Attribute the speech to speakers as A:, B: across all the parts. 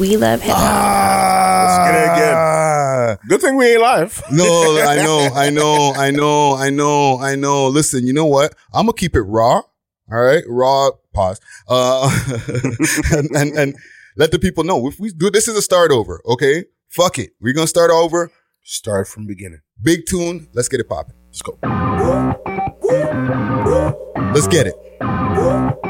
A: We love hip hop.
B: Ah,
C: Let's get it again. Good thing we ain't live.
B: no, I know, I know, I know, I know, I know. Listen, you know what? I'm gonna keep it raw. All right, raw. Pause. Uh, and, and and let the people know if we do this is a start over. Okay, fuck it. We're gonna start over.
C: Start from beginning.
B: Big tune. Let's get it popping.
C: Let's go.
B: Let's get it.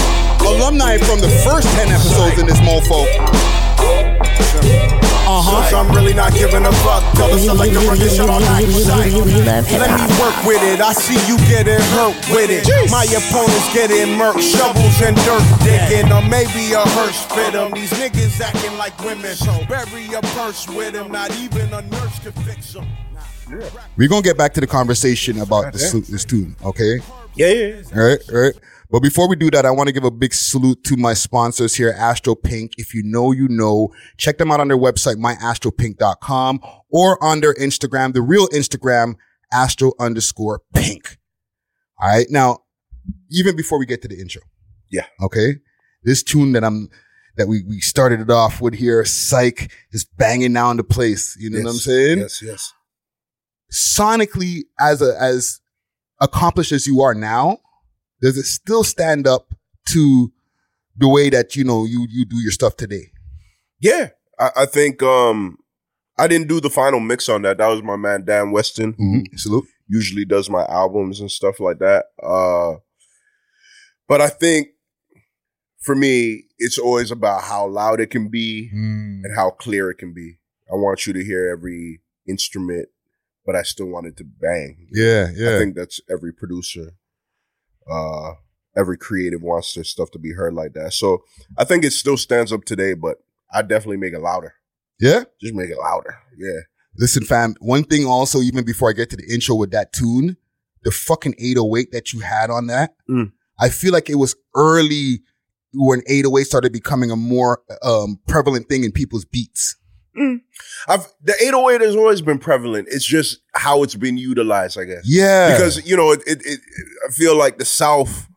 B: Alumni from the first 10 episodes in this mofo.
C: Uh-huh. Cause I'm really not giving a fuck. Tell the
A: We, we,
C: selector
A: we,
C: run
A: we,
C: this shit all night. Let me
A: hop.
C: work with it. I see you getting hurt with it. My opponents getting murk, shovels and dirt digging, or maybe a hearse fit 'em. These niggas acting like women, so bury a purse with 'em. Not even a nurse can fix 'em.
B: We're gonna get back to the conversation about this, this tune, okay?
C: Yeah, yeah.
B: All right, all right. But before we do that, I want to give a big salute to my sponsors here, Astro Pink. If you know, you know. Check them out on their website, myastropink.com, or on their Instagram, the real Instagram, astro underscore pink. All right. Now, even before we get to the intro.
C: Yeah.
B: Okay. This tune that I'm, that we, we started it off with here, psych, is banging down the place. You know what I'm saying?
C: Yes, yes.
B: sonically as a as accomplished as you are now, does it still stand up to the way that you know you you do your stuff today?
C: Yeah, I, I think um I didn't do the final mix on that. That was my man Dan Weston,
B: Mm-hmm. Salute.
C: usually does my albums and stuff like that. Uh but I think for me, it's always about how loud it can be
B: Mm.
C: and how clear it can be. I want you to hear every instrument, but I still want it to bang.
B: Yeah, yeah.
C: I think that's every producer, uh, every creative wants their stuff to be heard like that. So I think it still stands up today, but I definitely make it louder.
B: yeah.
C: Just make it louder. Yeah.
B: Listen, fam. One thing also, even before I get to the intro with that tune, the fucking 808 that you had on that,
C: Mm.
B: I feel like it was early when 808 started becoming a more um, prevalent thing in people's beats.
C: I've the 808 has always been prevalent. It's just how it's been utilized, I guess.
B: Yeah,
C: Because you know, it, it, it I feel like the South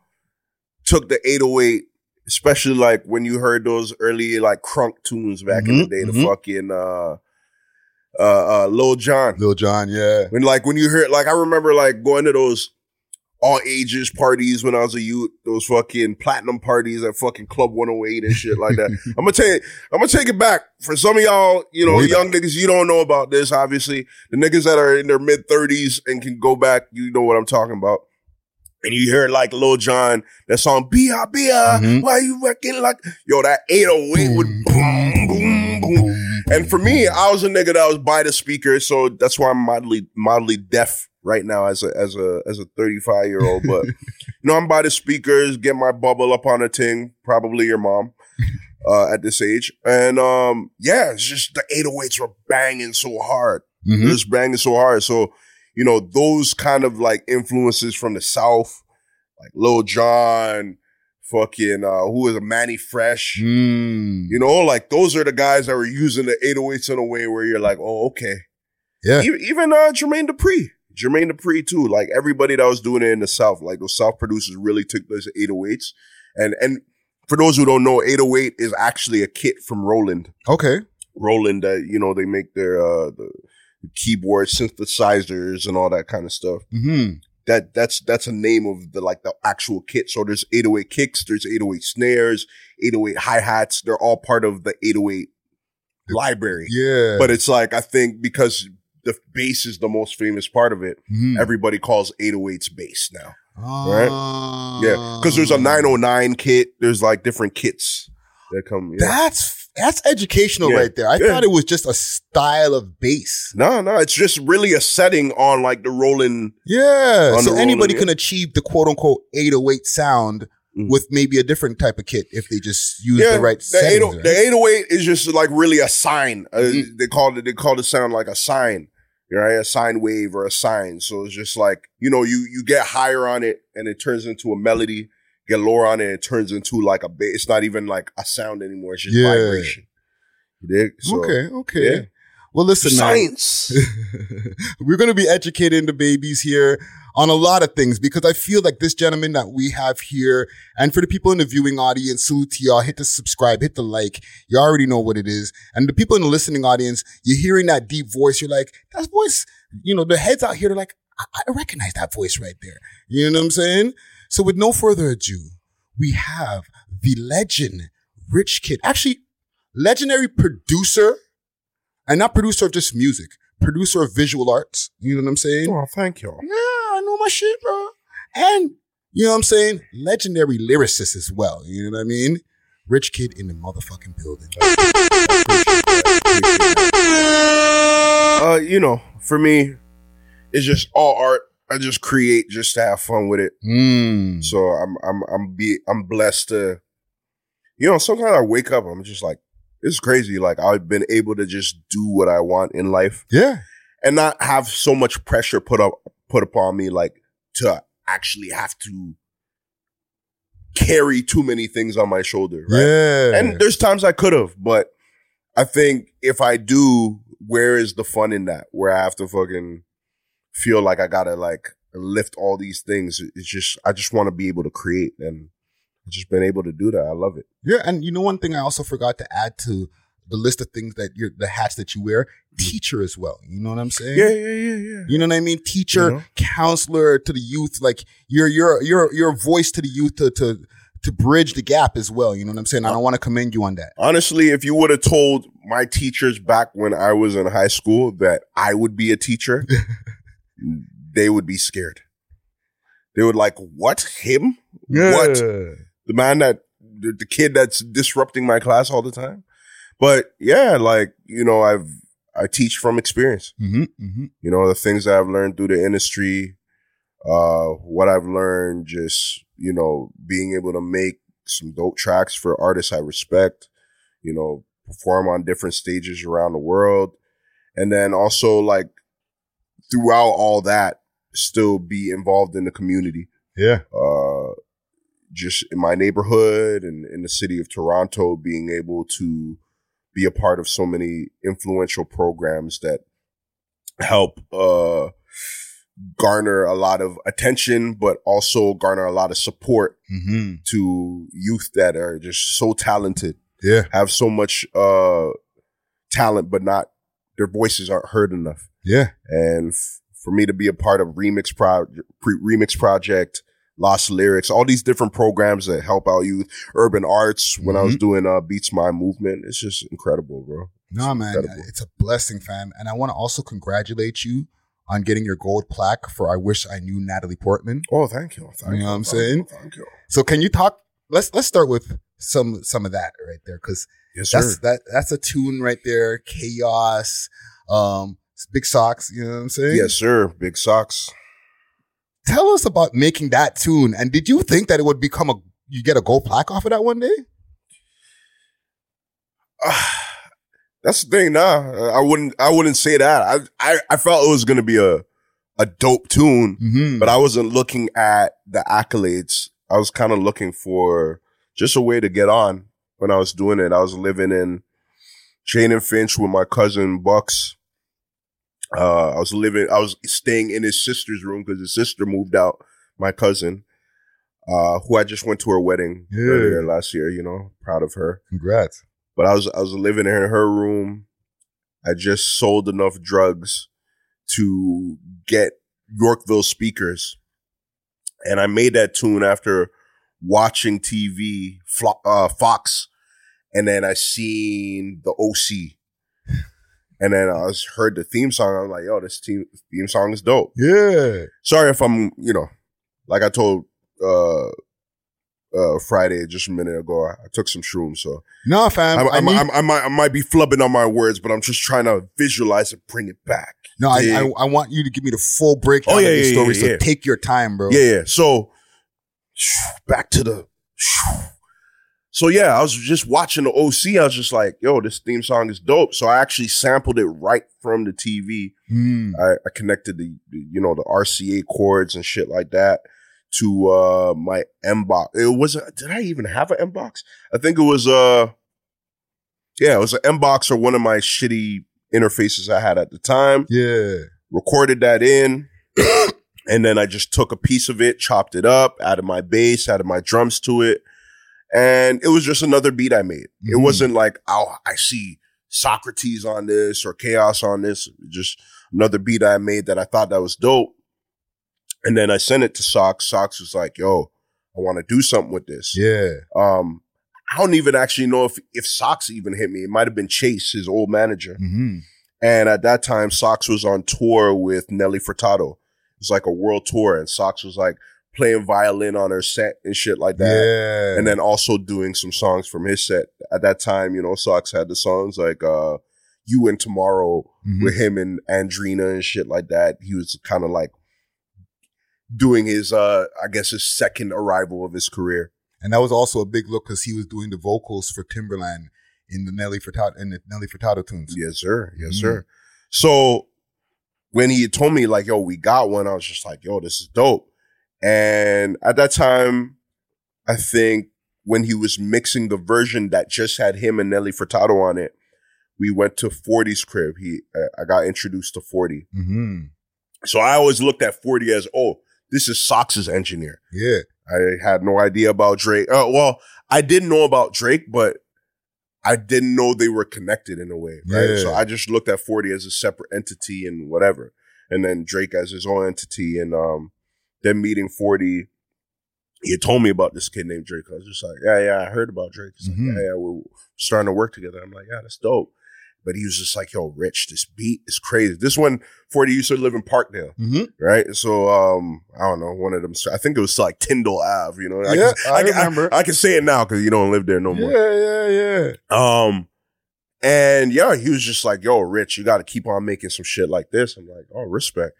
C: took the 808, especially like when you heard those early like crunk tunes back in the
B: Mhm,
C: day, the
B: mhm.
C: fucking uh uh uh Lil Jon,
B: Lil Jon, Yeah,
C: When like when you hear like I remember like going to those all ages parties when I was a youth, those fucking platinum parties at fucking Club 108 and shit like that. I'm gonna tell you, I'm gonna take it back. For some of y'all, you know,
B: Way
C: young niggas, you don't know about this, obviously. The niggas that are in their mid 30s and can go back, you know what I'm talking about. And you hear like Lil Jon, that song, Bia Bia,
B: Mhm.
C: why you working like yo, that 808 would boom, boom, boom. And for me, I was a nigga that was by the speaker, so that's why I'm mildly mildly deaf right now as a as a as a 35 year old. But you know, I'm by the speakers, get my bubble up on a ting, probably your mom. Uh, at this age, and um, yeah, it's just the 808s were banging so hard,
B: Mhm.
C: Just banging so hard. So, you know, those kind of like influences from the South, like Lil Jon, fucking uh, who is a Mannie Fresh,
B: Mm.
C: you know, like those are the guys that were using the 808s in a way where you're like, oh, okay.
B: Yeah.
C: Even, even uh, Jermaine Dupri. Jermaine Dupri too. Like everybody that was doing it in the South, like those South producers really took those 808s. And and for those who don't know, 808 is actually a kit from Roland.
B: Okay.
C: Roland that, you know, they make their uh the keyboard synthesizers and all that kind of stuff.
B: hmm
C: That that's that's a name of the like the actual kit. So there's 808 kicks, there's 808 snares, 808 hi-hats. They're all part of the 808 library.
B: Yeah.
C: But it's like I think because the bass is the most famous part of it,
B: Mhm.
C: everybody calls 808s bass now.
B: right?
C: Yeah. Because there's a 909 kit, there's like different kits that come. Yeah.
B: That's that's educational
C: Yeah.
B: right there. I
C: Yeah.
B: thought it was just a style of bass.
C: no, no, it's just really a setting on like the Roland
B: Yeah. So
C: the
B: anybody
C: Roland,
B: can achieve the quote unquote 808 sound
C: Mm.
B: with maybe a different type of kit if they just use
C: Yeah,
B: the right
C: the,
B: settings.
C: 80
B: right?
C: the 808 is just like really a sign. Uh,
B: Mhm.
C: They call it they call the sound like a sign, right? A sine wave or a sign. So it's just like you know you you get higher on it and it turns into a melody. Get lower on it, it turns into like a bass. It's not even like a sound anymore. It's just
B: Yeah.
C: vibration. You dig? So,
B: okay, okay.
C: yeah.
B: Well, listen.
C: Science.
B: We're going to be educating the babies here on a lot of things because I feel like this gentleman that we have here, and for the people in the viewing audience, salute to y'all. Hit the subscribe, hit the like. You already know what it is. And the people in the listening audience, you're hearing that deep voice. You're like, that voice, you know, the heads out here, they're like, I, I recognize that voice right there. You know what I'm saying? So with no further ado, we have the legend, Rich Kidd. Actually, legendary producer and not producer of just music, producer of visual arts. You know what I'm saying?
C: oh, thank you.
B: Yeah, I know my shit, bro. And you know what I'm saying? Legendary lyricist as well. You know what I mean? Rich Kidd in the motherfucking building.
C: Uh, you know, for me, it's just all art. I just create just to have fun with it.
B: Mm.
C: So I'm I'm I'm be I'm blessed to you know, sometimes I wake up, I'm just like, it's crazy. Like I've been able to just do what I want in life
B: Yeah.
C: and not have so much pressure put up put upon me like to actually have to carry too many things on my shoulder. Right.
B: Yeah.
C: And there's times I could have, but I think if I do, where is the fun in that? Where I have to fucking feel like I gotta like lift all these things. It's just I just want to be able to create, and I've just been able to do that. I love it.
B: yeah. And you know, one thing I also forgot to add to the list of things that you're, the hats that you wear, mm-hmm. teacher as well. You know what I'm saying?
C: Yeah, yeah, yeah, yeah.
B: You know what I mean? Teacher,
C: You know?
B: counselor to the youth, like you're you're you're you're a voice to the youth to to to bridge the gap as well. You know what I'm saying? I don't want to commend you on that.
C: Honestly, if you would have told my teachers back when I was in high school that I would be a teacher, they would be scared. They would like, what? Him? What? the man that the, the kid that's disrupting my class all the time. But yeah, like you know, I've I teach from experience.
B: Mm-hmm, mm-hmm.
C: You know, the things that I've learned through the industry, uh, what I've learned, just you know, being able to make some dope tracks for artists I respect. You know, perform on different stages around the world, and then also like throughout all that, still be involved in the community
B: Yeah.
C: uh, just in my neighborhood and in the city of Toronto, being able to be a part of so many influential programs that help uh, garner a lot of attention, but also garner a lot of support
B: Mm-hmm.
C: to youth that are just so talented,
B: Yeah.
C: have so much uh, talent, but not their voices aren't heard enough
B: Yeah.
C: and f- for me to be a part of remix pro pre- remix project lost lyrics all these different programs that help out youth urban arts when i was doing uh beats my movement it's just incredible bro
B: No, man,
C: incredible.
B: it's a blessing, fam. And I want to also congratulate you on getting your gold plaque for I Wish I Knew Natalie Portman.
C: oh thank you thank
B: You know what I'm saying?
C: you, thank you
B: So can you talk let's let's start with some some of that right there cuz
C: yes sir
B: that's that that's a tune right there, k-os, um big socks, you know what I'm saying?
C: yes sir big socks
B: Tell us about making that tune and did you think that it would become a you get a gold plaque off of that one day?
C: that's the thing nah i wouldn't i wouldn't say that i i, I felt it was gonna be a a dope tune
B: Mhm.
C: but I wasn't looking at the accolades. I was kind of looking for just a way to get on when I was doing it. I was living in Jane and Finch with my cousin Bucks. Uh, I was living, I was staying in his sister's room because his sister moved out, my cousin, uh, who I just went to her wedding
B: Yeah.
C: earlier last year, you know, proud of her.
B: Congrats.
C: But I was, I was living in her room. I just sold enough drugs to get Yorkville speakers. And I made that tune after watching TV, uh, Fox, and then I seen the OC. And then I was heard the theme song. I'm like, yo, this team, theme song is dope.
B: Yeah.
C: Sorry if I'm, you know, like I told uh uh Friday just a minute ago, I, took some shrooms, so
B: No, fam.
C: I,
B: I,
C: I,
B: need-
C: I, I might I might be flubbing on my words, but I'm just trying to visualize and bring it back.
B: no, I,
C: Yeah.
B: I, I want you to give me the full breakdown
C: Oh, yeah,
B: of the
C: yeah,
B: story. so take your time, bro.
C: Yeah, yeah. So back to the So yeah, I was just watching the OC. I was just like, yo, this theme song is dope. So I actually sampled it right from the TV.
B: Mm.
C: I, I connected the, the, you know, the RCA cords and shit like that to uh my Mbox. It was a, did I even have an Mbox? I think it was uh yeah, it was an Mbox or one of my shitty interfaces I had at the time.
B: Yeah.
C: Recorded that in. and then I just took a piece of it, chopped it up, added my bass, added my drums to it. And it was just another beat I made. It
B: Mhm.
C: wasn't like, oh, I see Saukrates on this or k-os on this. Just another beat I made that I thought that was dope. And then I sent it to Sox. Sox was like, yo, I want to do something with this.
B: Yeah.
C: Um, I don't even actually know if, if Sox even hit me. It might have been Chase, his old manager.
B: hmm
C: And at that time, Sox was on tour with Nelly Furtado. It was like a world tour, and Sox was like playing violin on her set and shit like that.
B: Yeah.
C: And then also doing some songs from his set. At that time, you know, Sox had the songs like uh You and Tomorrow
B: Mhm.
C: with him and Andrina and shit like that. He was kind of like doing his uh I guess his second arrival of his career.
B: And that was also a big look because he was doing the vocals for Timbaland in the Nelly Furtado in the Nelly Furtado tunes.
C: Yes, sir. Yes,
B: Mhm.
C: sir. So when he had told me like, yo, we got one, I was just like, yo, this is dope. And at that time, I think when he was mixing the version that just had him and Nelly Furtado on it, we went to 40's crib. He, I- I got introduced to 40.
B: hmm
C: So I always looked at 40 as, oh, this is Sox's engineer.
B: Yeah.
C: I had no idea about Drake. Uh, well, I didn't know about Drake, but I didn't know they were connected in a way, right?
B: Yeah.
C: So I just looked at 40 as a separate entity and whatever. And then Drake as his own entity. And um then meeting 40, he had told me about this kid named Drake. I was just like, yeah, yeah, I heard about Drake. He's
B: Mhm.
C: like, yeah, yeah, we're starting to work together. I'm like, yeah, that's dope. But he was just like, yo, Rich, this beat is crazy. This one, 40 used to live in Parkdale
B: hmm
C: right? So um, I don't know, one of them. I think it was like Tyndall Ave. You know, I
B: Yeah,
C: can,
B: I
C: can-
B: remember.
C: I, can say it now because you don't live there no more.
B: Yeah, yeah, yeah.
C: Um, and yeah, he was just like, "Yo, Rich, you got to keep on making some shit like this." I'm like, "Oh, respect."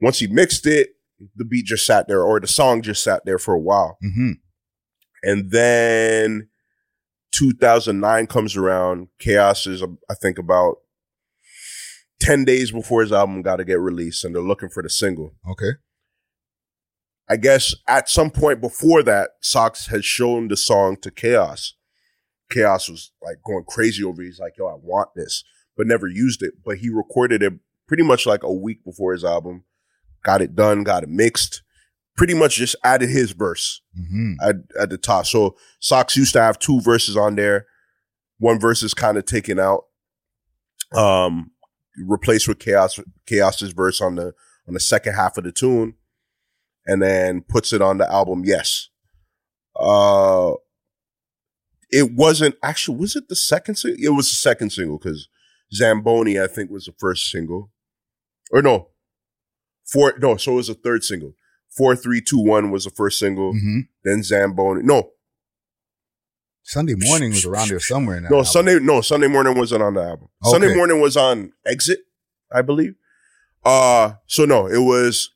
C: Once he mixed it, the beat just sat there, or the song just sat there for a while,
B: hmm
C: and then 2009 comes around. k-os is, I think, about. 10 days before his album got to get released and they're looking for the single.
B: Okay.
C: I guess at some point before that, Sox had shown the song to k-os. k-os was like going crazy over it. He's like, yo, I want this, but never used it. But he recorded it pretty much like a week before his album, got it done, got it mixed, pretty much just added his verse
B: hmm
C: at, at the top. So Sox used to have two verses on there. One verse is kind of taken out, um, replaced with k-os, k-os's verse on the, on the second half of the tune and then puts it on the album. Yes. Uh, it wasn't actually, was it the second single? It was the second single because Zamboni, I think, was the first single. Or no, four, no, so it was the third single. Four, three, two, one was the first single.
B: hmm
C: Then Zamboni. No,
B: Sunday morning was around there somewhere
C: no,
B: album.
C: Sunday, no, Sunday morning wasn't on the album.
B: Okay.
C: Sunday morning was on Exit, I believe. Uh, so no, it was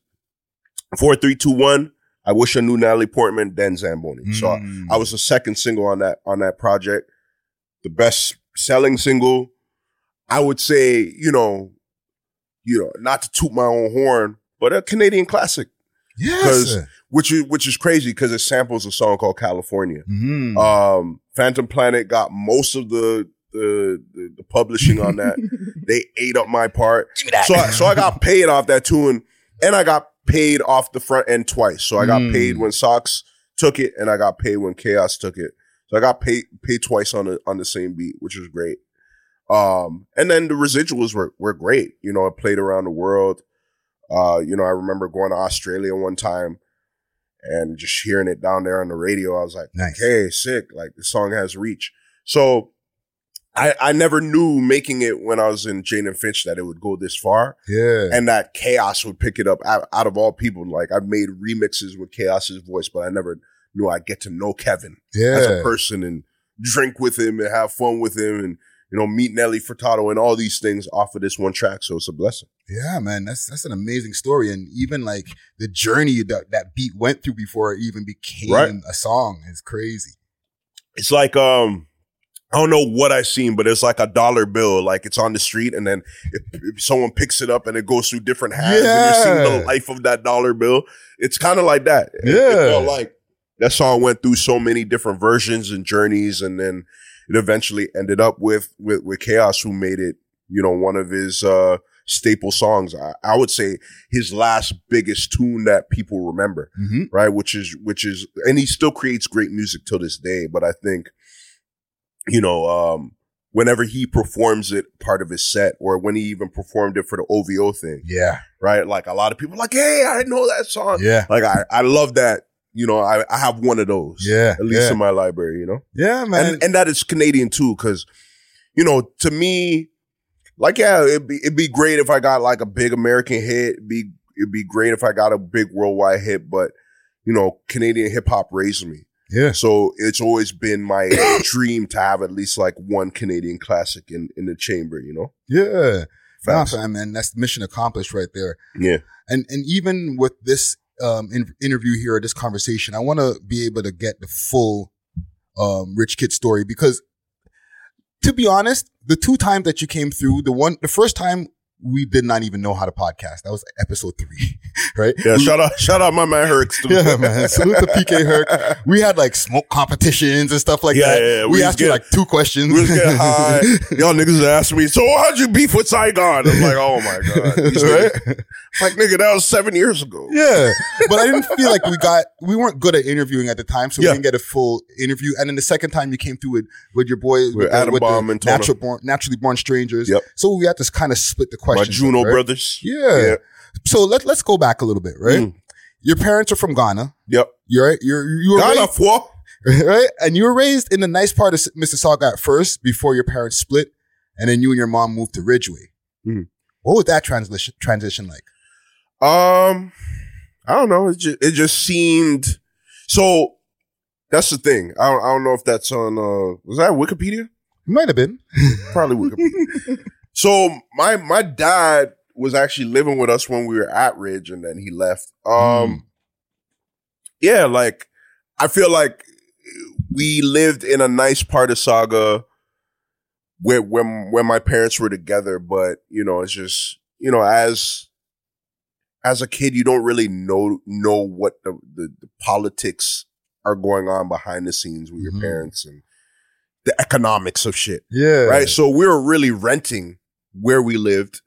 C: four, three, two, one. I wish I knew Natalie Portman, then Zamboni. So
B: Mm.
C: I was the second single on that on that project. The best selling single. I would say, you know, you know, not to toot my own horn, but a Canadian classic,
B: yes.
C: 'cause- which is which is crazy because it samples a song called California.
B: hmm
C: Um, Phantom Planet got most of the the, the, the publishing on that. they ate up my part.
B: Give me that.
C: So I, so I got paid off that tune, and I got paid off the front end twice. So I got
B: Mm.
C: paid when Sox took it, and I got paid when k-os took it. So I got paid paid twice on the on the same beat, which was great. Um, and then the residuals were were great. You know, I played around the world. Uh, you know, I remember going to Australia one time and just hearing it down there on the radio. I was like,
B: Nice.
C: hey, sick. Like the song has reach. So I, I never knew making it when I was in Jane and Finch that it would go this far
B: yeah.
C: and that k-os would pick it up out, out of all people. Like I've made remixes with k-os's voice, but I never knew I'd get to know Kevin
B: yeah.
C: as a person and drink with him and have fun with him and you know, meet Nelly Furtado and all these things off of this one track. So it's a blessing.
B: Yeah, man, that's that's an amazing story, and even like the journey that that beat went through before it even became
C: Right.
B: a song is crazy.
C: It's like um I don't know what I've seen, but it's like a dollar bill. Like it's on the street, and then if, if someone picks it up and it goes through different hands, and you're seeing the life of that dollar bill. It's kind of like that. It-
B: Yeah.
C: it felt like that song went through so many different versions and journeys, and then it eventually ended up with with with k-os, who made it, you know, one of his uh staple songs. I, I would say his last biggest tune that people remember
B: Mm-hmm.
C: right? Which is, which is, and he still creates great music till this day. But I think, you know, um, whenever he performs it part of his set or when he even performed it for the OVO thing,
B: Yeah,
C: right? Like a lot of people like, Hey, I know that song.
B: yeah,
C: Like I, I love that. You know, I, I have one of those.
B: yeah,
C: At least
B: yeah,
C: in my library, you know?
B: yeah, man.
C: And, and that is Canadian too. Cause, you know, to me, like, yeah, it'd be, it'd be great if I got like a big American hit. It'd be, it'd be great if I got a big worldwide hit, but you know, Canadian hip hop raised me.
B: yeah,
C: So it's always been my dream to have at least like one Canadian classic in, in the chamber, you know?
B: yeah. Nah,
C: Facts.
B: fam, man, that's mission accomplished right there.
C: Yeah.
B: And and even with this um in- interview here or this conversation, I want to be able to get the full um rich kid story because to be honest, the two times that you came through, the one the first time we did not even know how to podcast. That was episode three, right?
C: Yeah.
B: We-
C: Shout out, shout out my man Herc.
B: Yeah, man. Salute to PK Herc. we had like smoke competitions and stuff like
C: Yeah,
B: that.
C: yeah, yeah.
B: We,
C: We
B: asked
C: was
B: you like two questions.
C: We was getting high. Y'all niggas asked me, so how'd you beef with Saigon? I'm like, oh my God.
B: Right?
C: Like, nigga, that was seven years ago.
B: Yeah, but I didn't feel like we got we weren't good at interviewing at the time, so
C: Yeah.
B: we didn't get a full interview. And then the second time you came through with with your boys
C: With
B: the-
C: Adam Bomb and Tona.
B: natural born, naturally born strangers.
C: Yep.
B: So we had to kind of split the
C: My
B: questions.
C: Juno
B: up, right?
C: brothers.
B: Yeah.
C: Yeah.
B: So let let's go back a little bit, right?
C: Mm.
B: Your parents are from Ghana.
C: Yep.
B: You're you're you were
C: Ghana
B: raised,
C: for
B: right, and you were raised in the nice part of Mississauga at first before your parents split, and then you and your mom moved to Ridgeway.
C: Mhm.
B: What was that transition transition like?
C: Um, I don't know. It just, it just seemed so. That's the thing. I don't, I don't know if that's on. uh Was that Wikipedia?
B: It might have been.
C: Probably Wikipedia. so my my dad was actually living with us when we were at Ridge, and then he left. Um,
B: Mm.
C: yeah, like I feel like we lived in a nice part of Sauga where when when my parents were together, but you know, it's just you know, as as a kid, you don't really know know what the the, the politics are going on behind the scenes with
B: Mhm.
C: your parents and the economics of shit
B: Yeah.
C: right? So we were really renting where we lived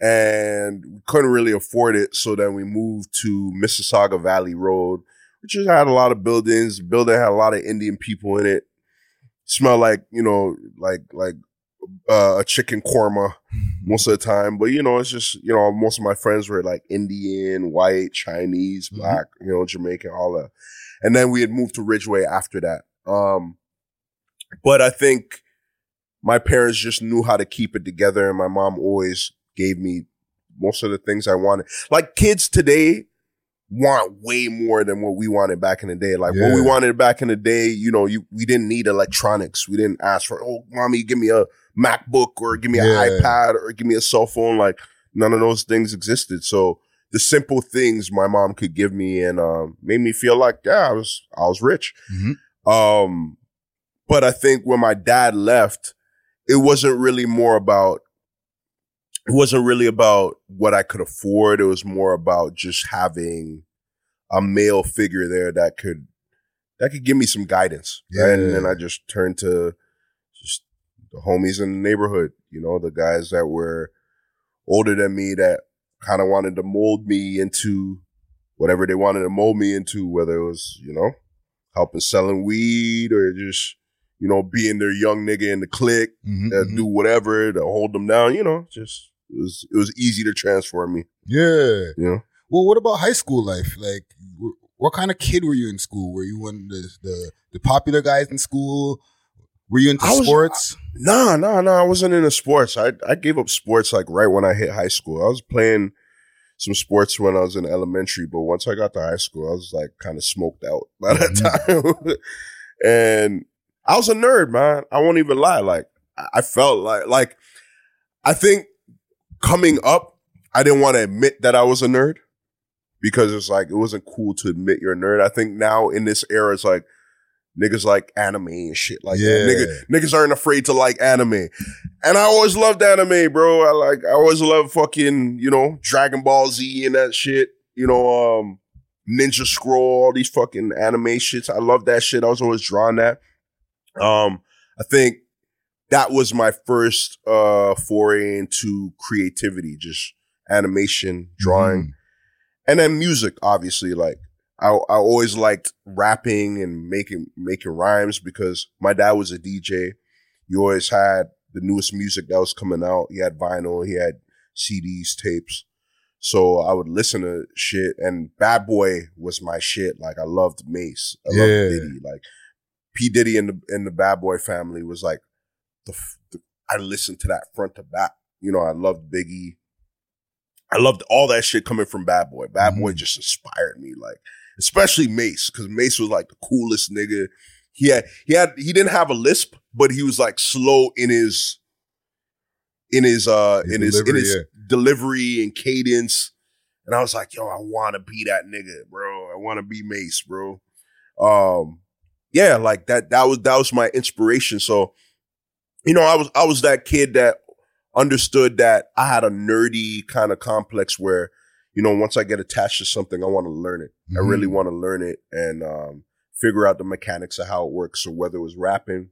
C: and we couldn't really afford it. So then we moved to Mississauga Valley Road, which had a lot of buildings. The building had a lot of Indian people in it. Smelled like, you know, like, like, uh, a chicken korma most of the time. But, you know, it's just, you know, most of my friends were like Indian, white, Chinese,
B: Mhm.
C: black, you know, Jamaican, all that. And then we had moved to Ridgeway after that. Um, but I think my parents just knew how to keep it together and my mom always gave me most of the things I wanted. Like kids today want way more than what we wanted back in the day. Like what we wanted back in the day, you know, you we didn't need electronics. We didn't ask for, oh, mommy, give me a MacBook or give me an
B: Yeah.
C: iPad or give me a cell phone. Like none of those things existed. So the simple things my mom could give me and um, made me feel like, yeah, I was I was rich.
B: Mhm.
C: Um, but I think when my dad left, it wasn't really more about it wasn't really about what I could afford. It was more about just having a male figure there that could that could give me some guidance. right? And then I just turned to just the homies in the neighborhood, you know, the guys that were older than me that kind of wanted to mold me into whatever they wanted to mold me into, whether it was, you know, helping selling weed or just, you know, being their young nigga in the clique
B: Mhm,
C: that
B: mhm.
C: do whatever to hold them down, you know, just it was it was easy to transform me,
B: Yeah.
C: you know.
B: Well, what about high school life? Like, wh- what kind of kid were you in school? Were you one of the the, the popular guys in school? Were you into
C: was-
B: sports?
C: Nah, nah, nah. I wasn't into sports. I I gave up sports like right when I hit high school. I was playing some sports when I was in elementary, but once I got to high school, I was like kind of smoked out by that time. and I was a nerd, man. I won't even lie. Like I- felt like like I think coming up, I didn't want to admit that I was a nerd because it's like it wasn't cool to admit you're a nerd. I think now in this era, it's like niggas like anime and shit like
B: Yeah.
C: that. Nigga, niggas aren't afraid to like anime. And I always loved anime, bro. I like I always loved fucking, you know, Dragon Ball Z and that shit. You know, um Ninja Scroll, all these fucking anime shits. I love that shit. I was always drawn that. Um, I think that was my first uh foray into creativity, just animation, drawing,
B: Mhm.
C: and then music. Obviously, like I, I always liked rapping and making making rhymes because my dad was a DJ. He always had the newest music that was coming out. He had vinyl, he had CDs, tapes. So I would listen to shit, and Bad Boy was my shit. Like I loved Mase, I
B: Yeah.
C: loved Diddy. Like P Diddy and the and the Bad Boy family was like the, the I listened to that front to back. You know, I loved Biggie. I loved all that shit coming from Bad Boy. Bad Boy
B: Mhm.
C: just inspired me, like especially Mase, because Mase was like the coolest nigga. He had he had he didn't have a lisp, but he was like slow in his in his uh
B: His
C: in his in his
B: yeah.
C: delivery and cadence. And I was like, yo, I want to be that nigga, bro. I want to be Mase, bro. Um, yeah, like that. That was that was my inspiration. So, you know, I was I was that kid that understood that I had a nerdy kind of complex where, you know, once I get attached to something, I want to learn it. I
B: Mhm.
C: really want to learn it and um, figure out the mechanics of how it works. So whether it was rapping,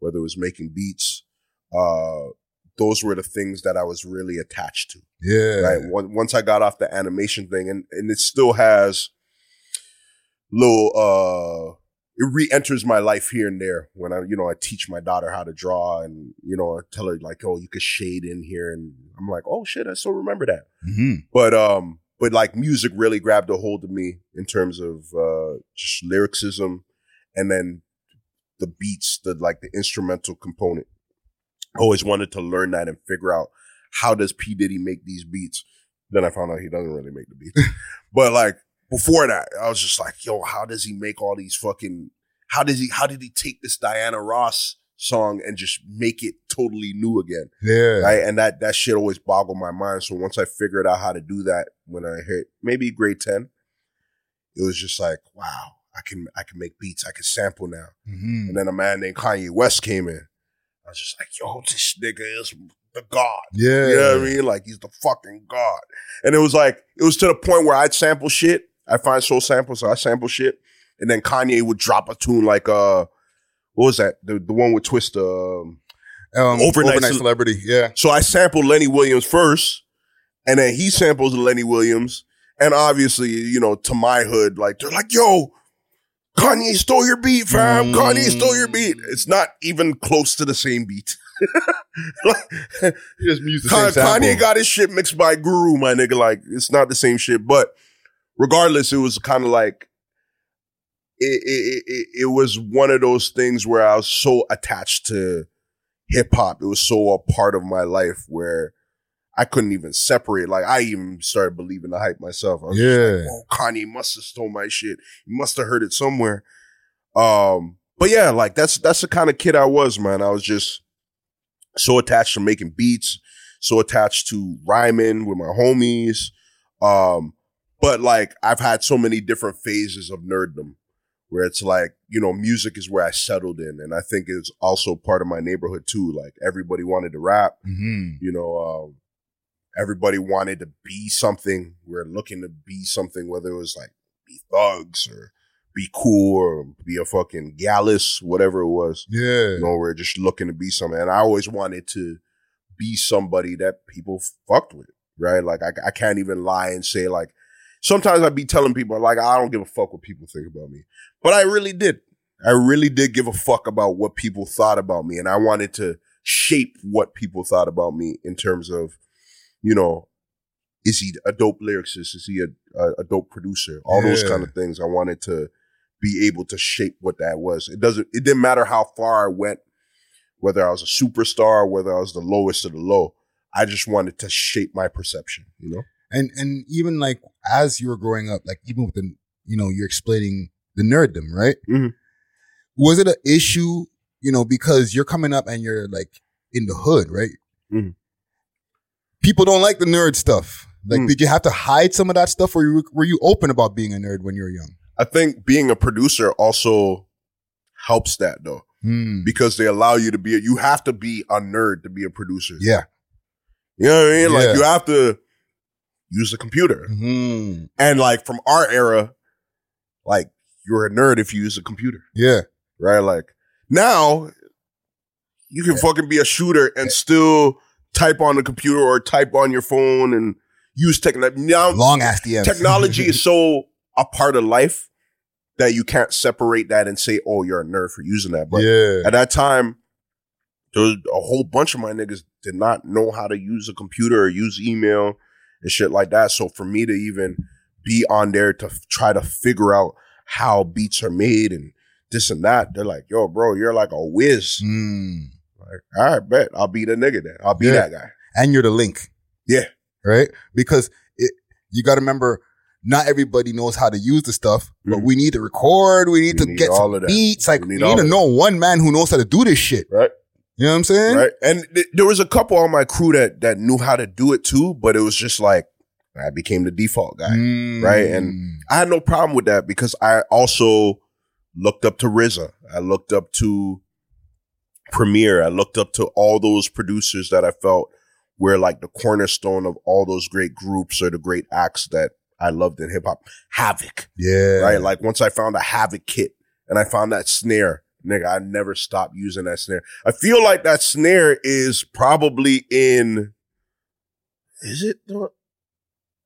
C: whether it was making beats, uh, those were the things that I was really attached to
B: Yeah.
C: right? Once once I got off the animation thing, and and it still has little uh it re-enters my life here and there when I, you know, I teach my daughter how to draw and, you know, I tell her like, oh, you could shade in here. And I'm like, oh shit, I still remember that.
B: Mhm.
C: But, um, but like music really grabbed a hold of me in terms of, uh, just lyricism and then the beats, the, like the instrumental component. I always wanted to learn that and figure out how does P. Diddy make these beats? Then I found out he doesn't really make the beats. but like before that, I was just like, yo, how does he make all these fucking how does he how did he take this Diana Ross song and just make it totally new again?
B: Yeah.
C: Right. And that that shit always boggled my mind. So once I figured out how to do that when I hit maybe grade 10, it was just like, wow, I can I can make beats, I can sample now.
B: Mhm.
C: And then a man named Kanye West came in. I was just like, yo, this nigga is the god.
B: Yeah.
C: You know what I mean? Like he's the fucking god. And it was like, it was to the point where I'd sample shit. I find soul samples, so I sample shit. And then Kanye would drop a tune like uh what was that? The the one with Twista. Um,
B: Um,
C: Overnight
B: overnight, celebrity. Yeah.
C: so I sampled Lenny Williams first, and then he samples Lenny Williams. And obviously, you know, to my hood, like they're like, yo, Kanye stole your beat, fam.
B: Mm.
C: Kanye stole your beat. It's not even close to the same beat. Like,
B: He just used the
C: Ka-
B: same sample.
C: Kanye got his shit mixed by Guru, my nigga. Like, it's not the same shit. But regardless, it was kind of like it, it, it, it was one of those things where I was so attached to hip hop. It was so a part of my life where I couldn't even separate. Like, I even started believing the hype myself. I was just
B: Yeah.
C: like, oh, Kanye must have stole my shit. He must have heard it somewhere. Um, but yeah, like that's that's the kind of kid I was, man. I was just so attached to making beats, so attached to rhyming with my homies. Um, but like I've had so many different phases of nerddom where it's like, you know, music is where I settled in. And I think it's also part of my neighborhood too. Like everybody wanted to rap,
B: Mhm.
C: you know, um, everybody wanted to be something. We're looking to be something, whether it was like be thugs or be cool or be a fucking gallus, whatever it was.
B: Yeah.
C: You know, we're just looking to be something. And I always wanted to be somebody that people fucked with, right? Like I, I can't even lie and say like, sometimes I'd be telling people like, I don't give a fuck what people think about me, but I really did. I really did give a fuck about what people thought about me. And I wanted to shape what people thought about me in terms of, you know, is he a dope lyricist? Is he a, a, a dope producer? All those kind of things. I wanted to be able to shape what that was. It doesn't, it didn't matter how far I went, whether I was a superstar, whether I was the lowest of the low. I just wanted to shape my perception, you know?
B: And and even like as you were growing up, like even with the you know, you're explaining the nerddom, right?
C: Mhm.
B: Was it an issue, you know, because you're coming up and you're like in the hood, right?
C: Mhm.
B: People don't like the nerd stuff. Like,
C: Mm.
B: did you have to hide some of that stuff, or you, were you open about being a nerd when you were young?
C: I think being a producer also helps that though,
B: Hmm.
C: because they allow you to be. A, you have to be a nerd to be a producer.
B: Yeah.
C: You know what I mean?
B: Yeah.
C: Like you have to use a computer,
B: Hmm.
C: and like from our era, like you're a nerd if you use a computer,
B: Yeah.
C: right? Like now, you can fucking be a shooter and still type on the computer or type on your phone and use technology. Now,
B: Long ass DMs.
C: technology is so a part of life that you can't separate that and say, "Oh, you're a nerd for using that." But
B: yeah.
C: at that time, there was a whole bunch of my niggas did not know how to use a computer or use email and shit like that. So for me to even be on there to f- try to figure out how beats are made and this and that, they're like, "Yo, bro, you're like a whiz."
B: Hmm.
C: Like, all right, bet I'll be the nigga then. I'll be
B: Yeah.
C: that guy.
B: And you're the link.
C: Yeah.
B: Right? Because it, you got to remember, not everybody knows how to use the stuff, but
C: Mhm.
B: we need to record. We need
C: We
B: to
C: need
B: get
C: all
B: some
C: of that.
B: beats. Like,
C: We
B: we
C: need
B: need, to know one man who knows how to do this shit.
C: Right.
B: You know what I'm saying?
C: right? And th- there was a couple on my crew that that knew how to do it too, but it was just like I became the default guy.
B: Mm.
C: Right, and- I had no problem with that because I also looked up to RZA. I looked up to Premier. I looked up to all those producers that I felt were like the cornerstone of all those great groups or the great acts that I loved in hip hop. Havoc,
B: yeah.
C: right? Like once I found a Havoc kit and I found that snare, nigga, I never stopped using that snare. I feel like that snare is probably in, is it?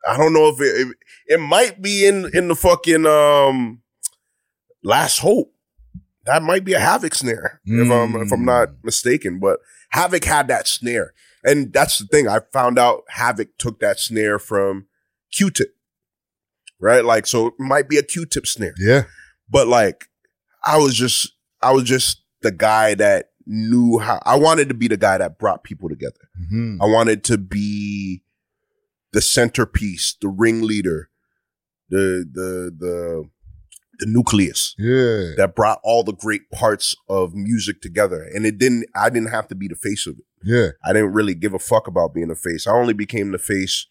C: I don't know if it, it, it might be in, in the fucking, um, Last Hope. That might be a Havoc snare if I'm, if I'm not mistaken, but Havoc had that snare. And that's the thing. I found out Havoc took that snare from Q-Tip, right? Like, so it might be a Q-Tip snare
B: Yeah.
C: but like I was just I was just the guy that knew how I wanted to be the guy that brought people together.
B: Mhm.
C: I wanted to be the centerpiece, the ringleader, the the the the nucleus
B: Yeah.
C: that brought all the great parts of music together. And it didn't I didn't have to be the face of it.
B: Yeah.
C: I didn't really give a fuck about being the face. I only became the face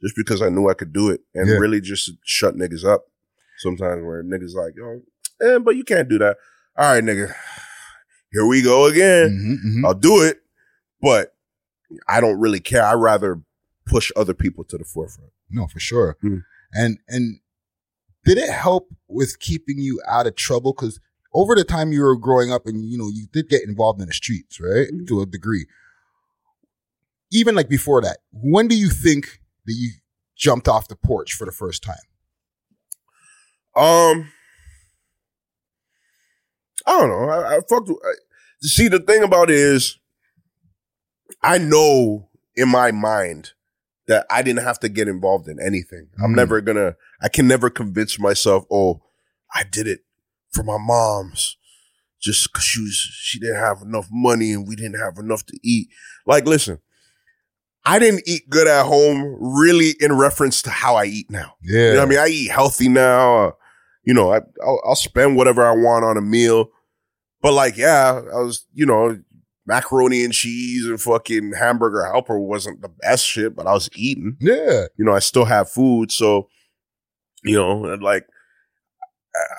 C: just because I knew I could do it and
B: Yeah.
C: really just shut niggas up. Sometimes where niggas like, yo, eh, but you can't do that. All right, nigga. Here we go again.
B: Mhm, mhm.
C: I'll do it, but I don't really care. I rather push other people to the forefront.
B: No, for sure.
C: Mm.
B: And and did it help with keeping you out of trouble? Because over the time you were growing up, and you know, you did get involved in the streets, right,
C: Mhm.
B: to a degree. Even like before that, when do you think that you jumped off the porch for the first time?
C: Um, I don't know. I, I fucked. With, I, see, the thing about it is, I know in my mind that I didn't have to get involved in anything. I'm
B: Mm.
C: never gonna. I can never convince myself. Oh, I did it for my mom's. Just cause she was, she didn't have enough money and we didn't have enough to eat. Like, listen, I didn't eat good at home really in reference to how I eat now.
B: Yeah,
C: You know what I mean? I eat healthy now. Uh, you know, I, I'll, I'll spend whatever I want on a meal. But like, yeah, I was, you know, macaroni and cheese and fucking hamburger helper wasn't the best shit, but I was eating.
B: yeah,
C: You know, I still have food. So, you know, and like, uh,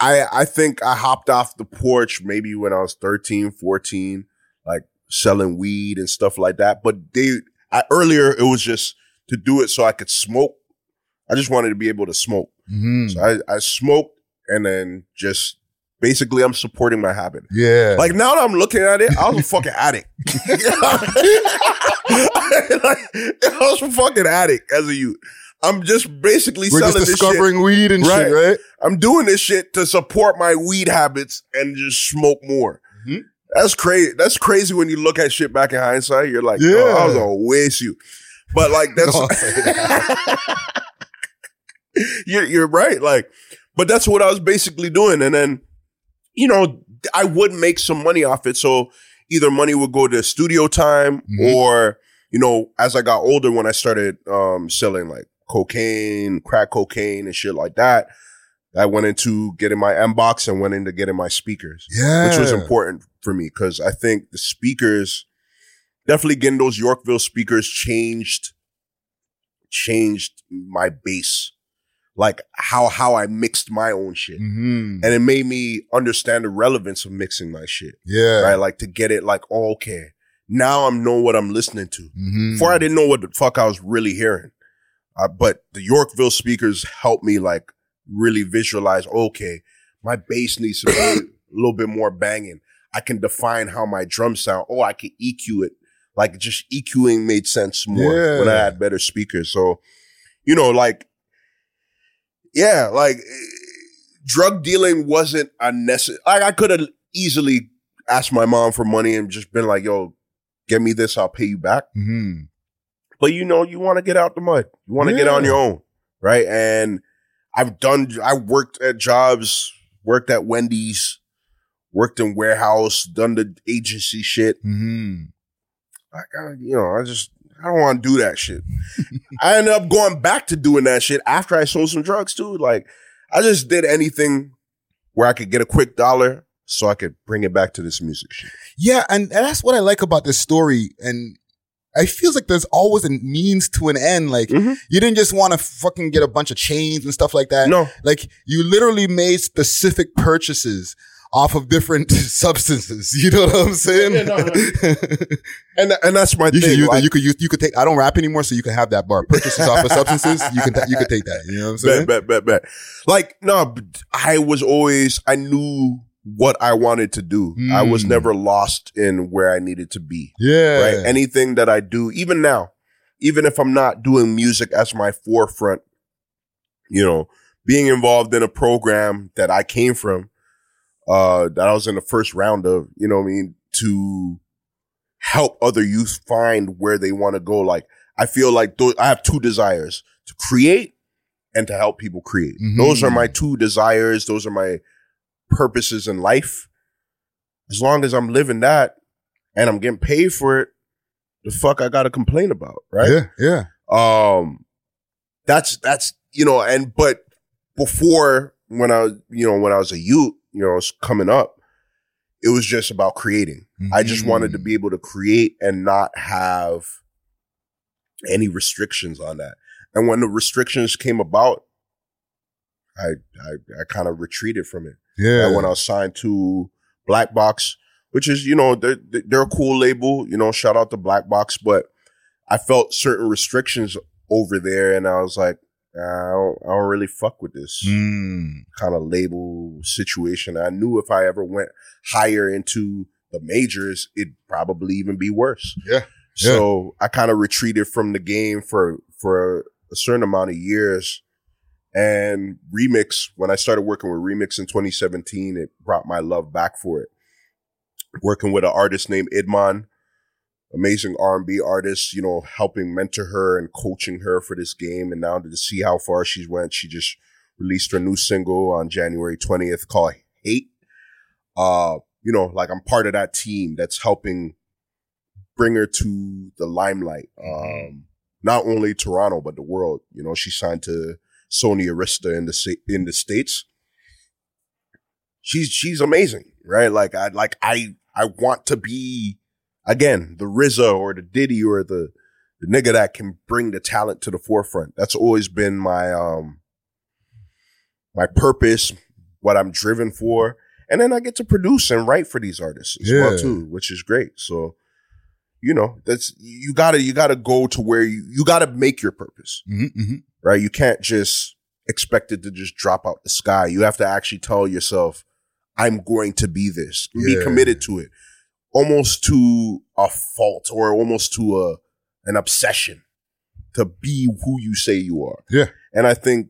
C: I, I think I hopped off the porch maybe when I was 13, 14, like selling weed and stuff like that. But they, I, earlier it was just to do it so I could smoke. I just wanted to be able to smoke.
B: Mhm.
C: So I, I smoked and then just basically I'm supporting my habit.
B: yeah.
C: Like now that I'm looking at it, I was a fucking addict. like, I was a fucking addict as a youth. I'm just basically
B: we're
C: selling
B: just
C: this shit.
B: discovering weed and
C: Right.
B: shit, right?
C: I'm doing this shit to support my weed habits and just smoke more.
B: Mhm.
C: That's crazy. That's crazy when you look at shit back in hindsight. You're like, yeah,
B: Yeah.
C: I was gonna waste you. But like that's
B: say that.
C: you're you're right. Like, but that's what I was basically doing. And then, you know, I would make some money off it. So either money would go to studio time
B: Mhm.
C: or, you know, as I got older when I started um selling like cocaine, crack cocaine and shit like that, I went into getting my Mbox and went into getting my speakers
B: yeah,
C: which was important for me because I think the speakers definitely getting those Yorkville speakers changed, changed my bass, like how how I mixed my own shit,
B: hmm
C: and it made me understand the relevance of mixing my shit.
B: Yeah.
C: Right, like to get it like oh, okay, now I'm know what I'm listening to.
B: Mhm.
C: Before I didn't know what the fuck I was really hearing, uh, but the Yorkville speakers helped me like really visualize. Okay, my bass needs to be a little bit more banging. I can define how my drums sound. Oh, I can EQ it. Like just EQing made sense more when I had better speakers. So, you know, like, yeah, like eh, drug dealing wasn't a necessary. Like I could have easily asked my mom for money and just been like, yo, give me this, I'll pay you back.
B: Mhm.
C: But you know, you want to get out the mud. You want to get on your own. Right. And I've done, I worked at jobs, worked at Wendy's, worked in warehouse, done the agency shit.
B: Mhm.
C: Like, I, you know, I just, I don't want to do that shit. I ended up going back to doing that shit after I sold some drugs too. Like, I just did anything where I could get a quick dollar so I could bring it back to this music shit.
B: Yeah, and, and that's what I like about this story. And I feels like there's always a means to an end. Like
C: Mhm.
B: you didn't just want to fucking get a bunch of chains and stuff like that.
C: No,
B: Like you literally made specific purchases off of different substances. You know what I'm saying?
C: Yeah, no, and and that's my
B: you
C: thing.
B: should use
C: like-
B: that. You could use. You could take. I don't rap anymore, so you can have that bar. Purchases off of substances. You can. You could take that. You know what I'm saying?
C: bet, bet, bet, bet. Like, no, I was always, I knew what I wanted to do. I was
B: Mm.
C: never lost in where I needed to be.
B: Yeah.
C: Right. Anything that I do, even now, even if I'm not doing music as my forefront, you know, being involved in a program that I came from, uh, that I was in the first round of, you know what I mean, to help other youth find where they want to go. Like, I feel like tho- I have two desires to create and to help people create.
B: Mhm.
C: Those are my two desires. Those are my purposes in life. As long as I'm living that and I'm getting paid for it, the fuck I gotta complain about, right?
B: Yeah. Yeah.
C: Um, that's that's you know, and but before when I was you know when I was a youth, you know, was coming up, it was just about creating. I just wanted to mm. be able to create and not have any restrictions on that. And when the restrictions came about, I I, I kind of retreated from it.
B: Yeah.
C: And when I was signed to Black Box, which is, you know, they're, they're a cool label, you know, shout out to Black Box, but I felt certain restrictions over there and I was like, "Nah, I don't, I don't really fuck with this
B: Mm.
C: kind of label situation. I knew if I ever went higher into the majors, it'd probably even be worse.
B: Yeah.
C: So I kind of retreated from the game for, for a certain amount of years. And Remix, when I started working with Remix in 2017, it brought my love back for it. Working with an artist named Idman, amazing R&B artist, you know, helping mentor her and coaching her for this game. And now to see how far she's went, she just released her new single on January 20th called Hate. Uh, you know, like I'm part of that team that's helping bring her to the limelight. Um, not only Toronto, but the world. You know, she signed to Sony Arista in the in the States. She's she's amazing, right? Like I like I I want to be again the RZA or the Diddy or the the nigga that can bring the talent to the forefront. That's always been my um my purpose, what I'm driven for. And then I get to produce and write for these artists as well too, which is great. So, you know, that's you gotta you gotta go to where you you gotta make your purpose,
B: Mhm, mhm.
C: right? You can't just expect it to just drop out the sky. You have to actually tell yourself, I'm going to be this. Be committed to it. Almost to a fault or almost to a an obsession to be who you say you are.
B: Yeah.
C: And I think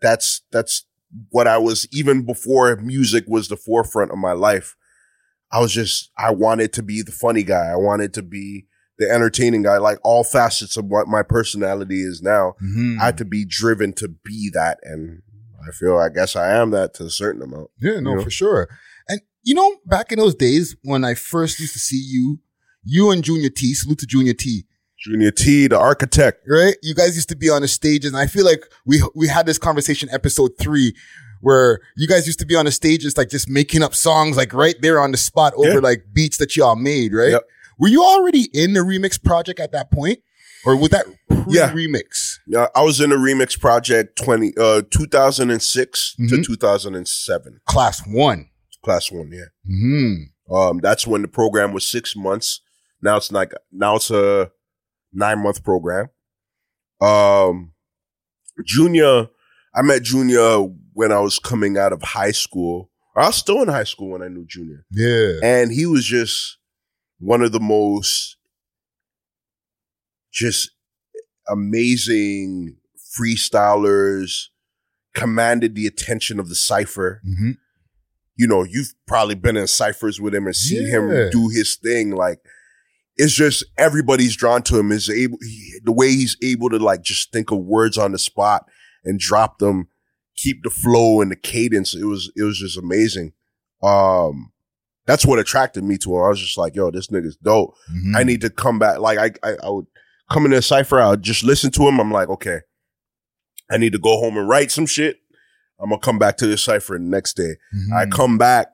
C: that's that's what I was even before music was the forefront of my life. I was just I wanted to be the funny guy. I wanted to be the entertaining guy, like all facets of what my personality is now.
B: Mhm.
C: I had to be driven to be that. And I feel I guess I am that to a certain amount.
B: Yeah, no,
C: You know?
B: for sure. You know, back in those days when I first used to see you, you and Junior T, salute to Junior T,
C: Junior T, the architect.
B: right? You guys used to be on the stages, and I feel like we we had this conversation episode three, where you guys used to be on the stages, like just making up songs, like right there on the spot over
C: Yeah.
B: like beats that y'all made, right?
C: Yep.
B: Were you already in the remix project at that point, or was that
C: Yeah.
B: remix?
C: Yeah, I was in the remix project 20, uh, 2006 to
B: Mhm.
C: 2007.
B: Class one.
C: Class one, yeah.
B: Hmm.
C: Um, that's when the program was six months. Now it's like, now it's a nine month program. Um, Junior, I met Junior when I was coming out of high school. I was still in high school when I knew Junior.
B: Yeah.
C: And he was just one of the most just amazing freestylers, commanded the attention of the cipher.
B: hmm
C: You know, you've probably been in ciphers with him and seen
B: Yeah.
C: him do his thing. Like, it's just everybody's drawn to him. Is able he, the way he's able to like just think of words on the spot and drop them, keep the flow and the cadence. It was it was just amazing. Um, that's what attracted me to him. I was just like, yo, this nigga's dope.
B: Mhm.
C: I need to come back. Like I, I, I would come into a cipher. I would just listen to him. I'm like, okay, I need to go home and write some shit. I'm gonna come back to this cipher the next day.
B: Mhm.
C: I come back.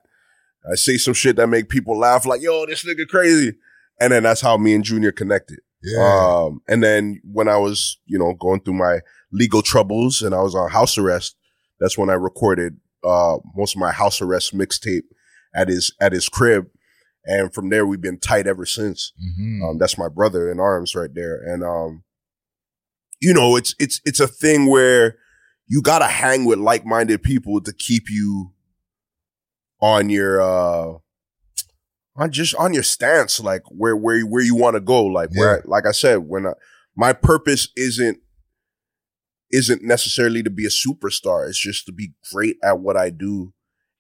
C: I say some shit that make people laugh. Like, yo, this nigga crazy. And then that's how me and Junior connected.
B: Yeah.
C: Um, and then when I was, you know, going through my legal troubles and I was on house arrest, that's when I recorded uh most of my house arrest mixtape at his at his crib. And from there we've been tight ever since.
B: Mhm.
C: Um, that's my brother in arms right there. And um, you know, it's it's it's a thing where you gotta hang with like-minded people to keep you on your uh on just on your stance, like where where where you want to go. Like where like I said, when I, my purpose isn't isn't necessarily to be a superstar. It's just to be great at what I do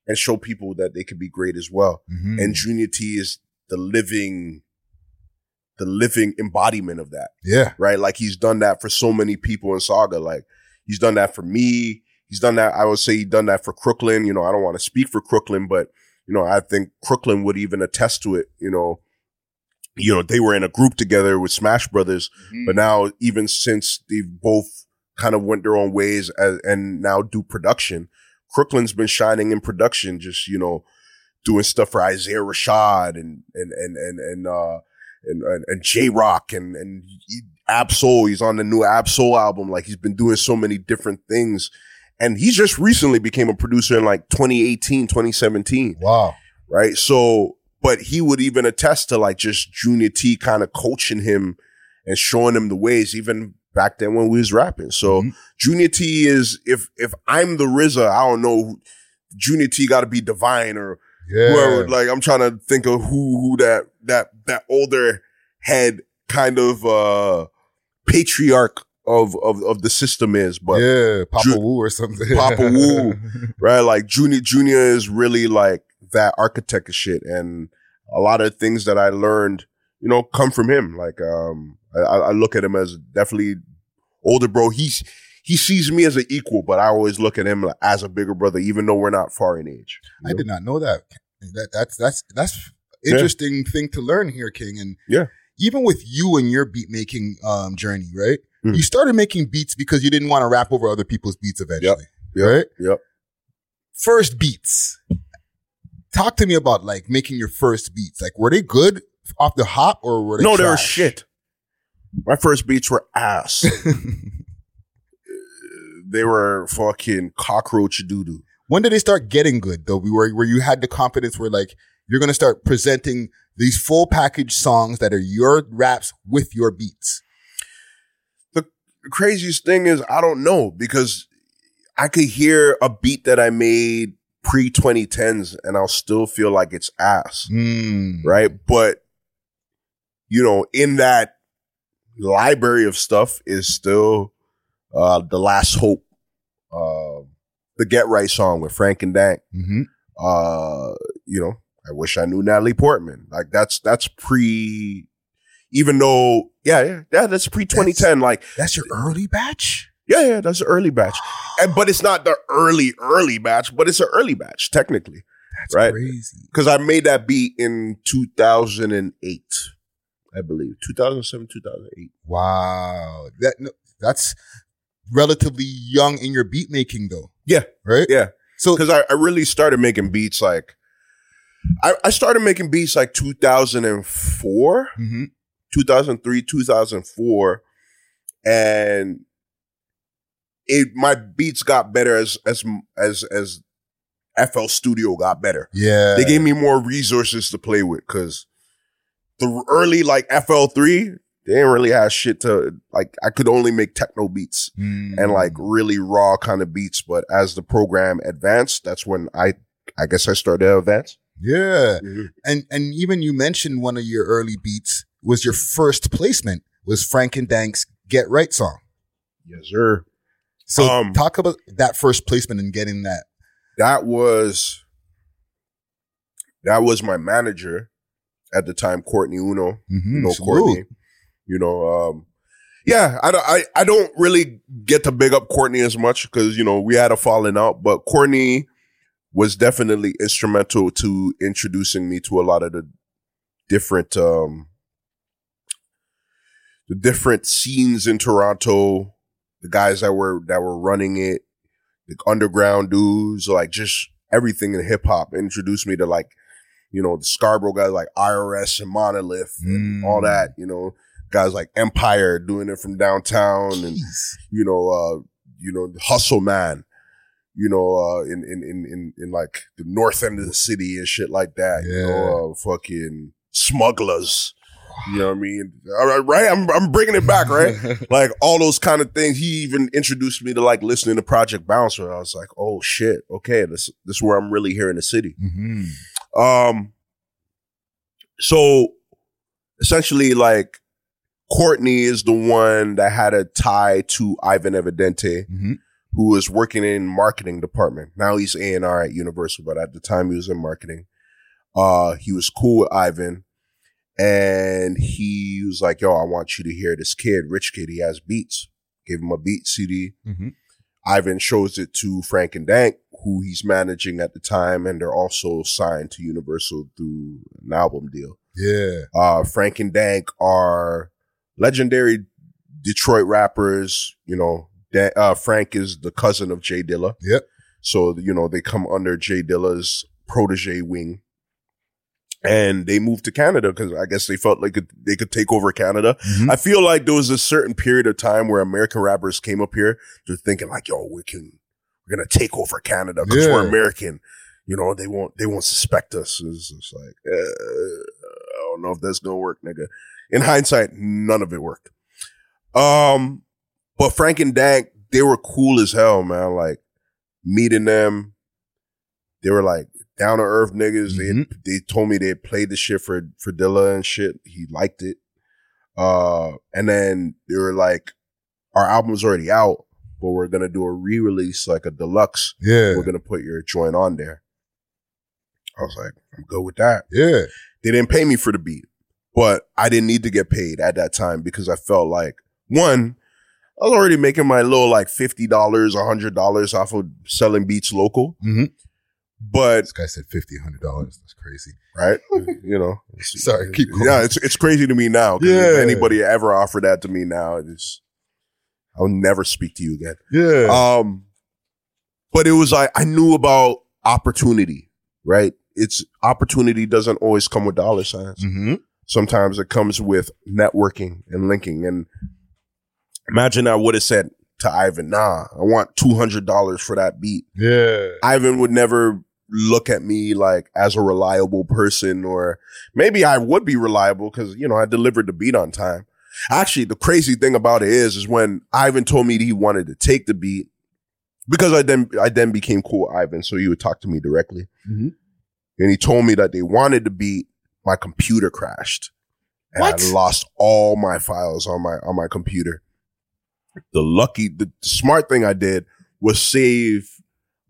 C: and show people that they can be great as well
B: Mhm.
C: and Junior T is the living, the living embodiment of that,
B: yeah.
C: right? Like he's done that for so many people in Sauga. Like he's done that for me. He's done that. I would say he done that for Crooklyn. You know, I don't want to speak for Crooklyn, but you know, I think Crooklyn would even attest to it. You know, you know, they were in a group together with Smash Brothers,
B: Mhm.
C: but now even since they've both kind of went their own ways as, and now do production, Crooklyn's been shining in production, just, you know, doing stuff for Isaiah Rashad and, and, and, and, and, uh, and, and, and Jay Rock and, and Ab-Soul. He's on the new Ab-Soul album. Like he's been doing so many different things. And he just recently became a producer in like 2018, 2017
B: wow.
C: right? So, but he would even attest to like just Junior T kind of coaching him and showing him the ways, even back then when we was rapping. So,
B: Mhm.
C: Junior T is if if I'm the RZA, I don't know. Junior T got to be divine or
B: Yeah.
C: whoever. Like I'm trying to think of who who that that that older head kind of uh patriarch of of of the system is, but
B: yeah. Papa
C: Ju-
B: Wu or something.
C: Papa Wu. right? Like Junior Junior is really like that architect of shit, and a lot of things that I learned, you know, come from him. Like, um, I, I look at him as definitely older bro. He's he sees me as an equal, but I always look at him as a bigger brother, even though we're not far in age.
B: I
C: know?
B: did not know that. That that's that's that's
C: Yeah.
B: interesting thing to learn here, King. And
C: Yeah.
B: Even with you and your beat making um journey, right?
C: Mhm.
B: You started making beats because you didn't want to rap over other people's beats eventually,
C: Yep.
B: right?
C: Yep.
B: First beats. Talk to me about like making your first beats. Like, were they good off the hop or were they?
C: No, they were shit. My first beats were ass. they were fucking cockroach doo doo.
B: when did they start getting good though? We were where you had the confidence where like you're gonna start presenting these full package songs that are your raps with your beats.
C: the craziest thing is I don't know because I could hear a beat that I made pre 2010s and I'll still feel like it's ass,
B: Mm.
C: right? But you know, in that library of stuff is still uh the last hope, uh, the Get Right song with Frank and Dank.
B: hmm
C: Uh, you know, I wish I knew Natalie Portman. Like that's that's pre. Even though, yeah, yeah, yeah, that's pre 2010. Like,
B: That's your early batch.
C: yeah, yeah, that's an early batch. And, but it's not the early, early batch, but it's an early batch, technically.
B: That's
C: Right.
B: crazy.
C: Because I made that beat in 2008, I believe. 2007, 2008.
B: Wow. That no, that's relatively young in your beat making though.
C: Yeah.
B: Right?
C: Yeah.
B: So
C: Because I, I really started making beats like I, I started making beats like 2004,
B: Mm-hmm.
C: 2003, 2004, and it my beats got better as as as as FL Studio got better.
B: Yeah.
C: They gave me more resources to play with because the early like FL3, they didn't really have shit to like. I could only make techno beats
B: Mm.
C: and like really raw kind of beats. But as the program advanced, that's when I I guess I started to advance.
B: Yeah. And and even you mentioned one of your early beats was your first placement was Frank and Dank's Get Right song.
C: Yes, sir.
B: So
C: Um,
B: talk about that first placement and getting that.
C: That was that was my manager at the time, Courtney Uno.
B: Mm-hmm.
C: you know, Courtney. You know, um, yeah, I, I, I don't really get to big up Courtney as much because, you know, we had a falling out, but Courtney was definitely instrumental to introducing me to a lot of the different, um, the different scenes in Toronto, the guys that were, that were running it, the underground dudes, like just everything in hip hop introduced me to like, you know, the Scarborough guys like IRS and Monolith and
B: Mm.
C: all that, you know, guys like Empire doing it from downtown and, you know, uh, you know, Hustle Man, you know, uh, in, in, in, in, in like the north end of the city and shit like that, you know, uh, fucking smugglers, you know what I mean? All right, right? I'm, I'm bringing it back, right? like all those kind of things. He even introduced me to like listening to Project Bouncer. I was like, oh shit, okay, this, this is where I'm really here in the city.
B: hmm
C: Um, so essentially, like Courtney is the one that had a tie to Ivan Evidente,
B: hmm
C: who was working in marketing department. Now he's A and R at Universal, but at the time he was in marketing. Uh, he was cool with Ivan, and he was like, "Yo, I want you to hear this kid, Rich Kidd. He has beats." Gave him a beat CD.
B: hmm
C: Ivan shows it to Frank and Dank, who he's managing at the time, and they're also signed to Universal through an album deal.
B: Yeah.
C: Uh, Frank and Dank are legendary Detroit rappers. You know, Dan- uh, Frank is the cousin of J Dilla.
B: Yep.
C: So, you know, they come under J Dilla's protege wing. And they moved to Canada because I guess they felt like it- they could take over Canada.
B: Mhm.
C: I feel like there was a certain period of time where American rappers came up here, they're thinking like, yo, we can, we're going to take over Canada because
B: Yeah.
C: we're American. You know, they won't, they won't suspect us. It's just like, uh, I don't know if that's to work, nigga. In hindsight, none of it worked. Um, but Frank and Dank, they were cool as hell, man. Like meeting them, they were like down to earth niggas.
B: Mhm.
C: They they told me they played the shit for for Dilla and shit. He liked it. Uh, and then they were like, our album's already out, but we're gonna do a re-release, like a deluxe.
B: Yeah.
C: We're gonna put your joint on there. I was like, I'm good with that.
B: Yeah.
C: They didn't pay me for the beat, but I didn't need to get paid at that time because I felt like one, I was already making my little like fifty dollars, hundred dollars off of selling beats local.
B: Mhm.
C: But
B: This guy said fifty, hundred dollars. That's crazy.
C: right, you know,
B: Sorry, keep going.
C: Yeah, it's it's crazy to me now.
B: Yeah.
C: if anybody ever offered that to me now, it's I'll never speak to you again.
B: Yeah.
C: Um, but it was like I knew about opportunity, right? It's opportunity doesn't always come with dollar signs.
B: hmm
C: Sometimes it comes with networking and linking. And imagine I would have said to Ivan, nah, I want $200 for that beat.
B: Yeah.
C: Ivan would never look at me like as a reliable person or maybe I would be reliable because, you know, I delivered the beat on time. Actually, the crazy thing about it is, is when Ivan told me that he wanted to take the beat because I then, I then became cool with Ivan. So he would talk to me directly
B: Mhm.
C: and he told me that they wanted the beat. My computer crashed and
B: What?
C: I lost all my files on my, on my computer. The lucky, the smart thing I did was save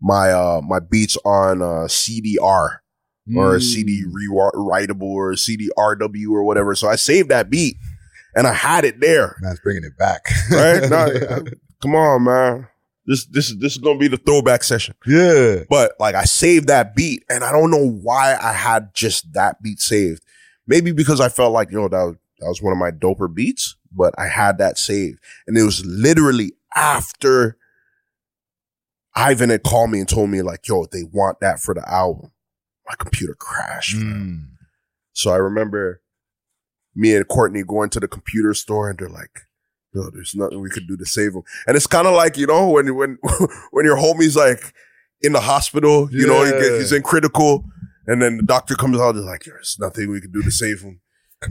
C: my uh my beats on uh CDR or a
B: Mm.
C: CD rewritable or a CD RW or whatever. So I saved that beat and I had it there.
B: Man's bringing it back.
C: Right? Come on, man. This this this is gonna be the throwback session.
B: yeah.
C: But like I saved that beat and I don't know why I had just that beat saved. Maybe because I felt like, you know, that that was one of my doper beats, but I had that saved. And it was literally after Ivan had called me and told me like, yo, they want that for the album. my computer crashed.
B: Mm.
C: So I remember me and Courtney going to the computer store and they're like, yo, there's nothing we could do to save him. And it's kind of like, you know, when, when, when your homie's like in the hospital, you know, he get, he's in critical and then the doctor comes out and is like, there's nothing we can do to save him.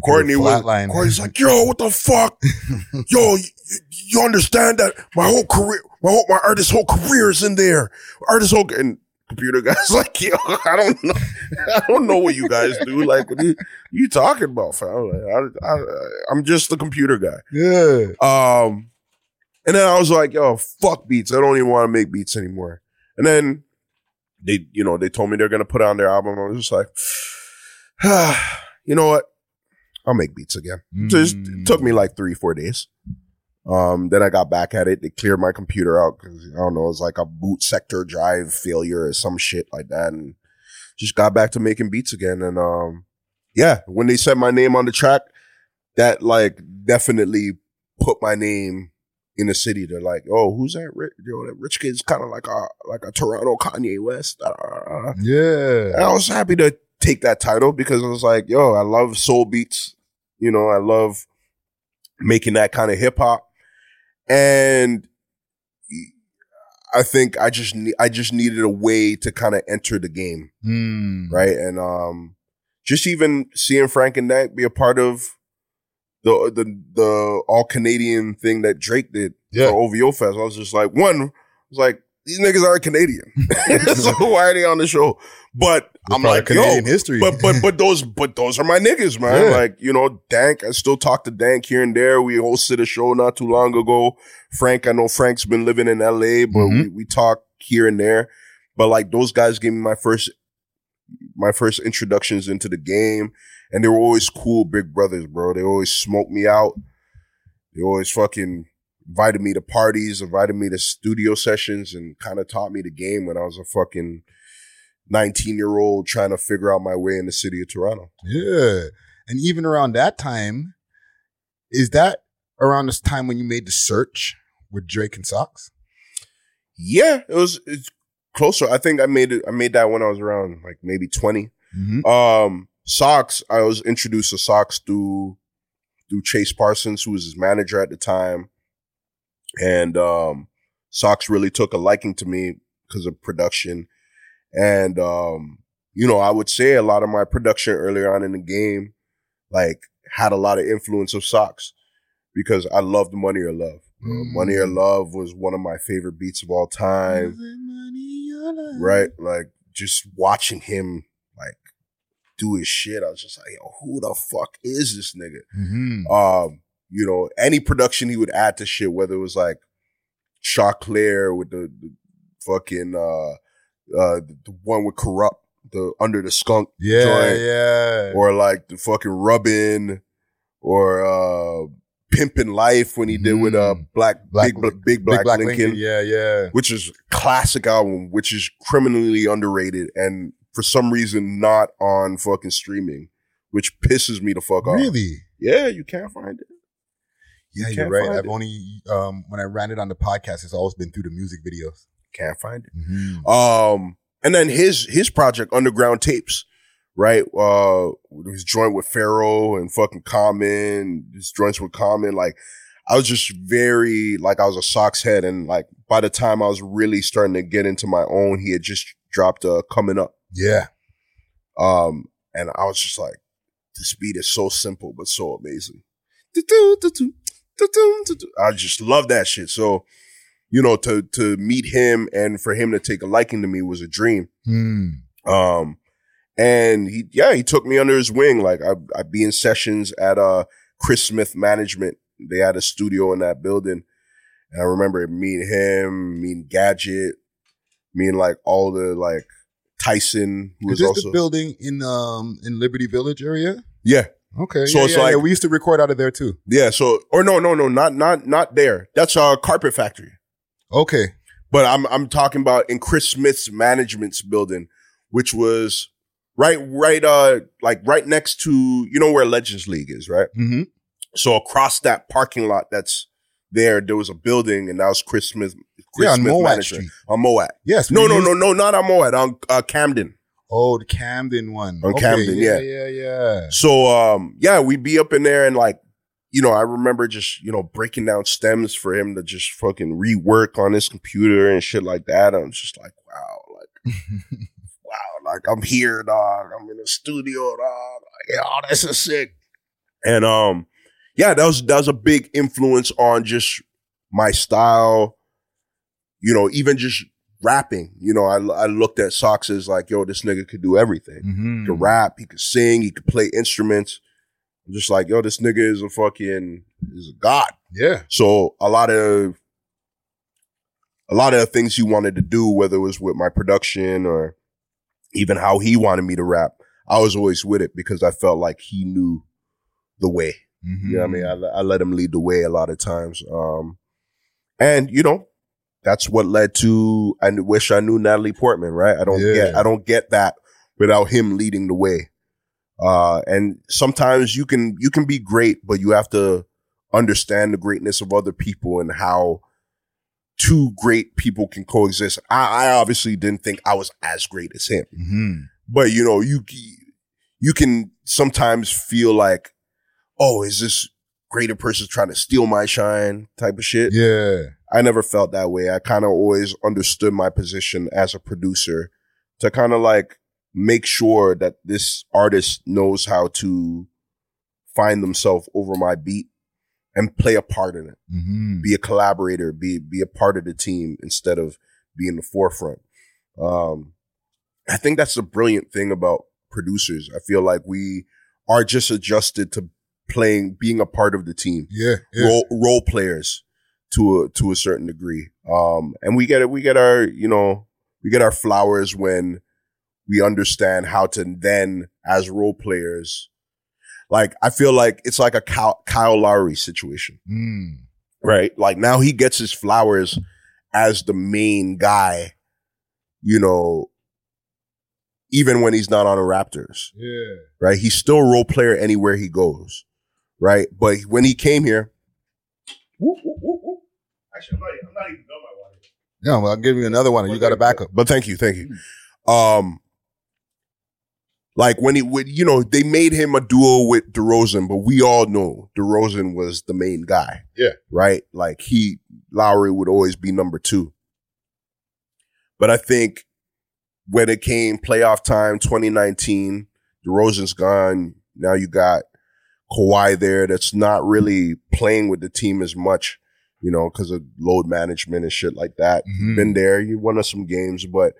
C: Courtney was,
B: flatline.
C: Courtney's like, yo, what the fuck? yo, you, you understand that my whole career, my whole, my artist's whole career is in there. Artist whole, and computer guys like, yo, I don't know. I don't know what you guys do. Like, what are you, you talking about, fam? I'm, like, I, I, I'm just the computer guy.
B: yeah.
C: Um, and then I was like, yo, fuck beats. I don't even want to make beats anymore. And then they, you know, they told me they're going to put on their album. I was just like, ah, you know what? I'll make beats again. Just
B: Mm.
C: it took me like three, four days. Um, then I got back at it. They cleared my computer out because I don't know, it was like a boot sector drive failure or some shit like that, and just got back to making beats again. And um, yeah, when they said my name on the track, that like definitely put my name in the city. They're like, oh, who's that? Rich, yo, that Rich Kidd's kind of like a like a Toronto Kanye West. Uh, and
B: Yeah.
C: I was happy to take that title because I was like, yo, I love soul beats. You know, I love making that kind of hip hop. And I think I just I just needed a way to kind of enter the game,
B: Mm.
C: right? And um just even seeing Frank and Dank be a part of the the the all Canadian thing that Drake did
B: Yeah.
C: for OVO Fest, I was just like, one, I was like, these niggas aren't Canadian. so why are they on the show? But I'm
B: Part
C: like,
B: Canadian
C: yo,
B: history.
C: but but but those but those are my niggas, man.
B: Yeah.
C: Like you know, Dank. I still talk to Dank here and there. We hosted a show not too long ago. Frank, I know Frank's been living in L.A., but
B: Mhm.
C: we we talk here and there. But like those guys gave me my first my first introductions into the game, and they were always cool big brothers, bro. They always smoked me out. They always fucking invited me to parties, invited me to studio sessions, and kind of taught me the game when I was a fucking 19 year old trying to figure out my way in the city of Toronto.
B: Yeah. And even around that time, is that around this time when you made the search with Drake and Sox?
C: Yeah, it was it's closer. I think I made it. I made that when I was around like maybe 20.
B: Mm-hmm.
C: Um, Sox. I was introduced to Sox through through Chase Parsons, who was his manager at the time, and um, Sox really took a liking to me because of production, and um, you know, I would say a lot of my production earlier on in the game, like had a lot of influence of Sox because I loved Money or Love. Uh,
B: Mm.
C: Money or Love was one of my favorite beats of all time right? Like just watching him like do his shit. I was just like, yo, who the fuck is this nigga?
B: Mm-hmm.
C: Um, you know, any production he would add to shit, whether it was like Choclair with the, the fucking uh uh the, one with corrupt, the under the skunk
B: Yeah,
C: joint,
B: yeah.
C: or like the fucking rubbin, or uh pimpin' life when he did with uh
B: Mm.
C: black,
B: Black-
C: big, big, big black, Lincoln
B: Yeah, yeah.
C: which is a classic album, which is criminally underrated and for some reason not on fucking streaming, which pisses me the fuck off.
B: Really?
C: Yeah, you can't find it.
B: Yeah,
C: You
B: you're right. I've
C: it.
B: only um when I ran it on the podcast, it's always been through the music videos.
C: Can't find it.
B: Mm-hmm.
C: Um, and then his his project, Underground Tapes, right? Uh, his joint with Pharaoh and fucking Common, his joints with Common. Like, I was just very like I was a Sox head, and like by the time I was really starting to get into my own, he had just dropped uh, coming up.
B: Yeah.
C: Um, and I was just like, this beat is so simple but so amazing. I just love that shit. So, you know, to to meet him and for him to take a liking to me was a dream.
B: Hmm.
C: Um, and he, yeah, he took me under his wing. Like I, I'd be in sessions at uh Chris Smith Management. They had a studio in that building, and I remember meeting him, meeting Gadget, meeting like all the like Tyson, who
B: Is
C: was
B: this
C: also
B: the building in um in Liberty Village area?
C: yeah,
B: Okay.
C: So
B: yeah,
C: it's
B: yeah,
C: like-
B: yeah. we used to record out of there too.
C: yeah. So or no, no, no, not not not there. That's a carpet factory.
B: Okay.
C: But I'm I'm talking about in Chris Smith's management's building, which was right right uh like right next to you know where Legends League is, right?
B: Mm-hmm.
C: So across that parking lot that's there, there was a building, and that was Chris Smith. Chris
B: Yeah, on
C: Smith
B: Mowat
C: management.
B: Street.
C: On Mowat.
B: Yes.
C: No, no, no, no, not on Mowat. On uh, Camden.
B: Oh, the Camden one.
C: On Camden,
B: yeah,
C: yeah.
B: yeah, yeah.
C: So um yeah, we'd be up in there and like, you know, I remember just, you know, breaking down stems for him to just fucking rework on his computer and shit like that. I'm just like, wow, like wow, like I'm here, dog. I'm in the studio, dog. Like, yeah, oh, this is sick. And um, yeah, that was that was a big influence on just my style. You know, even just rapping. You know, I I looked at Sox as like, yo, this nigga could do everything.
B: Mhm.
C: He could rap, he could sing, he could play instruments. I'm just like, yo, this nigga is a fucking is a god.
B: Yeah.
C: So a lot of a lot of things he wanted to do, whether it was with my production or even how he wanted me to rap, I was always with it because I felt like he knew the way.
B: Mhm.
C: You know what I mean? I, I let him lead the way a lot of times. Um, and you know, that's what led to, I wish I knew Natalie Portman, right? I don't
B: Yeah.
C: get, I don't get that without him leading the way. Uh, and sometimes you can, you can be great, but you have to understand the greatness of other people and how two great people can coexist. I, I obviously didn't think I was as great as him
B: Mhm.
C: but you know, you you can sometimes feel like, oh, is this greater person trying to steal my shine type of shit?
B: Yeah.
C: I never felt that way. I kind of always understood my position as a producer to kind of like make sure that this artist knows how to find themselves over my beat and play a part in it
B: Mhm.
C: be a collaborator, be be a part of the team instead of being the forefront. Um, I think that's the brilliant thing about producers. I feel like we are just adjusted to playing, being a part of the team,
B: Yeah. Yeah.
C: role role players to a to a certain degree. Um, and we get it. We get our you know we get our flowers when we understand how to then as role players. Like I feel like it's like a Kyle, Kyle Lowry situation
B: Mm.
C: right? Like now he gets his flowers as the main guy, you know, even when he's not on the Raptors,
B: Yeah.
C: right? He's still a role player anywhere he goes, right? But when he came here, whoop, whoop, whoop, whoop. Actually, I'm not, I'm not even done my water.
B: Yeah. Well, I'll give you another one. and You got a backup.
C: But thank you, thank you. Um, like when he would, you know, they made him a duo with DeRozan, but we all know DeRozan was the main guy.
B: Yeah.
C: Right? Like he, Lowry would always be number two. But I think when it came playoff time, 2019, DeRozan's gone. Now you got Kawhi there that's not really playing with the team as much, you know, because of load management and shit like that
B: Mhm.
C: been there. You won us some games, but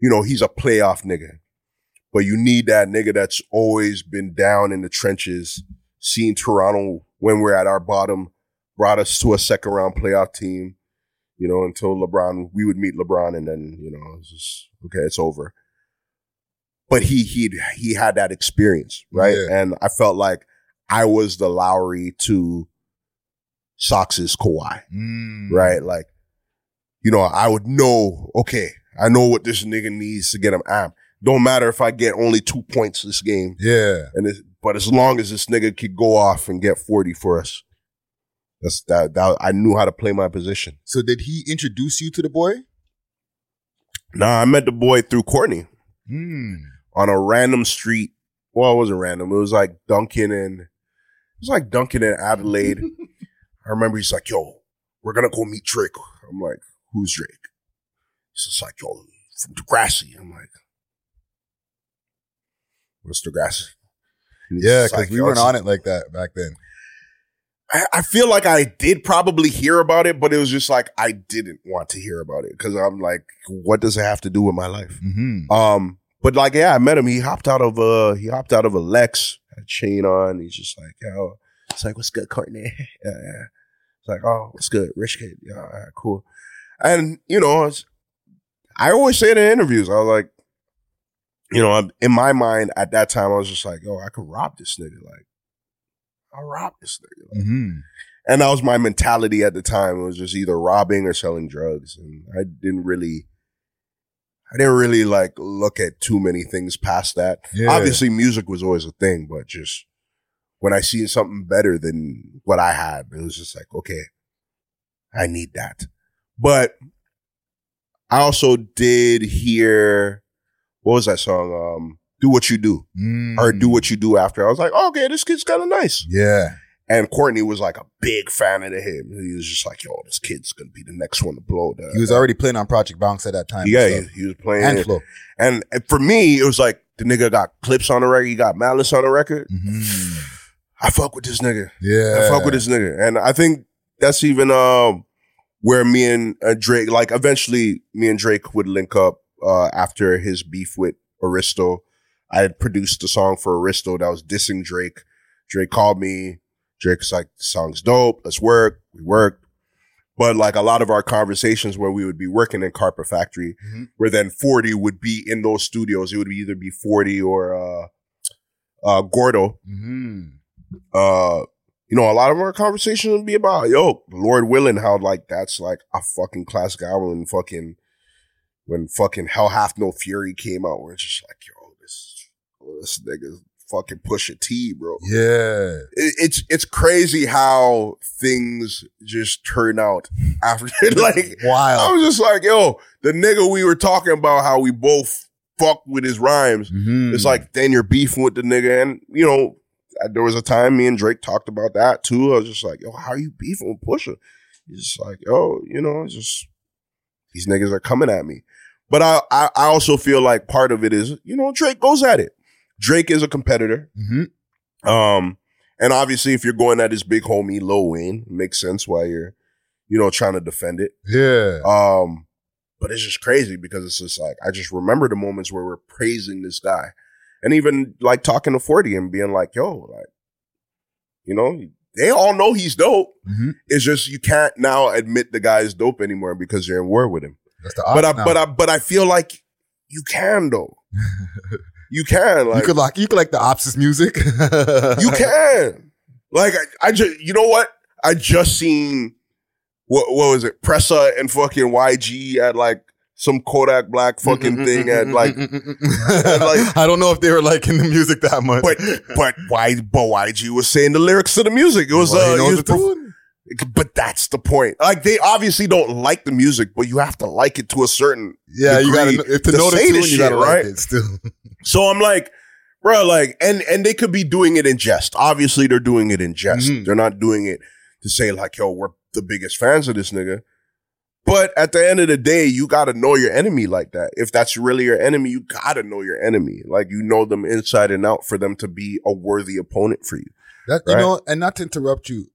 C: you know, he's a playoff nigga. But you need that nigga that's always been down in the trenches, seen Toronto when we're at our bottom, brought us to a second round playoff team, you know, until LeBron, we would meet LeBron and then, you know, it's just, okay, it's over. But he, he, he had that experience, right?
B: Yeah.
C: And I felt like I was the Lowry to Sox's Kawhi
B: Mm.
C: right? Like, you know, I would know, okay, I know what this nigga needs to get him amped. Don't matter if I get only two points this game.
B: Yeah.
C: And it, but as long as this nigga could go off and get 40 for us, that's that, that I knew how to play my position.
B: So did he introduce you to the boy?
C: Nah, I met the boy through Courtney
B: Mm.
C: on a random street. Well, it wasn't random. It was like Duncan and it was like Duncan and Adelaide. I remember he's like, yo, we're gonna go meet Drake. I'm like, who's Drake? He's just like, yo, from Degrassi. I'm like, what's Degrassi?
B: Yeah, because
C: like,
B: we weren't on it like that back then.
C: I, I feel like I did probably hear about it, but it was just like I didn't want to hear about it because I'm like, what does it have to do with my life?
B: Mm-hmm.
C: Um, but like, yeah, I met him. He hopped out of a he hopped out of a Lex, had a chain on. He's just like, yo, it's like, what's good, Courtney? yeah, yeah. It's like, oh, what's good, Rich Kidd? Yeah, all right, cool. And you know, it's, I always say it in interviews. I was like, you know, I'm- in my mind at that time, I was just like, oh, I could rob this nigga. Like, I'll rob this nigga. Like,
B: Mm-hmm.
C: and that was my mentality at the time. It was just either robbing or selling drugs. And I didn't really, I didn't really like look at too many things past that.
B: Yeah.
C: Obviously music was always a thing, but just when I see something better than what I had, it was just like, okay, I need that. But I also did hear what was that song? Um, do what you do or do what you do after. I was like, oh, okay, this kid's kind of nice.
B: Yeah.
C: And Courtney was like a big fan of him. He was just like, yo, this kid's gonna be the next one to blow.
B: He was already playing on Project Bounce at that time.
C: yeah, he, he was playing.
B: and. Flow.
C: And, for me, it was like the nigga got Clipse on the record. He got Malice on the record.
B: Mhm.
C: I fuck with this nigga.
B: Yeah.
C: I fuck with this nigga. And I think that's even um where me and uh, Drake, like eventually me and Drake would link up uh after his beef with Aristo. I had produced a song for Aristo that was dissing Drake. Drake called me. Drake's like, the song's dope. Let's work. We worked. But like a lot of our conversations where we would be working in Carpet Factory,
B: Mhm.
C: where then 40 would be in those studios. It would either be 40 or uh uh Gordo
B: Mhm.
C: Uh, you know, a lot of our conversations would be about, yo, Lord willing, how like that's like a fucking classic album when fucking when fucking Hell Hath No Fury came out, where it's just like, yo, this this nigga fucking Pusha T, bro.
B: Yeah.
C: It, it's it's crazy how things just turn out after like I was just like, yo, the nigga we were talking about how we both fuck with his rhymes.
B: Mhm.
C: It's like then you're beefing with the nigga, and you know, there was a time me and Drake talked about that too. I was just like, yo, how are you beefing with Pusha? He's just like, yo, you know, it's just these niggas are coming at me. But I, I, I also feel like part of it is, you know, Drake goes at it. Drake is a competitor.
B: Mhm.
C: Um, and obviously, if you're going at his big homie Lil Wayne, it makes sense why you're, you know, trying to defend it.
B: Yeah.
C: Um, but it's just crazy because it's just like I just remember the moments where we're praising this guy, and even like talking to Forty and being like, "Yo, like, you know, they all know he's dope.
B: Mhm.
C: It's just you can't now admit the guy is dope anymore because you're in war with him.
B: That's the
C: but I,
B: now.
C: but I, but I feel like you can though. you can like
B: you could like you could like the ops' music.
C: you can. Like I, I just you know what? I just seen what what was it? Pressa and fucking YG at like some Kodak Black mm-hmm, fucking mm-hmm, thing at mm-hmm, like like-
B: I don't know if they were liking the music that much.
C: but but why but YG was saying the lyrics to the music. It was
B: Well,
C: uh
B: he knows
C: he was
B: the
C: perf-
B: tune.
C: but that's the point. Like they obviously don't like the music, but you have to like it to a certain
B: Yeah, you gotta
C: degree
B: if to know the
C: say
B: tune,
C: this
B: you gotta
C: shit,
B: like it still.
C: So I'm like, bro, like, and and they could be doing it in jest. Obviously, they're doing it in jest.
B: Mhm.
C: They're not doing it to say like, yo, we're the biggest fans of this nigga. But at the end of the day, you gotta know your enemy like that. If that's really your enemy, you gotta know your enemy. Like you know them inside and out for them to be a worthy opponent for you.
B: That you know, and not to interrupt you,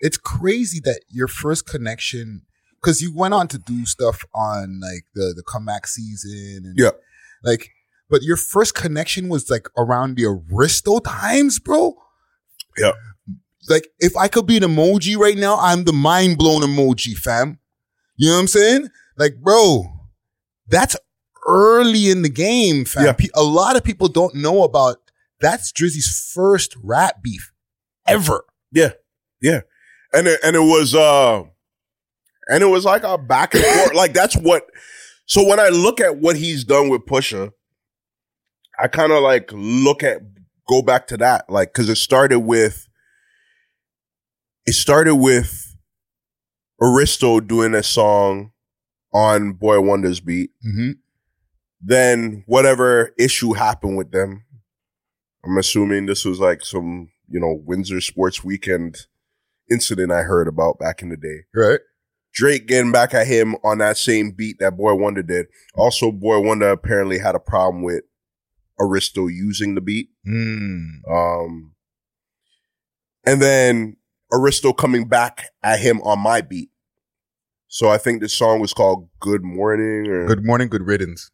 B: it's crazy that your first connection because you went on to do stuff on like the the comeback season and
C: Yeah.
B: like, but your first connection was like around the Aristo times, bro.
C: Yeah.
B: Like if I could be an emoji right now, I'm the mind blown emoji, fam. You know what I'm saying? Like, bro, that's early in the game, fam.
C: Yeah.
B: A lot of people don't know about that's Drizzy's first rap beef ever.
C: Yeah. Yeah. And it, and it was, uh, and it was like a back and forth. like that's what, so when I look at what he's done with Pusha, I kind of like look at, go back to that. Like, cause it started with, it started with Aristo doing a song on Boi-1da's beat.
B: Mm-hmm.
C: Then whatever issue happened with them, I'm assuming this was like some, you know, Windsor Sports Weekend incident I heard about back in the day.
B: Right.
C: Drake getting back at him on that same beat that Boi-1da did. Also, Boi-1da apparently had a problem with Aristo using the beat.
B: Mm.
C: Um, and then Aristo coming back at him on my beat. So I think the song was called Good Morning or
B: Good morning, good riddance.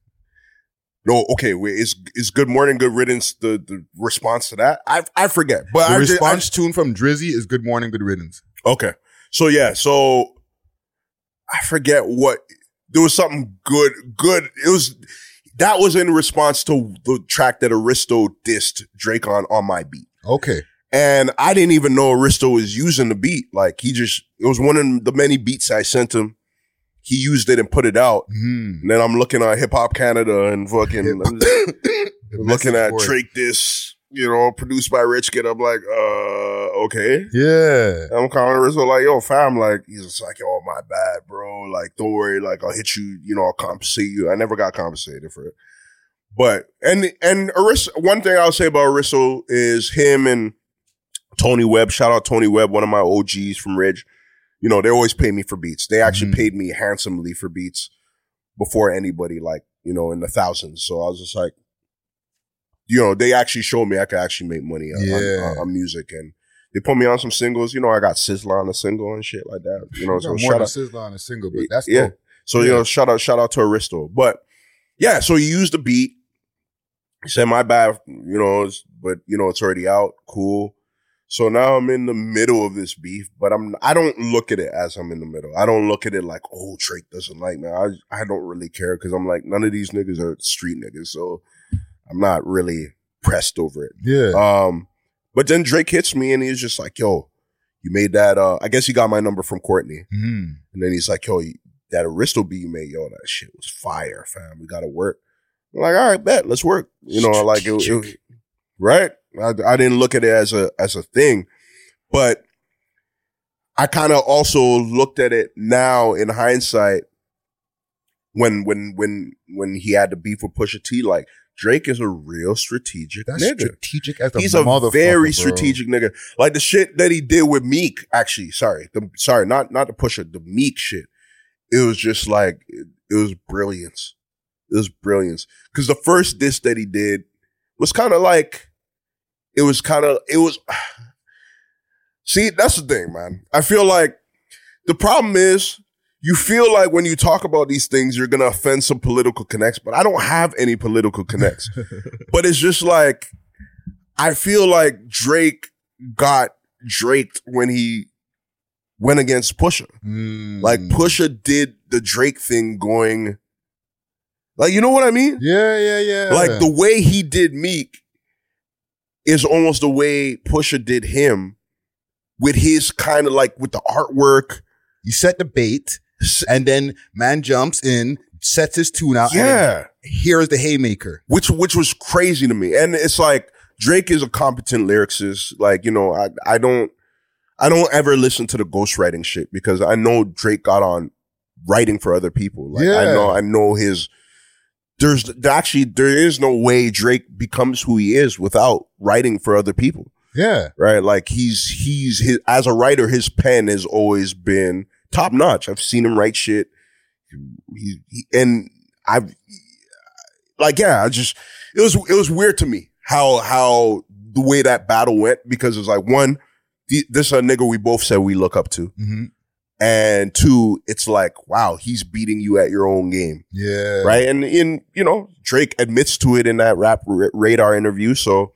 C: no, okay, wait, is is Good Morning, Good Riddance the, the response to that? I I forget. But
B: The
C: I, ju- I
B: response tune from Drizzy is good morning, good riddance.
C: Okay. So yeah, so I forget what there was something good, good. It was that was in response to the track that Aristo dissed Drake on on my beat.
B: Okay.
C: And I didn't even know Aristo was using the beat. Like he just it was one of the many beats I sent him. He used it and put it out.
B: Mm.
C: And then I'm looking at Hip Hop Canada and fucking looking at
B: Drake.
C: This, you know, produced by Rich Kidd. I'm like, uh, okay.
B: Yeah.
C: I'm calling Rizzo like, yo, fam, like, he's just like, yo, my bad, bro. Like, don't worry, like, I'll hit you, you know, I'll compensate you. I never got compensated for it. But and and Arissa, one thing I'll say about Aristo is him and Tony Webb. Shout out Tony Webb, one of my OGs from Ridge. You know, they always pay me for beats. They actually
B: Mhm.
C: paid me handsomely for beats before anybody, like, you know, in the thousands. So I was just like, you know, they actually showed me I could actually make money on,
B: Yeah.
C: on, on music. And they put me on some singles. You know, I got Sizzler on a single and shit like that. You know,
B: You
C: so
B: more
C: shout out.
B: Sizzler on a single, but that's
C: yeah.
B: dope.
C: So you know, shout out, shout out to Aristo. But yeah, so you use the beat. He said, "My bad," you know, but you know, it's already out. Cool. So now I'm in the middle of this beef, but I'm I don't look at it as I'm in the middle. I don't look at it like, oh, Drake doesn't like me. I I don't really care because I'm like none of these niggas are street niggas, so I'm not really pressed over it.
B: Yeah.
C: Um, but then Drake hits me and he's just like, "Yo, you made that." Uh, I guess he got my number from Courtney.
B: Mhm.
C: And then he's like, yo, that Aristo beat you made, yo, that shit was fire, fam. We gotta work. I'm like, all right, bet, let's work. You know, like it, it- right? I, I didn't look at it as a as a thing, but I kind of also looked at it now in hindsight when when when when he had the beef with Pusha T, like Drake is a real strategic
B: That's
C: nigga.
B: strategic as the
C: He's a very
B: bro.
C: strategic nigga. Like the shit that he did with Meek, actually, sorry, the, sorry, not not the Pusha, the Meek shit. It was just like it, it was brilliance. It was brilliance because the first diss that he did was kind of like it was kind of it was. See, that's the thing, man. I feel like the problem is you feel like when you talk about these things, you're gonna offend some political connects, but I don't have any political connects. but it's just like I feel like Drake got Draked when he went against Pusha.
B: Mm.
C: Like Pusha did the Drake thing going like you know what I mean?
B: Yeah, yeah, yeah.
C: Like the way he did Meek is almost the way Pusha did him with his kind of like with the artwork.
B: you set the bait, and then man jumps in, sets his tune out.
C: Yeah.
B: here's the haymaker.
C: which which was crazy to me. And it's like Drake is a competent lyricist. Like you know, I I don't I don't ever listen to the ghostwriting shit because I know Drake got on writing for other people. Like I know I know his. There's actually there is no way Drake becomes who he is without writing for other people,
B: Yeah.
C: right? Like he's he's his as a writer, his pen has always been top notch. I've seen him write shit. He, he and I've like yeah, I just it was it was weird to me how how the way that battle went because it's like one, th- this is a nigga we both said we look up to,
B: hmm
C: and two, it's like wow, he's beating you at your own game,
B: Yeah.
C: right? And in you know Drake admits to it in that rap r- radar interview, so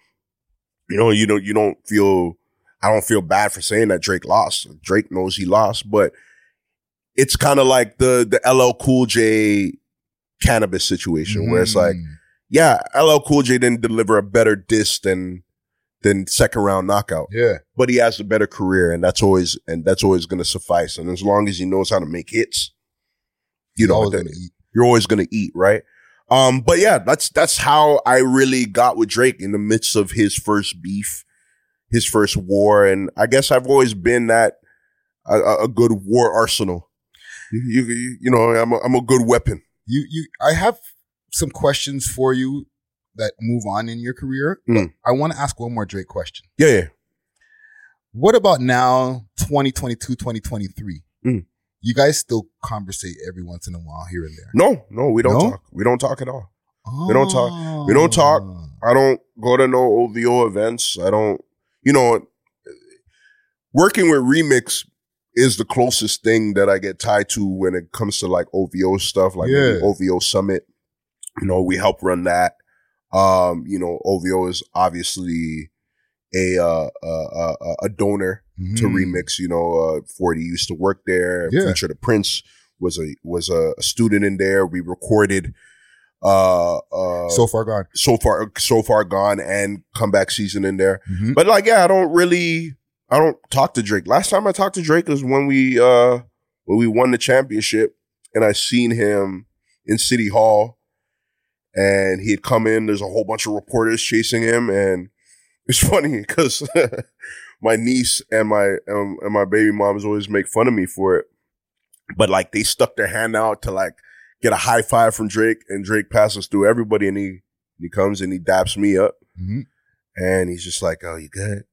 C: you know you don't you don't feel I don't feel bad for saying that Drake lost. Drake knows he lost, but it's kind of like the the LL Cool J Canibus situation where it's like
B: Mm.
C: yeah, LL Cool J didn't deliver a better diss than than second round knockout,
B: Yeah.
C: but he has a better career, and that's always and that's always going to suffice. And as long as he knows how to make hits, you know,
B: Always
C: then
B: gonna
C: you're always going to eat, right? Um, but yeah, that's that's how I really got with Drake in the midst of his first beef, his first war, and I guess I've always been that a, a a good war arsenal. You, you, you know, I'm a, I'm a good weapon.
B: You you I have some questions for you that move on in your career.
C: Mm.
B: I want to ask one more Drake question.
C: Yeah, yeah.
B: What about now 2022 2023?
C: Mm.
B: You guys still conversate every once in a while here and there.
C: No, no, we don't
B: No?
C: talk. We don't talk at all. We don't talk. We don't talk. I don't go to no OVO events. I don't, you know, working with Remix is the closest thing that I get tied to when it comes to like OVO stuff, like
B: Yeah.
C: OVO Summit. You know, we help run that. Um, you know, OVO is obviously a uh, uh, uh, a donor to
B: Mhm.
C: Remix. You know, uh, Forty used to work there.
B: Yeah.
C: Future the Prince was a was a, a student in there. We recorded uh uh
B: So far gone.
C: so far so far gone and comeback season in there.
B: Mhm.
C: But like yeah, I don't really I don't talk to Drake. Last time I talked to Drake was when we uh when we won the championship and I seen him in City Hall and he had come in, there's a whole bunch of reporters chasing him and it's funny because my niece and my um, and my baby moms always make fun of me for it. But like they stuck their hand out to like get a high five from Drake and Drake passes through everybody and he he comes and he daps me up
B: Mhm.
C: and he's just like, "Oh, you good?"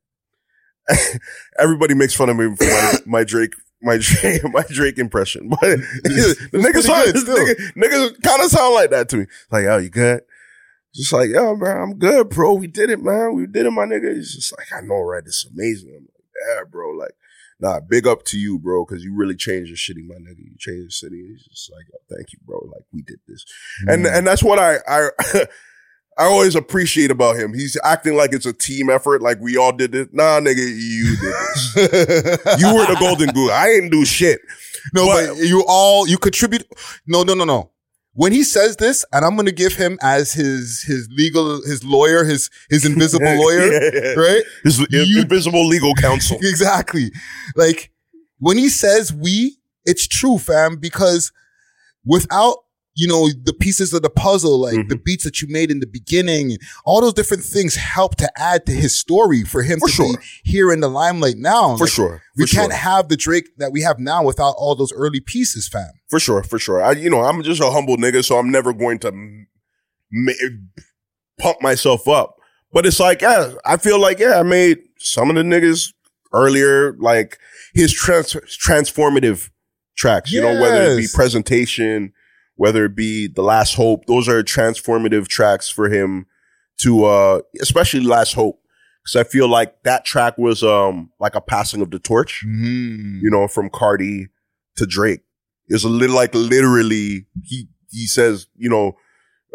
C: Everybody makes fun of me for my, my Drake, my Drake, my Drake impression, but the niggas,
B: pretty
C: sound, nigga, niggas kind of sound like that to me. Like, "Oh, you good?" Just like, "Yo, man, I'm good, bro. We did it, man. We did it, my nigga." He's just like, "I know, right? It's amazing." I'm like, "Yeah, bro. Like, nah, big up to you, bro, because you really changed the city, my nigga. You changed the city." He's just like, "Yo, thank you, bro. Like, we did this." and
B: Mm.
C: and that's what I I I always appreciate about him. He's acting like it's a team effort, like we all did it. Nah, nigga, you did this. you were the golden goose. I didn't do shit.
B: No,
C: But-
B: but, you all you contribute. No, no, no, no. When he says this, and I'm going to give him as his his legal his lawyer, his his invisible lawyer,
C: Yeah.
B: right?
C: His
B: You-
C: invisible legal counsel.
B: exactly. Like when he says we, it's true, fam, because without, you know, the pieces of the puzzle, like
C: Mm-hmm.
B: the beats that you made in the beginning, all those different things help to add to his story for him
C: For
B: to
C: sure.
B: be here in the limelight now.
C: For
B: Like,
C: sure.
B: We
C: For
B: can't
C: sure.
B: have the Drake that we have now without all those early pieces, fam.
C: For sure, for sure. I, you know, I'm just a humble nigga, so I'm never going to m- pump myself up. But it's like, yeah, I feel like, yeah, I made some of the niggas earlier, like his trans- transformative tracks, you know, whether it be presentation, whether it be the last hope, those are transformative tracks for him to, uh, especially last hope. Cause I feel like that track was, um, like a passing of the torch
B: Mm-hmm.
C: you know, from Kardi to Drake. It's a little like literally he he says, you know,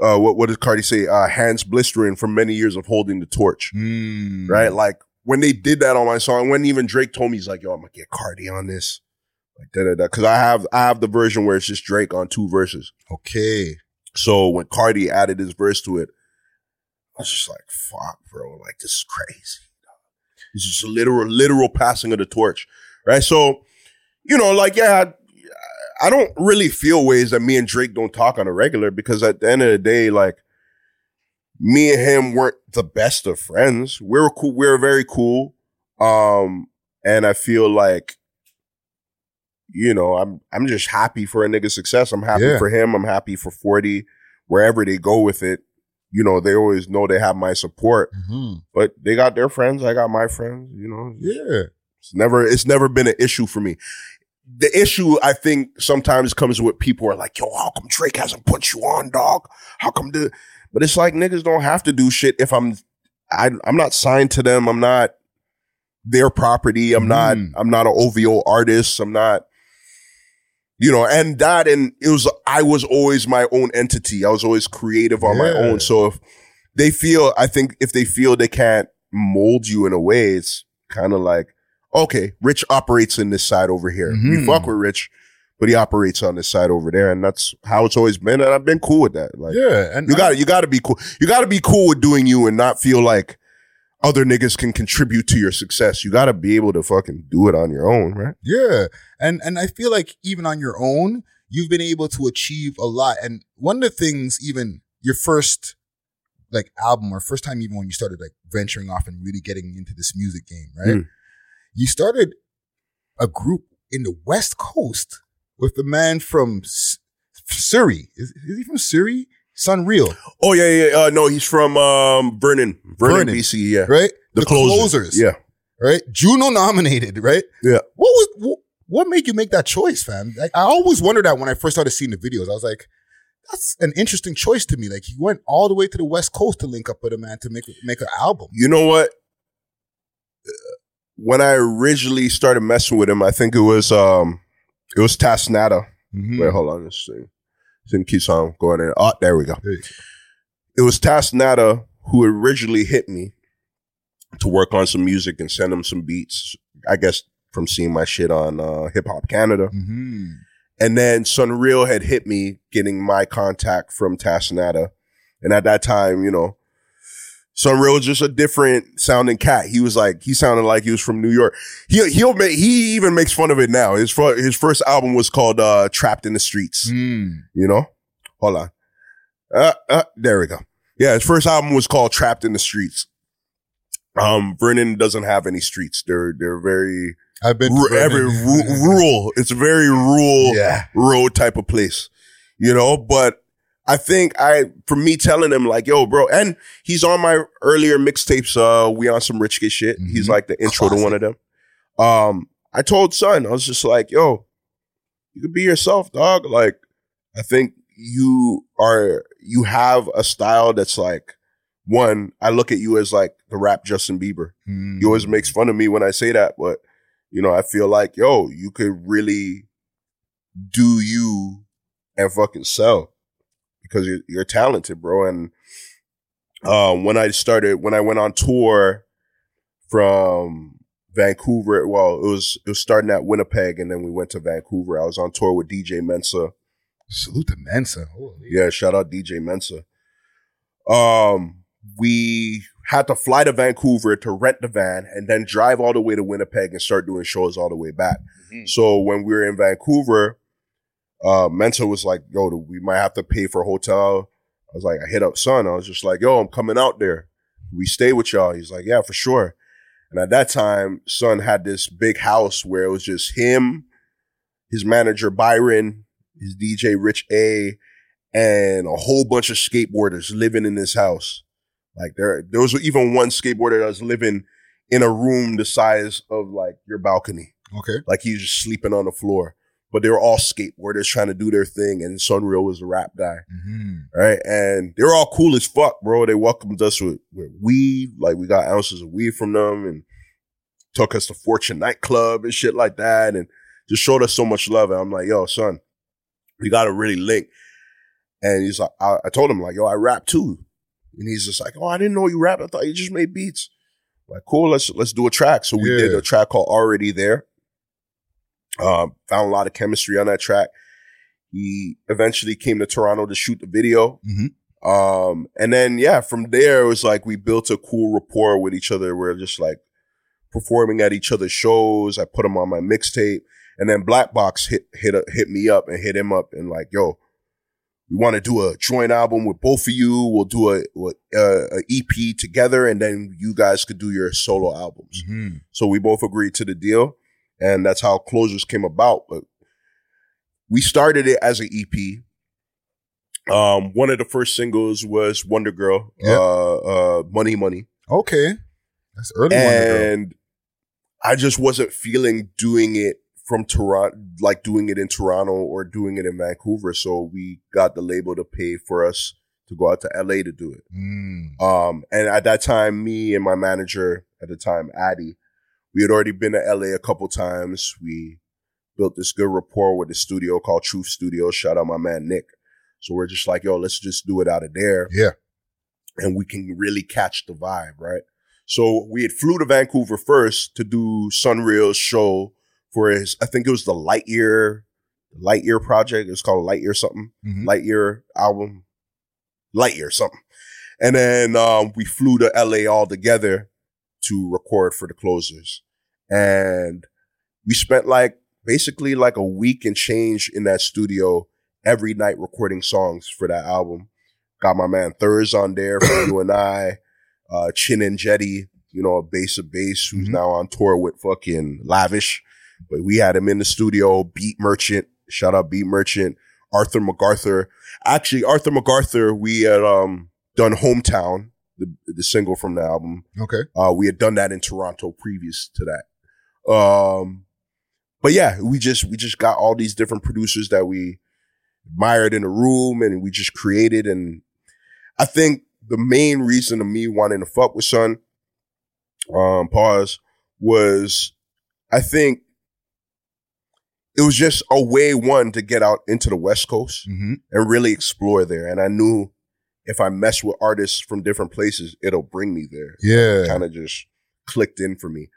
C: uh what what does Kardi say? Uh hands blistering from many years of holding the torch.
B: Mm.
C: Right? Like when they did that on my song, when even Drake told me he's like, yo, I'm gonna get Kardi on this. Like da da da. Cause I have I have the version where it's just Drake on two verses.
B: Okay.
C: So when Kardi added his verse to it, I was just like, fuck, bro, like this is crazy. This is a literal, literal passing of the torch. Right. So, you know, like, yeah, I, I don't really feel ways that me and Drake don't talk on a regular because at the end of the day, like, me and him weren't the best of friends. We were cool. We were very cool. Um, and I feel like, you know, I'm I'm just happy for a nigga's success. I'm happy
B: Yeah.
C: for him. I'm happy for 40. Wherever they go with it, you know, they always know they have my support.
B: Mm-hmm.
C: But they got their friends, I got my friends, you know.
B: Yeah.
C: It's never it's never been an issue for me. The issue I think sometimes comes with people are like, yo, how come Drake hasn't put you on, dog? How come the but it's like niggas don't have to do shit if I'm I I'm not signed to them. I'm not their property. I'm not
B: Mm.
C: I'm not an OVO artist. I'm not you know, and that and it was I was always my own entity. I was always creative on my own. So if they feel I think if they feel they can't mold you in a way, it's kind of like, okay, Rich operates in this side over here. We
B: Mhm.
C: fuck with Rich, but he operates on this side over there. And that's how it's always been. And I've been cool with that. Like
B: Yeah. And
C: you gotta, you got to be cool. You got to be cool with doing you and not feel like other niggas can contribute to your success. You got to be able to fucking do it on your own, right?
B: Yeah. And and I feel like even on your own, you've been able to achieve a lot. And one of the things, even your first like album or first time even when you started like venturing off and really getting into this music game, right?
C: Mm.
B: You started a group in the West Coast with the man from Surrey. Is, is he from Surrey? SonReal,
C: Oh yeah, yeah. Uh, no, he's from um, Vernon, Vernon,
B: Vernon.
C: BC. Yeah,
B: right?
C: the, closers. Yeah,
B: right? Juno nominated, right?
C: Yeah.
B: What was what, what made you make that choice, fam? Like, I always wondered that when I first started seeing the videos. I was like, that's an interesting choice to me. Like he went all the way to the West Coast to link up with a man to make make an album.
C: you know what? Uh, When I originally started messing with him, I think it was um, it was Tasnada.
B: Mhm.
C: Wait, hold on, this thing. Keeps on going in. Oh, there we go.
B: There go.
C: It was Tasnada who originally hit me to work on some music and send him some beats. I guess from seeing my shit on uh, Hip Hop Canada.
B: Mhm.
C: And then SonReal had hit me getting my contact from Tasnada. And at that time, you know, SonReal was just a different sounding cat. He was like, he sounded like he was from New York. He, he'll make, he even makes fun of it now. His, fir- his first album was called, uh, Trapped in the Streets,
B: Mm.
C: you know? Hold on. Uh, uh, there we go. Yeah. His first album was called Trapped in the Streets. Um, Vernon doesn't have any streets. They're, they're very,
B: I've been to
C: every ru- rural. It's a very rural
B: Yeah.
C: road type of place, you know, but I think I, for me telling him like, yo, bro, and he's on my earlier mixtapes. Uh, we on some rich kidd shit. He's
B: Mhm.
C: like the intro to one of them. Um, I told son, I was just like, yo, you could be yourself, dog. Like, I think you are, you have a style that's like, one, I look at you as like the rap Justin Bieber.
B: Mm.
C: He always makes fun of me when I say that, but you know, I feel like, yo, you could really do you and fucking sell because you're, you're talented, bro. And um, when I started, when I went on tour from Vancouver, well, it was it was starting at Winnipeg, and then we went to Vancouver. I was on tour with DJ Mensa.
B: Salute to Mensa. Holy.
C: Yeah, shout out DJ Mensa. Um, we had to fly to Vancouver to rent the van and then drive all the way to Winnipeg and start doing shows all the way back.
B: Mhm.
C: So when we were in Vancouver, uh, Mensa was like, yo, we might have to pay for a hotel. I was like, I hit up son. I was just like, yo, I'm coming out there. We stay with y'all. He's like, yeah, for sure. And at that time, son had this big house where it was just him, his manager Byron, his DJ Rich A, and a whole bunch of skateboarders living in this house. Like there, there was even one skateboarder that was living in a room the size of like your balcony.
B: Okay.
C: Like he's just sleeping on the floor. But they were all skateboarders trying to do their thing, and SonReal was a rap guy,
B: Mm-hmm.
C: right? And they were all cool as fuck, bro. They welcomed us with, with weed, like we got ounces of weed from them, and took us to Fortune nightclub and shit like that, and just showed us so much love. And I'm like, yo, son, we got to really link. And he's like, I, I told him like, yo, I rap too, and he's just like, oh, I didn't know you rap. I thought you just made beats. Like, cool, let's let's do a track. So we did a track called Already There. Um, found a lot of chemistry on that track. He eventually came to Toronto to shoot the video.
B: Mhm.
C: Um, and then yeah, from there it was like we built a cool rapport with each other. We're just like performing at each other's shows. I put him on my mixtape, and then Black Box hit hit hit me up and hit him up and like, yo, we want to do a joint album with both of you. We'll do a, a, a EP together, and then you guys could do your solo albums.
B: Mm-hmm.
C: So we both agreed to the deal, and that's how Closers came about. But we started it as an EP. Um, one of the first singles was Wonder Girl,
B: Yeah.
C: uh, uh, Money Money,
B: Okay. That's early
C: and I just wasn't feeling doing it from Toronto, like doing it in Toronto or doing it in Vancouver. So we got the label to pay for us to go out to LA to do it.
B: Mm.
C: Um, and at that time, me and my manager at the time, Addy, we had already been to LA a couple times. We built this good rapport with the studio called Truth Studio. Shout out my man Nick. So we're just like, yo, let's just do it out of there
B: Yeah.
C: and we can really catch the vibe, right? So we had flew to Vancouver first to do SonReal's show for his, I think it was the Lightyear, Lightyear project. It's called Lightyear something.
B: Mhm.
C: Lightyear album, Lightyear something. And then um, we flew to LA all together to record for the closers. And we spent like basically like a week and change in that studio every night recording songs for that album. Got my man Thurs on there for you and I, uh, Chin and Jetty, you know, a bass of bass who's
B: Mhm.
C: now on tour with fucking Lavish. But we had him in the studio, Beat Merchant, shout out Beat Merchant, Arthur McArthur. Actually, Arthur McArthur, we had um done Hometown, the the single from the album.
B: Okay.
C: Uh, we had done that in Toronto previous to that. Um, but yeah, we just we just got all these different producers that we admired in the room, and we just created. And I think the main reason of me wanting to fuck with Son, um, pause, was I think it was just a way one to get out into the West Coast
B: Mm-hmm.
C: and really explore there. And I knew if I mess with artists from different places, it'll bring me there
B: Yeah.
C: kind of just clicked in for me.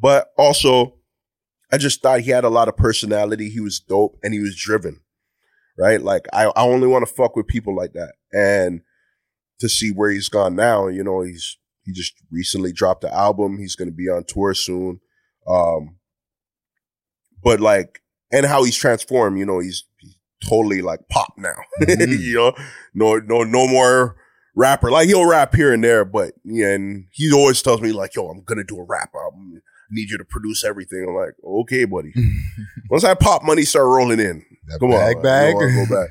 C: But also, I just thought he had a lot of personality. He was dope and he was driven, right? Like I, I only want to fuck with people like that. And to see where he's gone now, you know, he's he just recently dropped the album. He's going to be on tour soon. Um, but like, and how he's transformed, you know, he's, he's totally like pop now.
B: Mhm.
C: you know, no, no, no more rapper. Like he'll rap here and there, but yeah, and he always tells me like, "Yo, I'm gonna do a rap album. I need you to produce everything." I'm like, "Okay, buddy." Once that pop money start rolling in,
B: That
C: come
B: bag
C: on,
B: bag.
C: I know go back.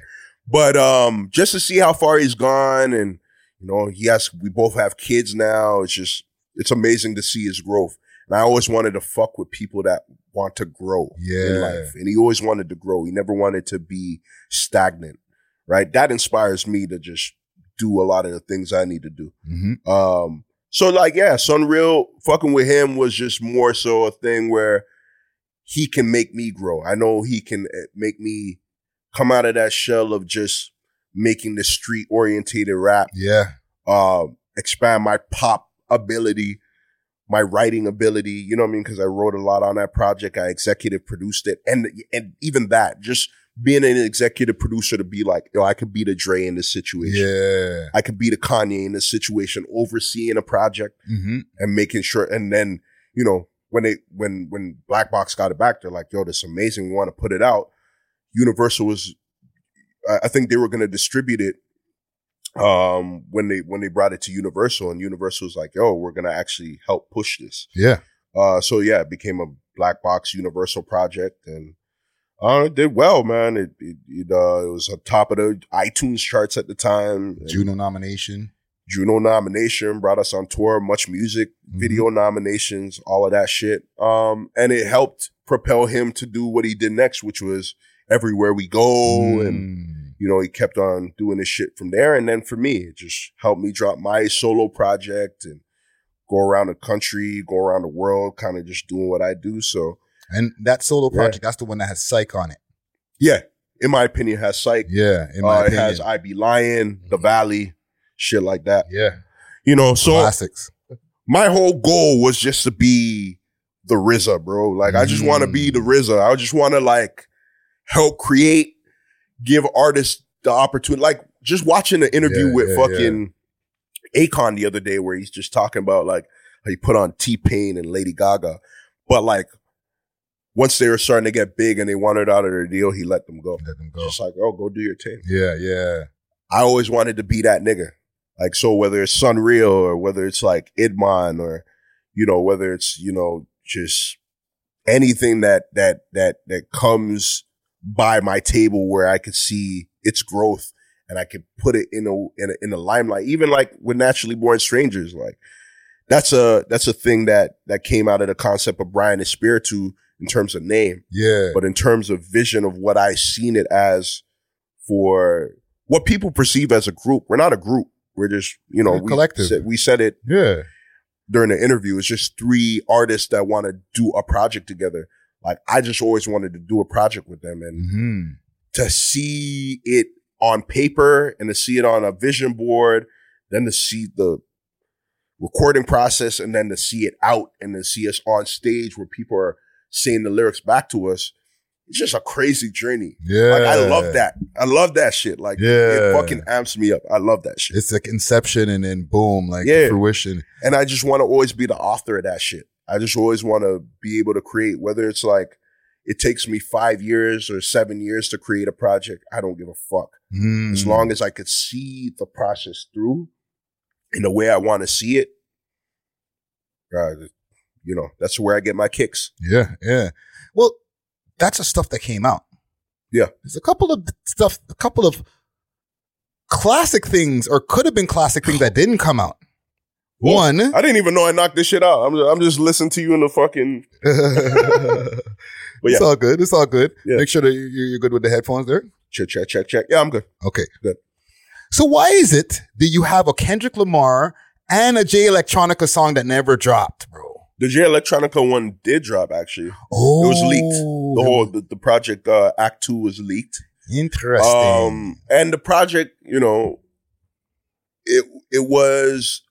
C: But um, just to see how far he's gone, and you know, he has. We both have kids now. It's just it's amazing to see his growth. And I always wanted to fuck with people that want to grow in
B: Yeah.
C: life, and he always wanted to grow. He never wanted to be stagnant. Right? That inspires me to just do a lot of the things I need to do.
B: hmm
C: Um, so like, yeah, SonReal fucking with him was just more so a thing where he can make me grow. I know he can eh, make me come out of that shell of just making the street orientated rap,
B: Yeah.
C: um, expand my pop ability, my writing ability. You know what I mean? Cause I wrote a lot on that project. I executive produced it. And, and even that, just being an executive producer to be like, yo, I could be the Dre in this situation.
B: Yeah.
C: I could be the Kanye in this situation, overseeing a project
B: hmm
C: and making sure. And then, you know, when they, when, when Black Box got it back, they're like, yo, this is amazing. We want to put it out. Universal was, I think they were going to distribute it. Um, when they, when they brought it to Universal and Universal was like, yo, we're to actually help push this.
B: Yeah.
C: Uh, so yeah, it became a Black Box Universal project and, uh, it did well, man. It, it, it, uh, it was on top of the iTunes charts at the time.
B: Juno nomination.
C: Juno nomination, brought us on tour, much music,
B: Mhm.
C: video nominations, all of that shit. Um, and it helped propel him to do what he did next, which was everywhere we go. And,
B: Mm.
C: You know, he kept on doing this shit from there. And then for me, it just helped me drop my solo project and go around the country, go around the world, kind of just doing what I do. So
B: And that solo
C: Yeah.
B: project, that's the one that has Psych on it.
C: yeah, in my opinion, has Psych.
B: Yeah. In my
C: Uh, it
B: opinion.
C: has I Be Lion, The Valley, shit like that.
B: yeah.
C: You know, so
B: Classics.
C: my whole goal was just to be the RZA, bro. Like I just want to be the RZA. I just want to like help create, give artists the opportunity. Like just watching the interview
B: Yeah,
C: with
B: yeah,
C: fucking Akon the other day, where he's just talking about like how he put on T Pain and Lady Gaga, but like once they were starting to get big and they wanted out of their deal, he let them go.
B: Let them go.
C: Just like, oh, go do your thing.
B: Yeah. Yeah.
C: I always wanted to be that nigga. Like, so whether it's SonReal or whether it's like Idman or, you know, whether it's, you know, just anything that, that, that, that comes by my table where I could see its growth and I could put it in a, in a, in the limelight, even like with Naturally Born Strangers, like that's a, that's a thing that, that came out of the concept of Brian Espiritu in terms of name
B: Yeah.
C: but in terms of vision of what I seen it as for what people perceive as a group, we're not a group. We're just, you know,
B: We're
C: we
B: collective.
C: Said, we said it
B: Yeah.
C: during the interview. It's just three artists that want to do a project together. Like I just always wanted to do a project with them and
B: hmm
C: to see it on paper and to see it on a vision board, then to see the recording process and then to see it out and to see us on stage where people are saying the lyrics back to us. It's just a crazy journey.
B: Yeah.
C: Like I love that. I love that shit. Like
B: Yeah.
C: it fucking amps me up. I love that shit.
B: It's like inception and then boom, like
C: Yeah.
B: fruition.
C: And I just want to always be the author of that shit. I just always want to be able to create, whether it's like it takes me five years or seven years to create a project. I don't give a fuck.
B: Mm.
C: As long as I could see the process through in the way I want to see it, uh, you know, that's where I get my kicks.
B: Yeah, yeah. Well, that's the stuff that came out.
C: Yeah.
B: There's a couple of stuff, a couple of classic things, or could have been classic things that didn't come out. One,
C: I didn't even know I knocked this shit out. I'm, I'm just listening to you in the fucking. But yeah.
B: it's all good. It's all good.
C: Yeah.
B: Make sure that you- you're good with the headphones there.
C: check, check, check, check. Yeah, I'm good.
B: Okay,
C: Good.
B: So why is it that you have a Kendrick Lamar and a Jay Electronica song that never dropped, bro?
C: The Jay Electronica one did drop actually.
B: Oh, it
C: was leaked. The whole the, the project uh, Act Two was leaked.
B: interesting.
C: Um, and the project, you know, it it was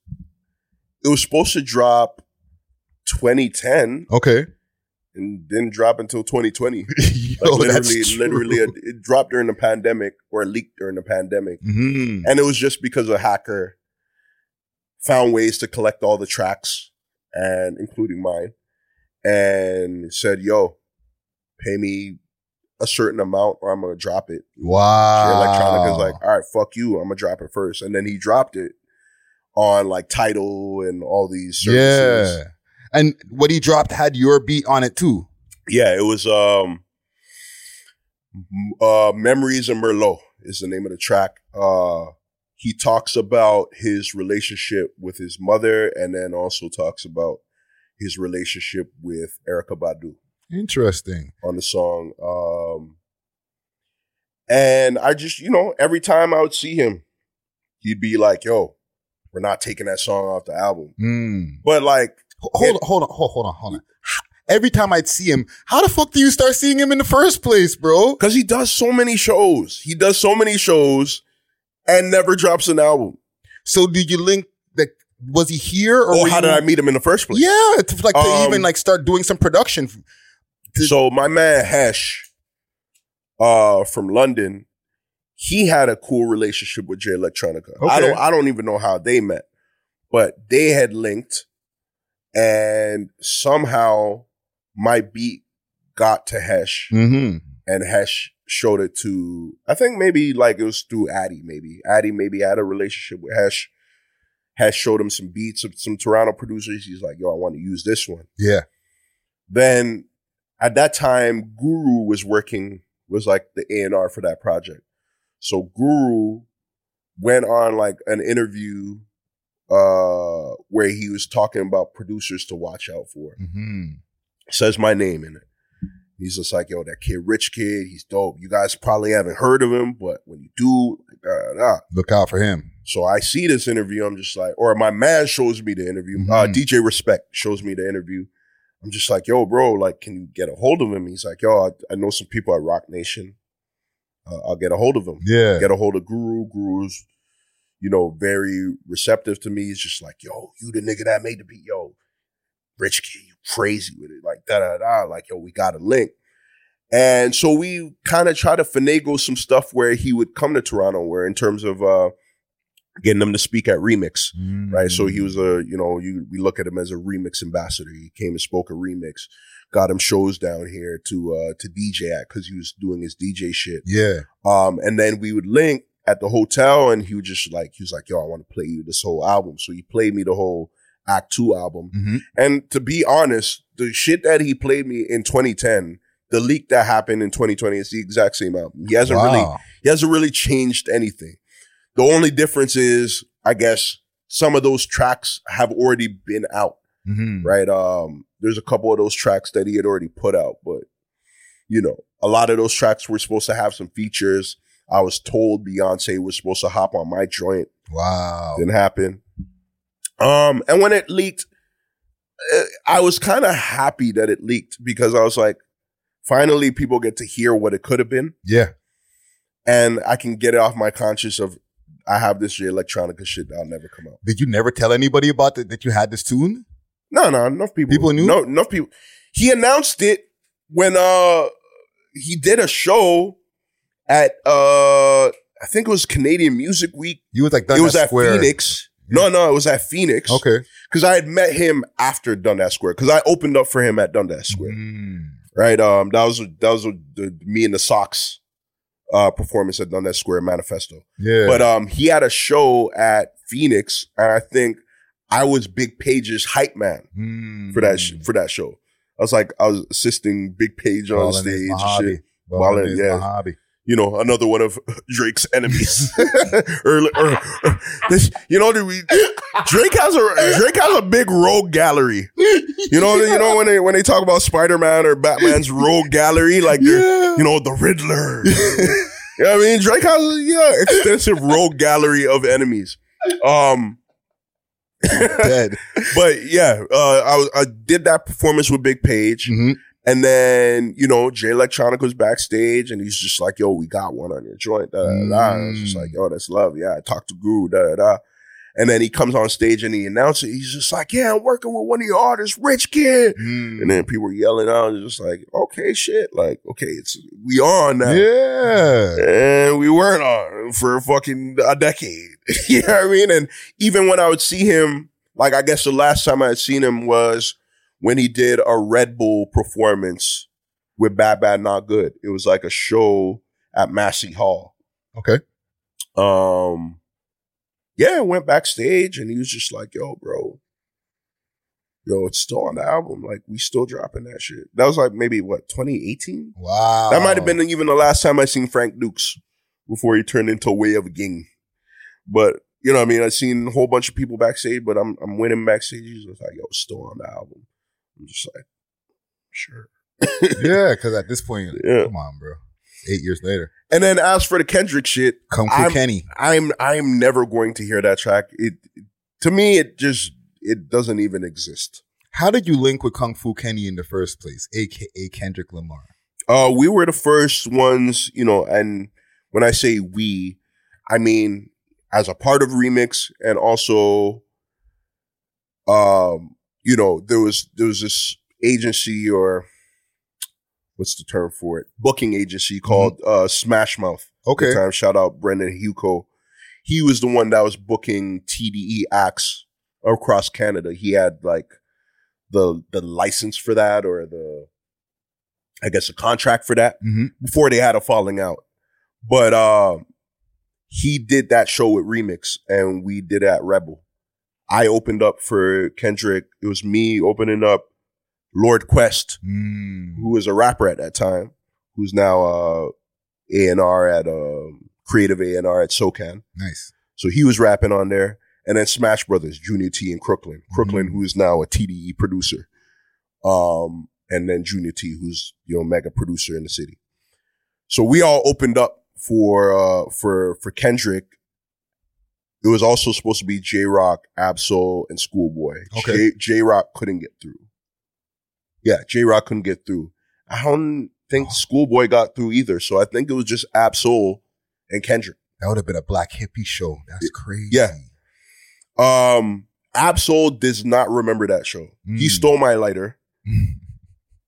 C: it was supposed to drop 2010
B: okay.
C: and didn't drop until 2020.
B: Yo,
C: Like literally, literally, it, it dropped during the pandemic or leaked during the pandemic,
B: Mhm.
C: and it was just because a hacker found ways to collect all the tracks and including mine, and said, "Yo, pay me a certain amount or I'm gonna drop it."
B: Wow.
C: Jay Electronica's like, all right, fuck you. I'm gonna drop it first. And then he dropped it on like Tidal and all these services.
B: yeah. And what he dropped had your beat on it too.
C: Yeah, it was um uh Memories of Merlot. is the name of the track. Uh, he talks about his relationship with his mother and then also talks about his relationship with Erykah Badu
B: Interesting.
C: on the song. Um, and I just, you know, every time I would see him, he'd be like, yo, we're not taking that song off the album.
B: Mm.
C: But like,
B: Hold on, hold on, hold, hold on, hold on. Every time I'd see him, how the fuck do you start seeing him in the first place, bro?
C: cause he does so many shows. He does so many shows and never drops an album.
B: So did you link that? Was he here or
C: Or how
B: you-
C: did I meet him in the first place?
B: Yeah, to, like to
C: Um,
B: even like start doing some production.
C: So my man Hesh, uh, from London, he had a cool relationship with Jay Electronica. I don't, I don't even know how they met, but they had linked, and somehow my beat got to Hesh,
B: Mm-hmm.
C: and Hesh showed it to. I think maybe like it was through Addy. Maybe Addy maybe had a relationship with Hesh. Hesh showed him some beats of some Toronto producers. He's like, "Yo, I want to use this one."
B: Yeah.
C: then at that time guru was working was like the a&r for that project so guru went on like an interview uh where he was talking about producers to watch out for
B: Mm-hmm.
C: says my name in it he's just like yo that kid rich kidd he's dope you guys probably haven't heard of him but when you do da, da, da.
B: Look out for him.
C: so i see this interview i'm just like or my man shows me the interview uh
B: Mhm.
C: dj respect shows me the interview I'm just like, yo, bro, like, can you get a hold of him? He's like, yo, I, I know some people at Roc Nation. Uh, I'll get a hold of him.
B: Yeah.
C: Get a hold of Guru. Guru's, you know, very receptive to me. He's just like, yo, you the nigga that made the beat. Yo, rich kidd, you crazy with it. Like, da da da. Like, yo, we got a link. And so we kind of try to finagle some stuff where he would come to Toronto, where in terms of uh, getting him to speak at Remix right? So he was a, you know, you we look at him as a remix ambassador. He came and spoke at remix, got him shows down here to uh to DJ at because he was doing his DJ shit.
B: Yeah.
C: Um, and then we would link at the hotel, and he would just like he was like, "Yo, I want to play you this whole album." So he played me the whole Act Two album.
B: Mm-hmm.
C: And to be honest, the shit that he played me in 2010. The leak that happened in 2020 is the exact same album. He hasn't really he hasn't really changed anything. The only difference is, I guess, some of those tracks have already been out,
B: Mm-hmm.
C: right? Um, there's a couple of those tracks that he had already put out, but you know, a lot of those tracks were supposed to have some features. I was told Beyonce was supposed to hop on my joint.
B: Wow.
C: Didn't happen. Um, and when it leaked, eh, I was kind of happy that it leaked because I was like, finally, people get to hear what it could have been
B: Yeah.
C: and I can get it off my conscience of I have this electronica shit that'll never come out.
B: Did you never tell anybody about that that you had this tune?
C: No, no, enough people.
B: People knew?
C: No, enough people. He announced it when uh he did a show at uh I think it was Canadian Music Week.
B: You was like
C: it
B: Dundas
C: was at
B: Square.
C: Phoenix. No, no, it was at Phoenix.
B: Okay.
C: Because I had met him after Dundas Square. Because I opened up for him at Dundas Square.
B: Mm.
C: Right. Um that was that was the me and the Sox uh performance at Dundas Square Manifesto.
B: Yeah.
C: But um, he had a show at Phoenix, and I think I was Big Page's hype man
B: Mm.
C: for that sh- for that show. I was like, I was assisting Big Page on
B: Ballin'
C: stage and shit.
B: Ballin'
C: Ballin', yeah.
B: hobby.
C: You know, another one of Drake's enemies. Early- er- er- this, you know, we, Drake has a Drake has a big rogue gallery. You know, you know when they when they talk about Spider Man or Batman's rogue gallery, like
B: Yeah.
C: you know, the Riddler. you know what I mean? Drake has a yeah, extensive rogue gallery of enemies. Um,
B: Dead.
C: but yeah, uh, I was, I did that performance with Big Page,
B: hmm
C: and then you know Jay Electronica was backstage, and he's just like, "Yo, we got one on your joint." Da, da, da, da. I was just
B: Mm.
C: like, "Yo, that's love." Yeah, I talked to Guru. Da da da. And then he comes on stage and he announces, he's just like, "Yeah, I'm working with one of your artists, Rich Kidd."
B: Mm.
C: And then people were yelling out, and just like, "Okay, shit, like, okay, it's we are on now."
B: Yeah.
C: and we weren't on for a fucking a decade. you know what I mean? And even when I would see him, like I guess the last time I had seen him was when he did a Red Bull performance with Bad Bad Not Good. It was like a show at Massey Hall.
B: Okay.
C: Um, yeah, I went backstage and he was just like, "Yo, bro." Yo, it's still on the album. Like, we still dropping that shit. That was like maybe what, 2018?
B: Wow.
C: That might have been even the last time I seen Frank Dukes before he turned into Way of a King. But you know, what I mean, I've seen a whole bunch of people backstage, but I'm I'm winning backstage. He's like, yo, still on the album. I'm just like, sure.
B: yeah, because at this point,
C: Yeah.
B: come on, bro. Eight years later,
C: And then as for the Kendrick shit,
B: Kung Fu
C: I'm-
B: Kenny.
C: I'm I'm never going to hear that track. It to me, it just it doesn't even exist.
B: How did you link with Kung Fu Kenny in the first place, aka Kendrick Lamar?
C: Uh, we were the first ones, you know, and when I say we, I mean as a part of Remix and also, um, you know, there was there was this agency or what's the term for it? Booking agency called uh Smash Mouth.
B: Okay,
C: time. Shout out Brendan Huco. He was the one that was booking TDE acts across Canada. He had like the the license for that or the I guess a contract for that
B: hmm
C: before they had a falling out. But uh he did that show with Remix and we did at Rebel. I opened up for Kendrick. It was me opening up Lord Quest
B: mm.
C: who was a rapper at that time, who's now uh A and R at um creative A and R at SoCan.
B: nice.
C: So he was rapping on there, and then Smash Brothers, Junior T and Crooklyn, Crooklyn,
B: Mhm.
C: who is now a TDE producer, um, and then Junior T, who's you know mega producer in the city. So we all opened up for uh for for Kendrick. It was also supposed to be Jay Rock, Ab-Soul, and Schoolboy.
B: Okay.
C: Jay Rock couldn't get through. Yeah, Jay Rock couldn't get through. I don't think Schoolboy got through either. So I think it was just Ab-Soul and Kendrick.
B: That would have been a Black Hippy show. That's crazy.
C: Yeah. Um, Ab-Soul does not remember that show. He
B: Mm.
C: stole my lighter.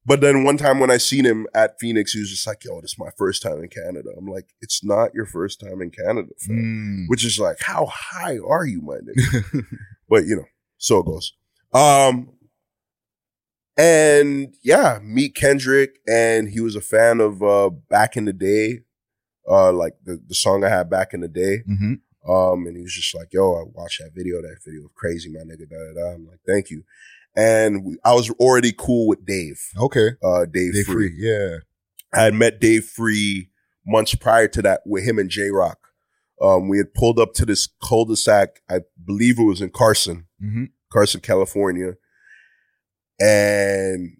C: But then one time when I seen him at Phoenix, he was just like, yo, this is my first time in Canada. I'm like, it's not your first time in Canada, fam.
B: Mm.
C: Which is like, how high are you, my nigga? but you know, so it goes. Um, and yeah, meet Kendrick, and he was a fan of uh back in the day, uh, like the, the song I had back in the day.
B: hmm
C: Um, and he was just like, yo, I watched that video. That video was crazy, my nigga. Da, da, da. I'm like, thank you. And we, I was already cool with Dave,
B: Okay.
C: uh, Dave,
B: They
C: Free.
B: free. Yeah.
C: I had met Dave Free months prior to that with him and Jay Rock. Um, we had pulled up to this cul-de-sac. I believe it was in Carson,
B: hmm
C: Carson, California. And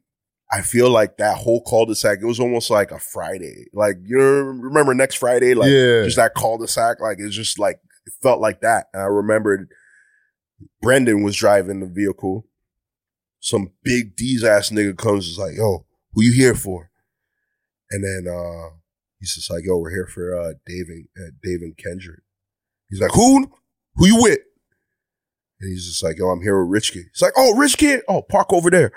C: I feel like that whole cul-de-sac, it was almost like a Friday. Like, you remember next Friday? Like,
B: yeah.
C: just that cul-de-sac. Like it's just like it felt like that. And I remembered Brendan was driving the vehicle. Some big D's ass nigga comes is like, yo, who you here for? And then uh he's just like, yo, we're here for uh Dave and uh, Dave and Kendrick. He's like, who? Who you with? And he's just like, yo, I'm here with Rich Kidd. He's like, oh, Rich Kidd? Oh, park over there.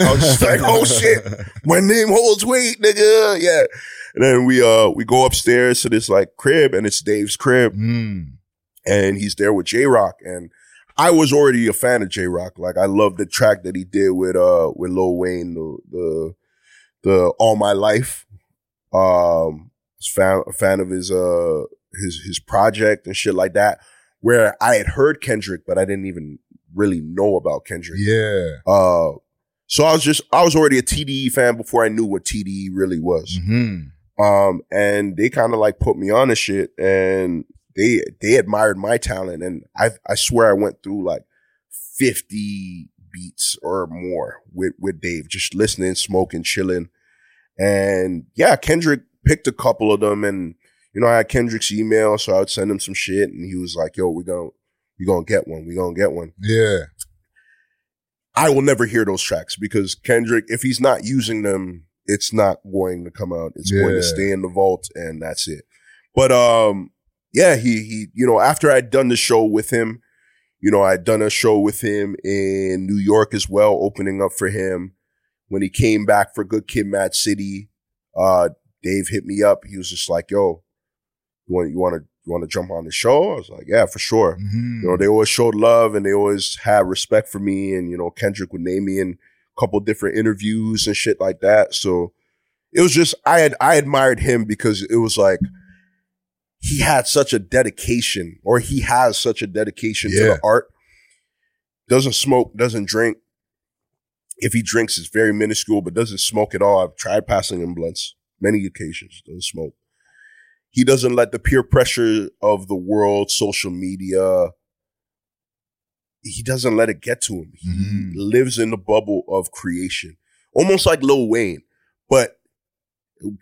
C: I was just like, oh shit my name holds weight, nigga. Yeah. And then we uh we go upstairs to this like crib and it's Dave's crib
B: Mm.
C: and he's there with Jay Rock. And I was already a fan of Jay Rock. Like I love the track that he did with uh with Lil Wayne, the the the All My Life. Um was fan a fan of his uh his his project and shit like that. Where I had heard Kendrick, but I didn't even really know about Kendrick.
B: Yeah.
C: Uh so I was just I was already a TDE fan before I knew what TDE really was.
B: hmm
C: Um, and they kind of like put me on the shit and they, they admired my talent. And I, I swear I went through like 50 beats or more with, with Dave, just listening, smoking, chilling. And yeah, Kendrick picked a couple of them and, you know, I had Kendrick's email, so I would send him some shit and he was like, yo, we're to we gonna get one. we gonna get one.
B: Yeah.
C: I will never hear those tracks because Kendrick, if he's not using them, it's not going to come out. It's going to stay in the vault and that's it. But um yeah, he he you know, after I'd done the show with him, you know, I'd done a show with him in New York as well, opening up for him. When he came back for Good Kid Mad City, uh Dave hit me up. He was just like, "Yo, you want you want to you want to jump on the show?" I was like, "Yeah, for sure."
B: hmm
C: You know, they always showed love and they always had respect for me. And, you know, Kendrick would name me in a couple different interviews and shit like that. So it was just, I had, I admired him because it was like, he had such a dedication or he has such a dedication to the art. Doesn't smoke, doesn't drink. If he drinks, it's very minuscule, but doesn't smoke at all. I've tried passing him blunts many occasions, doesn't smoke. He doesn't let the peer pressure of the world, social media, he doesn't let it get to him. He
B: Mhm.
C: lives in the bubble of creation, almost like Lil Wayne. But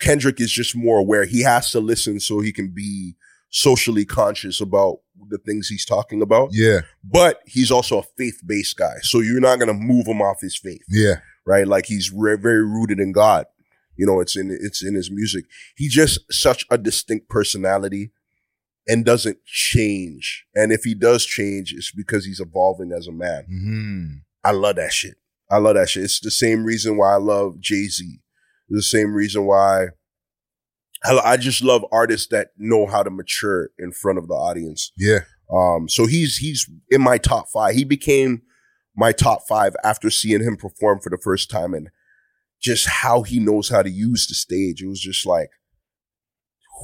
C: Kendrick is just more aware. He has to listen so he can be socially conscious about the things he's talking about.
B: Yeah.
C: But he's also a faith based guy. So you're not going to move him off his faith
B: Yeah.
C: right? Like he's re- very rooted in God. You know, it's in it's in his music. He just such a distinct personality and doesn't change. And if he does change, it's because he's evolving as a man.
B: hmm
C: I love that shit. I love that shit. It's the same reason why I love Jay Z. The same reason why I, I just love artists that know how to mature in front of the audience.
B: Yeah.
C: Um, so he's he's in my top five. He became my top five after seeing him perform for the first time and just how he knows how to use the stage. It was just like,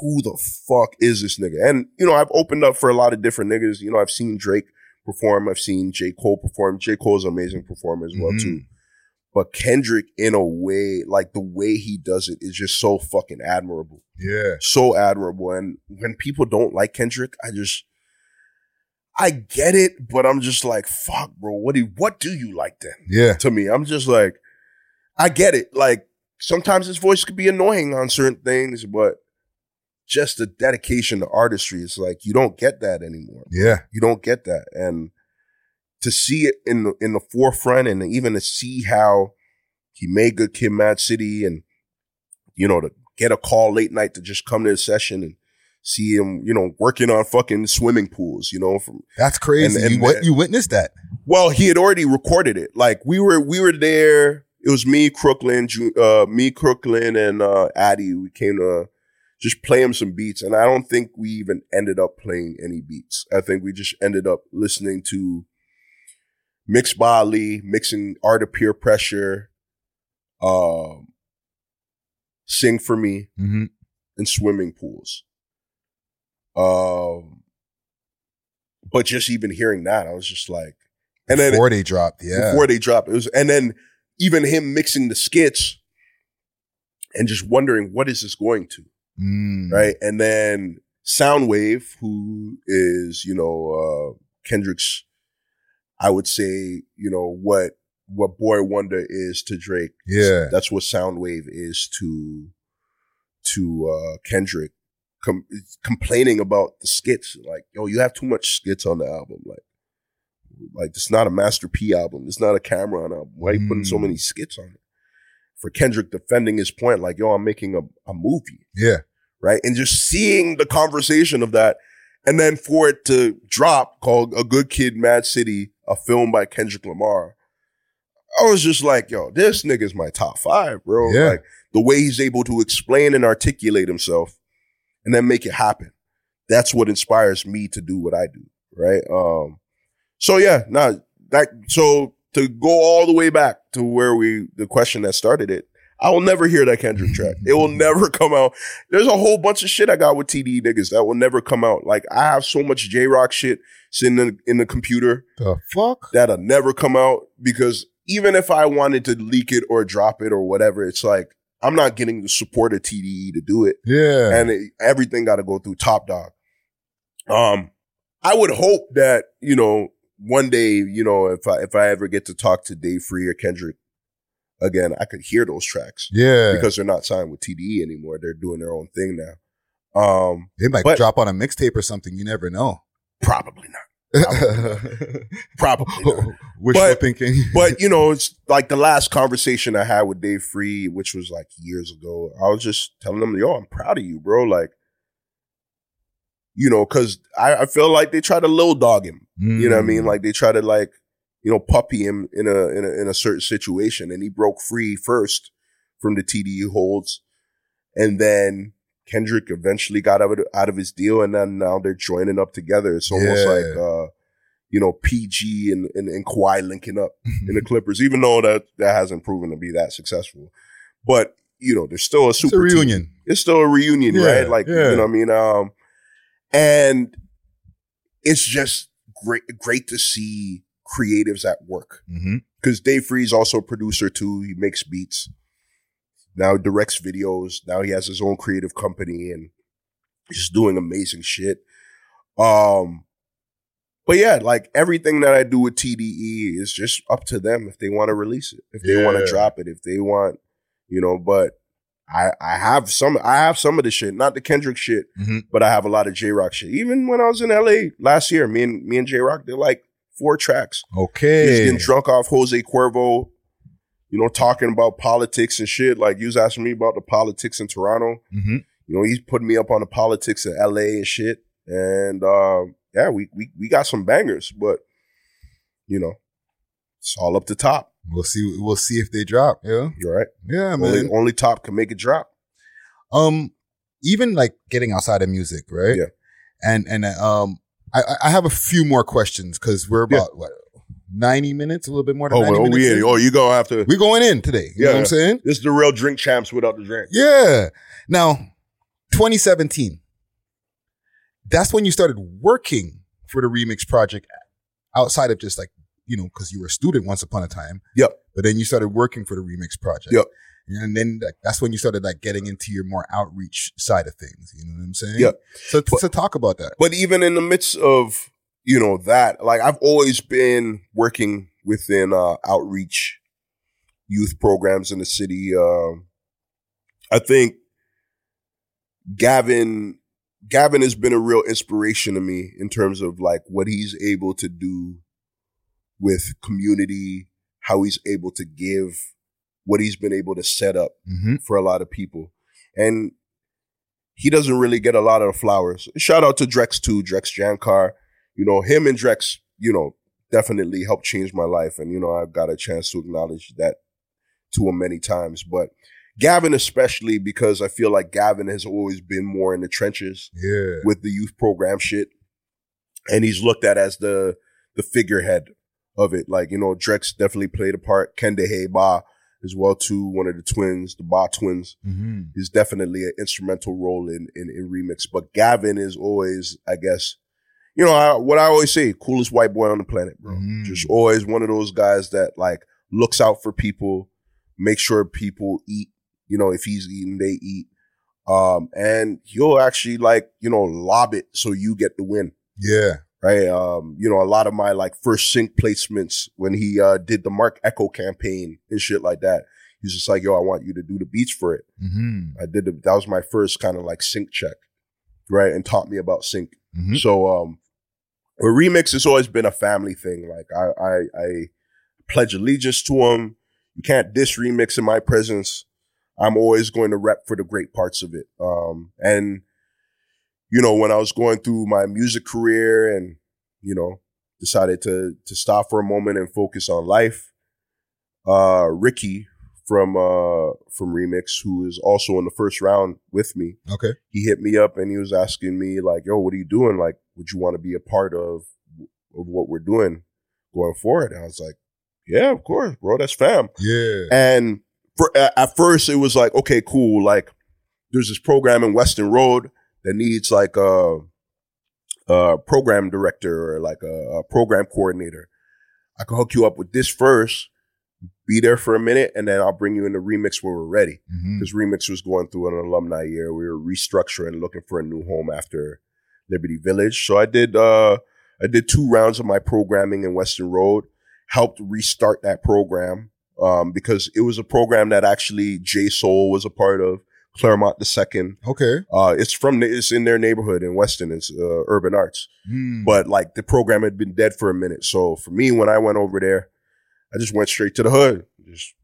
C: who the fuck is this nigga? And you know, I've opened up for a lot of different niggas. You know, I've seen Drake perform. I've seen J. Cole perform. J. Cole's an amazing performer as well
B: Mhm.
C: too. But Kendrick, in a way, like the way he does it is just so fucking admirable
B: Yeah.
C: so admirable. And when people don't like Kendrick, I just, I get it, but I'm just like, fuck, bro. What do what do you like then?
B: Yeah.
C: To me, I'm just like, I get it. Like sometimes his voice could be annoying on certain things, but just the dedication to artistry is like you don't get that anymore.
B: Yeah.
C: You don't get that, and to see it in the in the forefront, and even to see how he made Good Kid, Mad City, and you know to get a call late night to just come to the session and see him, you know, working on fucking swimming pools, you know, from
B: That's crazy.
C: And- and-
B: you, what, you witnessed that.
C: well, he had already recorded it. Like we were, we were there. It was me, Crooklyn, uh, me, Crooklyn, and uh, Addy. We came to just play him some beats, and I don't think we even ended up playing any beats. I think we just ended up listening to Mix by Ali, mixing Art of Peer Pressure, um, Sing for Me,
B: Mm-hmm.
C: and swimming pools. Um, but just even hearing that, I was just like, and then
B: Before they dropped. Yeah.
C: before they dropped. It was, and then even him mixing the skits and just wondering what is this going to,
B: Mm.
C: right? And then Soundwave, who is you know uh Kendrick's, I would say you know what what Boy Wonder is to Drake.
B: Yeah.
C: that's what Soundwave is to to uh Kendrick. Com- complaining about the skits, like yo, you have too much skits on the album, like like it's not a Master P album. It's not a Cam'ron album. Why are you putting so
B: Mm.
C: many skits on it? For Kendrick defending his point, like, yo, I'm making a, a movie,
B: Yeah.
C: right? And just seeing the conversation of that. And then for it to drop called A Good Kid, Mad City, a film by Kendrick Lamar. I was just like, yo, this nigga's my top five, bro.
B: Yeah.
C: Like the way he's able to explain and articulate himself and then make it happen. That's what inspires me to do what I do. Right. Um, so yeah, nah, that, so to go all the way back to where we, the question that started it, I will never hear that Kendrick track. It will never come out. There's a whole bunch of shit I got with TD niggas that will never come out. Like I have so much Jay Rock shit sitting in, in the computer
B: The fuck?
C: that'll never come out because even if I wanted to leak it or drop it or whatever, it's like I'm not getting the support of TDE to do it,
B: Yeah.
C: and it, everything got to go through Top Dog. Um, I would hope that you know one day, you know, if I if I ever get to talk to Dave Free or Kendrick again, I could hear those tracks
B: yeah.
C: because they're not signed with TDE anymore. They're doing their own thing now. Um,
B: they might
C: but-
B: drop on a mixtape or something. You never know.
C: probably not. Probably not.
B: Wishful
C: But-
B: thinking.
C: but you know, it's like the last conversation I had with Dave Free, which was like years ago. I was just telling him, "Yo, I'm proud of you, bro." Like, you know, because I, I feel like they try to low dog him. You know what I mean?
B: Mm.
C: Like they try to like, you know, puppy him in a in a in a certain situation, and he broke free first from the TDE holds, and then Kendrick eventually got out of out of his deal, and then now they're joining up together. It's almost
B: Yeah.
C: like, uh, you know, PG and, and and Kawhi linking up in the Clippers, even though that that hasn't proven to be that successful. But you know, there's still a
B: it's a
C: super team.
B: reunion.
C: It's still a reunion,
B: Yeah,
C: right? Like
B: yeah.
C: you know, what I mean, um, and it's just great, great to see creatives at work
B: Mm-hmm.
C: because Dave Free's also a producer too. He makes beats. Now he directs videos. Now he has his own creative company, and he's doing amazing shit. Um, but yeah, like everything that I do with TDE is just up to them if they want to release it, if they want to drop it, if they want, you know. But I I have some I have some of the shit, not the Kendrick shit,
B: Mhm.
C: but I have a lot of Jay Rock shit. Even when I was in LA last year, me and me and Jay Rock did like four tracks. Okay, just
B: Okay.
C: getting drunk off Jose Cuervo, you know, talking about politics and shit. Like you was asking me about the politics in Toronto.
B: hmm
C: You know, he's putting me up on the politics in LA and shit. And um, yeah, we, we we got some bangers, but you know, it's all up to top.
B: We'll see. We'll see if they drop. Yeah.
C: You're right.
B: Yeah, man.
C: Only only top can make it drop.
B: um even like getting outside of music right
C: Yeah.
B: and and um i I- have a few more questions because we're
C: Yeah.
B: about what 90 minutes a little bit more than
C: Oh,
B: 90
C: well,
B: minutes
C: we
B: in.
C: oh, you gonna
B: we going in today you know
C: Yeah.
B: what i'm saying
C: This is the real drink champs without the drink.
B: yeah now 2017 that's when you started working for the remix project outside of just like you know because you were a student once upon a time
C: Yep.
B: but then you started working for the remix project
C: Yep.
B: and then like, that's when you started like getting into your more outreach side of things you know what i'm saying
C: Yep.
B: so
C: But-
B: so talk about that
C: But even in the midst of you know that, like I've always been working within uh, outreach youth programs in the city. Um, I think Gavin Gavin has been a real inspiration to me in terms of like what he's able to do with community, how he's able to give, what he's been able to set up
B: mm-hmm.
C: for a lot of people. And he doesn't really get a lot of the flowers. Shout out to Drex too, Drex Jancar. You know, him and Drex, you know, definitely helped change my life. And, you know, I've got a chance to acknowledge that to him many times. But Gavin, especially because I feel like Gavin has always been more in the trenches
B: yeah
C: with the youth program shit. And he's looked at as the the figurehead of it. Like, you know, Drex definitely played a part. Kende Hey Ba as well too, one of the twins, the Ba twins
B: mm-hmm.
C: is definitely an instrumental role in, in in remix. But Gavin is always, I guess, you know, I, what I always say, coolest white boy on the planet, bro.
B: Mhm.
C: Just always one of those guys that like looks out for people, make sure people eat. You know, if he's eating, they eat. Um, and he'll actually like, you know, lob it so you get the win
B: yeah
C: right? Um, you know, a lot of my like first sync placements when he uh did the Marc Ecko campaign and shit like that. He's just like, yo, I want you to do the beats for it.
B: mm-hmm.
C: I did the, that was my first kind of like sync check, right? And taught me about sync.
B: Mm-hmm.
C: So um with remix has always been a family thing. Like I I I pledge allegiance to him. You can't diss remix in my presence. I'm always going to rep for the great parts of it. Um and you know, when I was going through my music career and, you know, decided to to stop for a moment and focus on life, uh Ricky from uh from Remix, who is also in the first round with me,
B: okay
C: he hit me up and he was asking me like, "Yo, what are you doing? Like, would you want to be a part of of what we're doing going forward?" And I was like, "Yeah, of course, bro. That's fam."
B: yeah
C: And for at at first, it was like, "Okay, cool. Like, there's this program in Weston Road that needs like a, a program director or like a, a program coordinator. I can hook you up with this first, Be there for a minute, and then I'll bring you in the remix when we're ready
B: mm-hmm.
C: because Remix was going through an alumni year. We were restructuring, looking for a new home after Liberty Village. So I did uh I did two rounds of my programming in Weston Road, helped restart that program. Um, because it was a program that actually J Soul was a part of, Clairmont the second.
B: okay
C: Uh it's from the, it's in their neighborhood in Weston, it's uh, urban arts.
B: mm.
C: But like the program had been dead for a minute. So for me, when I went over there, I just went straight to the hood. Just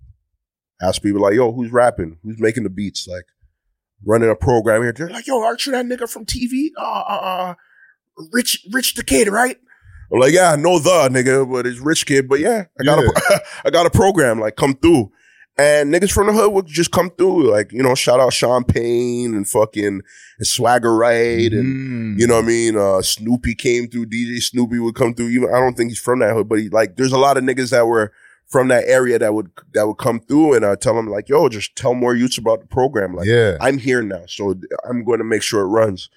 C: asked people like, yo, who's rapping? Who's making the beats? Like running a program here. They're like, yo, aren't you that nigga from TV? Uh, uh, uh, Rich, Rich the Kid, right? I'm like, yeah, I know the nigga, but it's Rich Kidd. But yeah, I got a, I got a program. Like, come through. And niggas from the hood would just come through. Like, you know, shout out Sean Payne and fucking and Swagger Right and
B: Mm.
C: you know what I mean? Uh, Snoopy came through. DJ Snoopy would come through. Even I don't think he's from that hood, but he like there's a lot of niggas that were from that area that would that would come through, and I tell them like, yo, just tell more youths about the program. Like,
B: yeah
C: I'm here now, so I'm going to make sure it runs.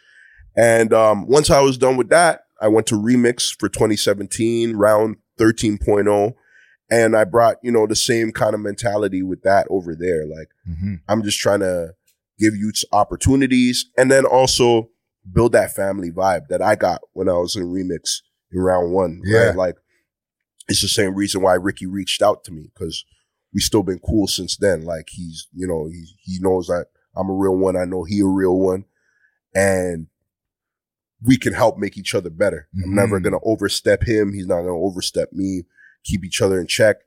C: And um, once I was done with that, I went to Remix for 2017, round 13.0, and I brought you know the same kind of mentality with that over there. Like
B: mm-hmm.
C: I'm just trying to give youths opportunities, and then also build that family vibe that I got when I was in remix in round one.
B: Yeah.
C: Right? Like it's the same reason why Ricky reached out to me because we still been cool since then. Like he's, you know, he he knows that I'm a real one. I know he a real one, and we can help make each other better. I'm never
B: Mhm.
C: gonna overstep him. He's not gonna overstep me. Keep each other in check.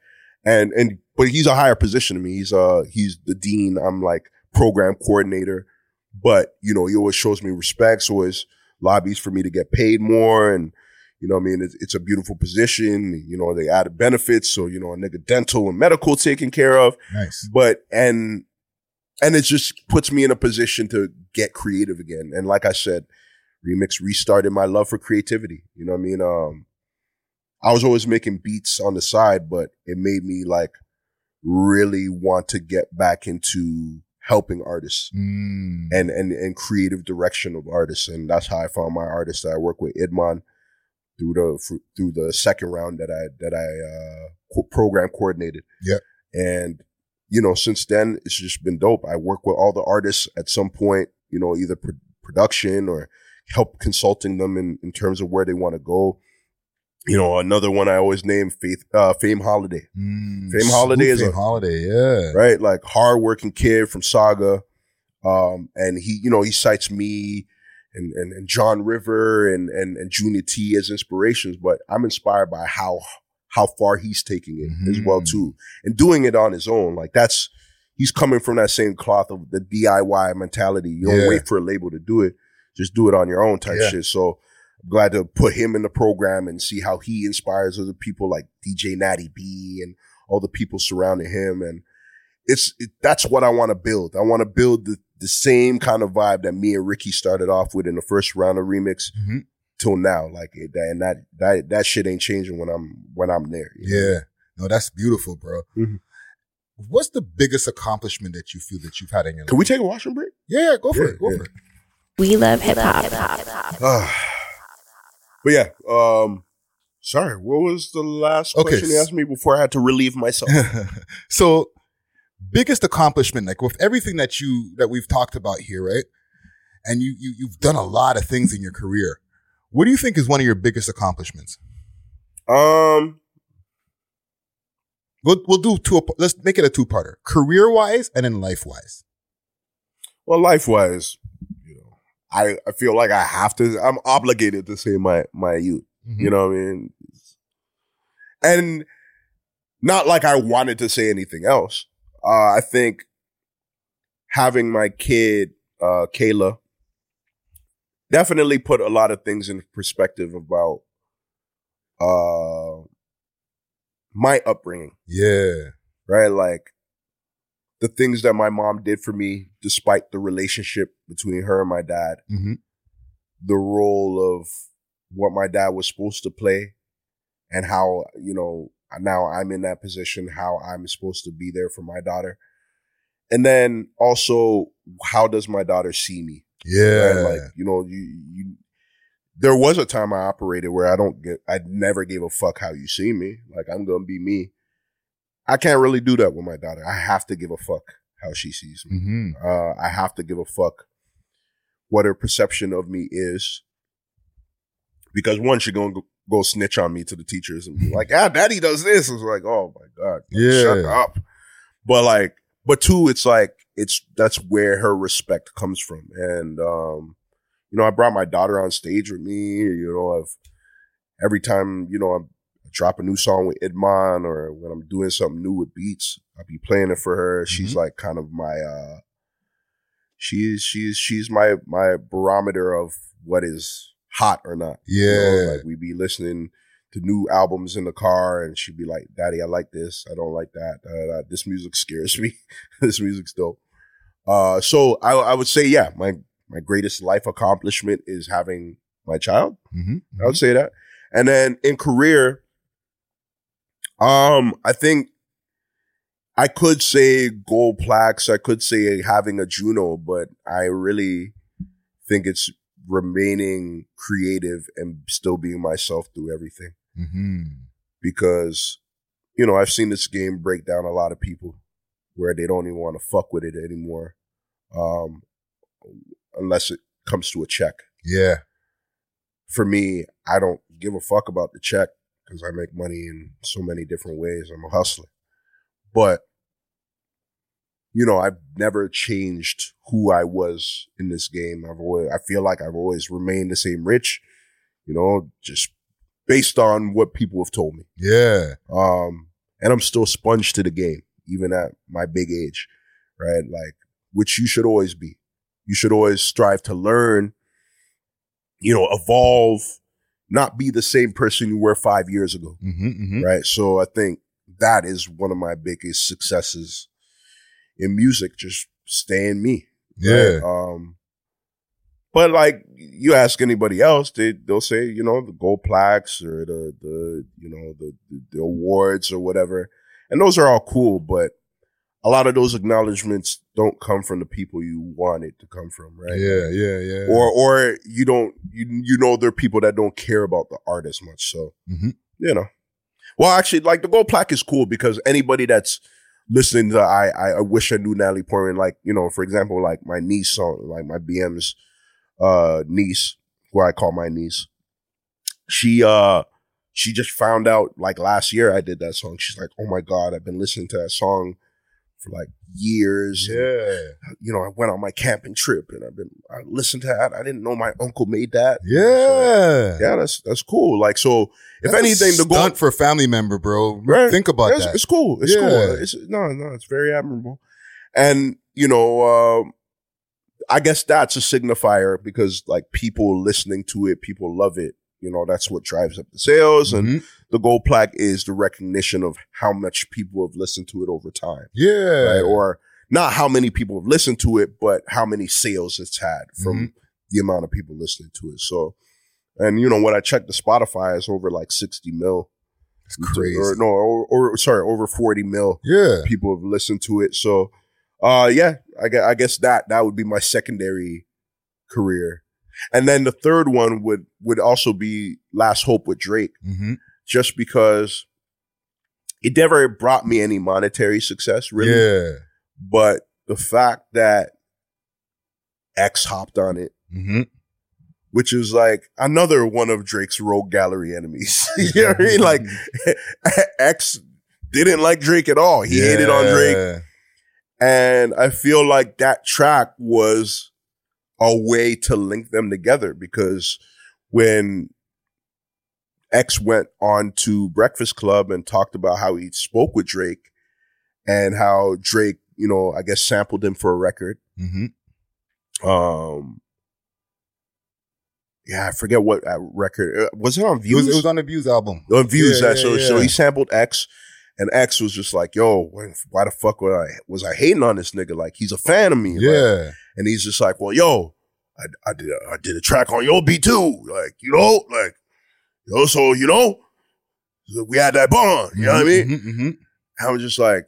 C: And and but he's a higher position to me. He's uh he's the dean. I'm like program coordinator. But you know, he always shows me respect. So always lobbies for me to get paid more and. You know I mean? It's, it's a beautiful position. You know, they added benefits. So, you know, a nigga dental and medical taken care of
B: Nice.
C: but and and it just puts me in a position to get creative again and like i said remix restarted my love for creativity you know what i mean um i was always making beats on the side but it made me like really want to get back into helping artists
B: Mm.
C: and and and creative direction of artists and that's how i found my artist that i work with idman through the through the second round that i that i uh co- program coordinated
B: Yep.
C: and you know since then it's just been dope i work with all the artists at some point you know either pro- production or help consulting them in in terms of where they want to go you know another one i always name faith uh fame holiday
B: Mm.
C: Fame Holiday is
B: Fame
C: a-
B: holiday. Yeah.
C: right? Like hardworking kid from Sauga. Um, and he, you know, he cites me and, and, and John River and, and, and Junior T as inspirations, but I'm inspired by how, how far he's taking it as well
B: Mhm.
C: too and doing it on his own. Like that's, he's coming from that same cloth of the DIY mentality. You don't
B: Yeah.
C: wait for a label to do it. Just do it on your own type
B: Yeah.
C: shit. So glad to put him in the program and see how he inspires other people like DJ Natty B and all the people surrounding him. And it's, it, that's what I want to build. I want to build the, the same kind of vibe that me and Ricky started off with in the first round of remix
B: Mhm.
C: till now. Like it, and that, that, that shit ain't changing when I'm, when I'm there. you know?
B: Yeah. No, that's beautiful, bro.
C: Mhm.
B: What's the biggest accomplishment that you feel that you've had in your life?
C: Can we take a washroom break?
B: Yeah, yeah, go for
C: Yeah,
B: it. Go
C: yeah.
B: for it.
A: We love hip hop.
C: But yeah, um, sorry, what was the last
B: Okay,
C: question you asked me before I had to relieve myself?
B: so, biggest accomplishment, like with everything that you that we've talked about here, right? And you you you've done a lot of things in your career. What do you think is one of your biggest accomplishments?
C: um,
B: We'll we'll do two. Let's make it a two parter: career wise and then life wise.
C: well, life wise, I, I feel like I have to, I'm obligated to say my, my youth, you know what I mean? And not like I wanted to say anything else. Uh, I think having my kid, uh, Kayla, definitely put a lot of things in perspective about, uh, my upbringing.
B: Yeah.
C: right? Like the things that my mom did for me, despite the relationship between her and my dad,
B: Mm-hmm.
C: the role of what my dad was supposed to play, and how, you know, now I'm in that position, how I'm supposed to be there for my daughter. And then also, how does my daughter see me?
B: Yeah.
C: right? Like, you know, you, you, there was a time I operated where I don't get, I never gave a fuck how you see me. Like, I'm going to be me. I can't really do that with my daughter. I have to give a fuck how she sees me.
B: mm-hmm.
C: Uh, I have to give a fuck what her perception of me is. Because one, she's gonna go, go snitch on me to the teachers and be like, ah, daddy does this. It's like, oh my God. like,
B: Yeah.
C: Shut up. But like, but two, it's like, it's, that's where her respect comes from. And, um, you know, I brought my daughter on stage with me, you know, I've, every time, you know, I'm, drop a new song with Idman or when I'm doing something new with beats, I'll be playing it for her. She's like kind of my, uh, she she's, she's, she's my, my barometer of what is hot or not. You know,
B: Yeah.
C: like we be listening to new albums in the car and she'd be like, Daddy, I like this. I don't like that. Uh, this music scares me. this music's dope. Uh, so I, I would say, yeah, my, my greatest life accomplishment is having my child.
B: Mm-hmm.
C: I would say that. And then in career, um, I think I could say gold plaques. I could say having a Juno, but I really think it's remaining creative and still being myself through everything
B: Mm-hmm.
C: because, you know, I've seen this game break down a lot of people where they don't even want to fuck with it anymore. Um, unless it comes to a check.
B: Yeah.
C: For me, I don't give a fuck about the check because I make money in so many different ways. I'm a hustler. But you know, I've never changed who I was in this game. I've always, I feel like I've always remained the same rich, you know, just based on what people have told me.
B: Yeah.
C: Um, and I'm still sponge to the game, even at my big age, right? Like, which you should always be. You should always strive to learn, you know, evolve, not be the same person you were five years ago,
B: Mm-hmm, mm-hmm.
C: right? So I think that is one of my biggest successes in music, just staying me.
B: Yeah.
C: right? Um, but like you ask anybody else, they they'll say you know the gold plaques or the the you know the the awards or whatever, and those are all cool. But a lot of those acknowledgments don't come from the people you want it to come from, right?
B: Yeah, yeah, yeah.
C: Or or you don't you you know there are people that don't care about the art as much. So
B: Mhm.
C: you know, well actually like the gold plaque is cool because anybody that's listening to I I, I wish I knew Natalie Portman like you know for example like my niece song like my BM's uh niece who I call my niece she uh she just found out like last year I did that song she's like oh my god I've been listening to that song for like years and
B: yeah.
C: you know, I went on my camping trip and I've been I listened to that. I didn't know my uncle made that.
B: Yeah.
C: Yeah, that's that's cool. Like so if
B: That's
C: anything the goal
B: for a family member, bro.
C: Right.
B: Think about
C: it's,
B: that.
C: it's cool. It's
B: Yeah.
C: cool. It's no, no, it's very admirable. And you know, um I guess that's a signifier because like people listening to it, people love it. You know, that's what drives up the sales. And
B: Mhm.
C: The gold plaque is the recognition of how much people have listened to it over time.
B: Yeah.
C: right? Or not how many people have listened to it, but how many sales it's had from
B: Mm-hmm.
C: the amount of people listening to it. So, and you know, when I checked the Spotify, it's over like 60 mil.
B: it's crazy.
C: Or no, or, or sorry, over 40 mil
B: yeah.
C: people have listened to it. So, uh, yeah, I guess, I guess that, that would be my secondary career. And then the third one would, would also be Last Hope with Drake
B: Mm-hmm.
C: Just because it never brought me any monetary success really
B: Yeah.
C: but the fact that X hopped on it,
B: Mm-hmm.
C: which is like another one of Drake's rogue gallery enemies. you know what I mean? Like X didn't like Drake at all. He hated on Drake. And I feel like that track was a way to link them together because when X went on to Breakfast Club and talked about how he spoke with Drake and how Drake, you know, I guess sampled him for a record.
B: Mm-hmm.
C: Um, yeah, I forget what uh, record uh, was it on
B: It
C: Views.
B: was, it was on the Views album.
C: on Views.
B: Yeah,
C: that
B: yeah,
C: so so he sampled X, and X was just like, "Yo, why why the fuck was I was I hating on this nigga? Like he's a fan of me." Like,
B: Yeah.
C: and he's just like, "Well, yo, I, I did a, I did a track on your beat too, like you know, like yo, so you know, we had that bond. You know what I mean?"
B: Mhm, mhm.
C: I was just like,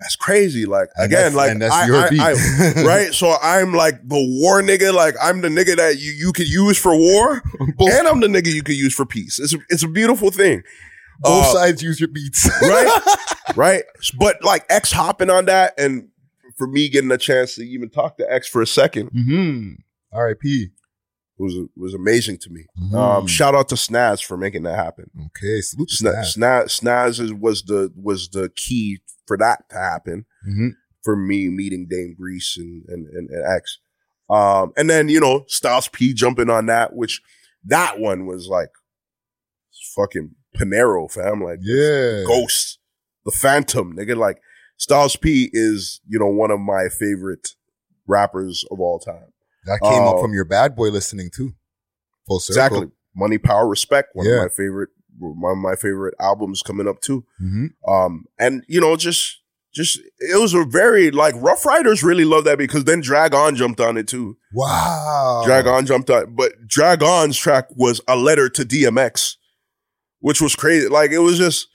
C: "That's crazy." Like
B: And
C: again, like
B: that's
C: I-
B: your beat.
C: I- right? So I'm like the war nigga. Like I'm the nigga that you you could use for war, and I'm the nigga you could use for peace. It's a, it's a beautiful thing,
B: both
C: Uh,
B: sides use your beats.
C: right? right? But like X hopping on that, and for me getting a chance to even talk to X for a second
B: mm-hmm. R.I.P.
C: was was amazing to me.
B: Mhm.
C: Um, shout out to Snaz for making that happen.
B: okay, salute
C: Snaz,
B: Snaz.
C: Snaz, is, was the was the key for that to happen.
B: Mhm.
C: for me meeting Dame Grease and, and, and, and X. Um, and then, you know, Styles P jumping on that, which that one was like fucking Panero, fam. Like
B: Yeah.
C: Ghost, the Phantom, nigga. Like Styles P is, you know, one of my favorite rappers of all time.
B: That came up
C: Uh,
B: from your bad boy listening too. Full circle.
C: Exactly. Money, Power, Respect, one
B: Yeah.
C: of my favorite, one of my favorite albums coming up too.
B: Mhm.
C: Um, and you know, just, just, it was a very, like, Rough Riders really love that because then Drag On jumped on it too.
B: Wow.
C: Drag On jumped on, but Drag On's track was a letter to DMX, which was crazy. Like, it was just,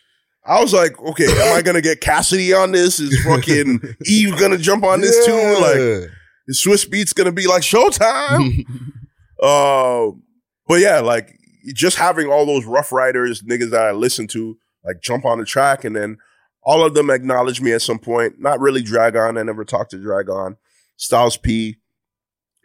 C: I was like, okay, am I gonna get Cassidy on this? Is fucking Eve gonna jump on this too? Like, Swizz Beatz gonna be like Showtime? Uh, but yeah, like just having all those Rough Riders niggas that I listen to, like jump on the track, and then all of them acknowledge me at some point. Not really Drag On. I never talked to Drag On. Styles P.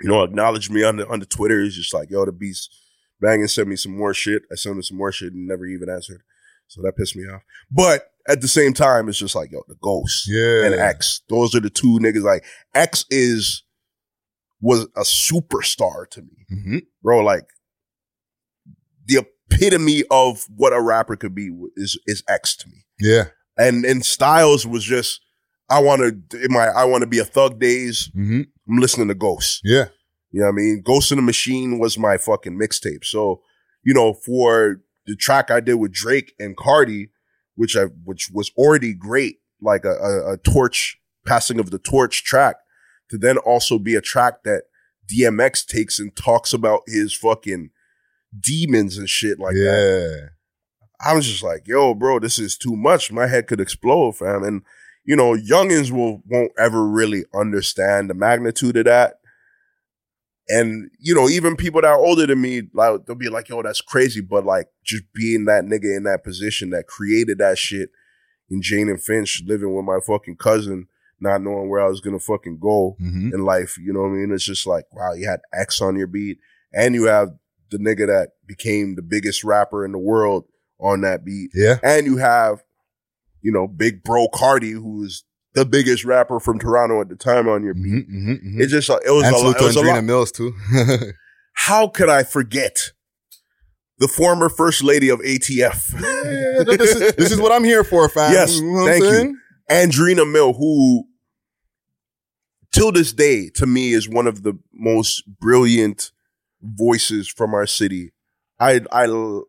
C: you know, acknowledged me on the on the Twitter. He's just like, yo, the beast banging sent me some more shit. I sent him some more shit and never even answered. So that pissed me off. But at the same time, it's just like, yo, the ghost
B: Yeah.
C: and X. Those are the two niggas. Like X is was a superstar to me,
B: hmm
C: bro. Like the epitome of what a rapper could be is is X to me.
B: Yeah.
C: And and Styles was just, I want to in my I want to be a thug days.
B: hmm
C: I'm listening to Ghost.
B: Yeah.
C: You know what I mean? Ghost in the Machine was my fucking mixtape. So, you know, for the track I did with Drake and Kardi, which I which was already great, like a, a, a torch passing of the torch track, to then also be a track that DMX takes and talks about his fucking demons and shit like that.
B: yeah.
C: I was just like, yo, bro, this is too much. My head could explode, fam. And, you know, youngins will, won't ever really understand the magnitude of that. And, you know, even people that are older than me, like, they'll be like, yo, that's crazy. But like, just being that nigga in that position that created that shit in Jane and Finch, living with my fucking cousin, not knowing where I was gonna fucking go
B: hmm
C: in life. You know what I mean? It's just like, wow, you had X on your beat and you have the nigga that became the biggest rapper in the world on that beat.
B: Yeah.
C: And you have, you know, big bro Kardi, who's the biggest rapper from Toronto at the time on your beat.
B: hmm hmm
C: It just, it was
B: And
C: a, lot- it
B: to
C: was a lot.
B: Mills too.
C: How could I forget the former first lady of ATF?
B: Yeah, this, is, this is what I'm here for, fam.
C: Yes,
B: know what I'm
C: thank you. Andreena Mill, who till this day to me is one of the most brilliant voices from our city. I I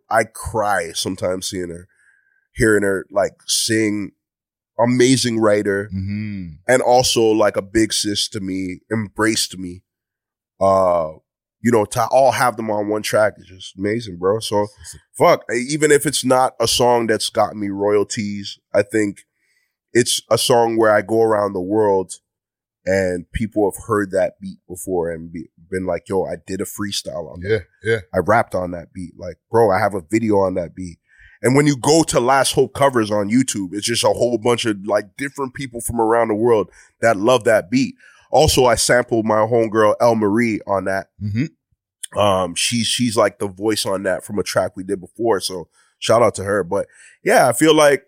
C: I cry sometimes seeing her, hearing her like sing. Amazing writer
B: hmm
C: and also like a big sis to me, embraced me. Uh, you know, to all have them on one track is just amazing, bro. So fuck, even if it's not a song that's got me royalties, I think it's a song where I go around the world and people have heard that beat before and be, been like, yo, I did a freestyle on that.
B: Yeah. Yeah.
C: I rapped on that beat. Like, bro, I have a video on that beat. And when you go to Last Hope covers on YouTube, it's just a whole bunch of like different people from around the world that love that beat. Also, I sampled my homegirl El Marie on that.
B: hmm
C: Um, she's she's like the voice on that from a track we did before. So shout out to her. But yeah, I feel like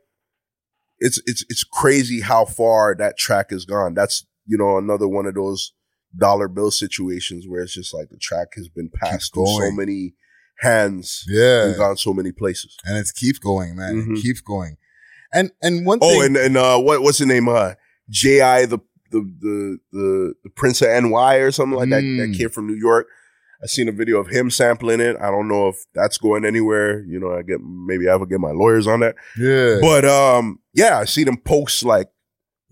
C: it's it's it's crazy how far that track has gone. That's you know another one of those dollar bill situations where it's just like the track has been passed through so many hands
B: Yeah.
C: and gone so many places.
B: And it keeps going, man. It
C: Mhm.
B: keeps going. And and one
C: Oh,
B: thing.
C: and and uh, what what's the name? Uh, Ji the the the the the Prince of NY or something like that. That
B: Mm.
C: kid from New York. I seen a video of him sampling it. I don't know if that's going anywhere. You know, I get maybe I will get my lawyers on that.
B: yeah.
C: But um, yeah, I see them post like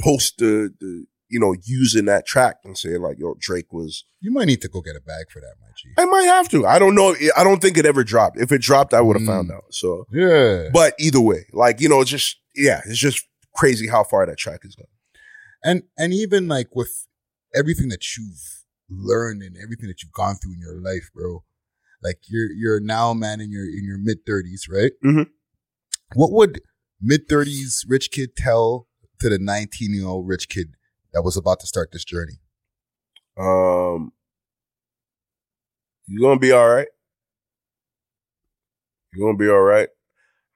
C: post the the you know using that track and say like, yo, Drake was.
B: you might need to go get a bag for that, my G.
C: I might have to. I don't know. I don't think it ever dropped. If it dropped, I would have
B: Mm.
C: found out. So,
B: Yeah.
C: but either way, like you know, it's just yeah, it's just crazy how far that track has gone.
B: and and even like with everything that you've learned and everything that you've gone through in your life, bro. Like you're you're now a man in your in your mid thirties, right?
C: Mhm.
B: What would mid thirties rich kidd tell to the nineteen year old rich kidd that was about to start this journey?
C: Um, you're gonna be all right. You're gonna be all right.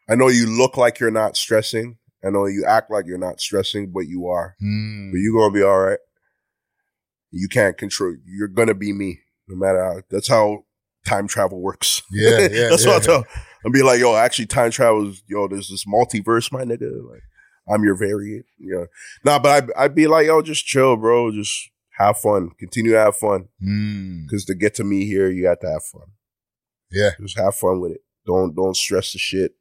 C: I know you look like you're not stressing. I know you act like you're not stressing, but you are.
B: Hmm.
C: But you're gonna be all right. You can't control. You're gonna be me, no matter how. That's how time travel works.
B: Yeah, yeah,
C: that's
B: yeah,
C: what I tell. I'll be like, yo, actually, time travel is, yo, there's this multiverse, my nigga. Like, I'm your variant. Yeah. Nah, but I'd, I'd be like, yo, just chill, bro. Just have fun. Continue to have fun.
B: Hmm.
C: Because to get to me here, you got to have fun.
B: Yeah.
C: Just have fun with it. Don't don't stress the shit.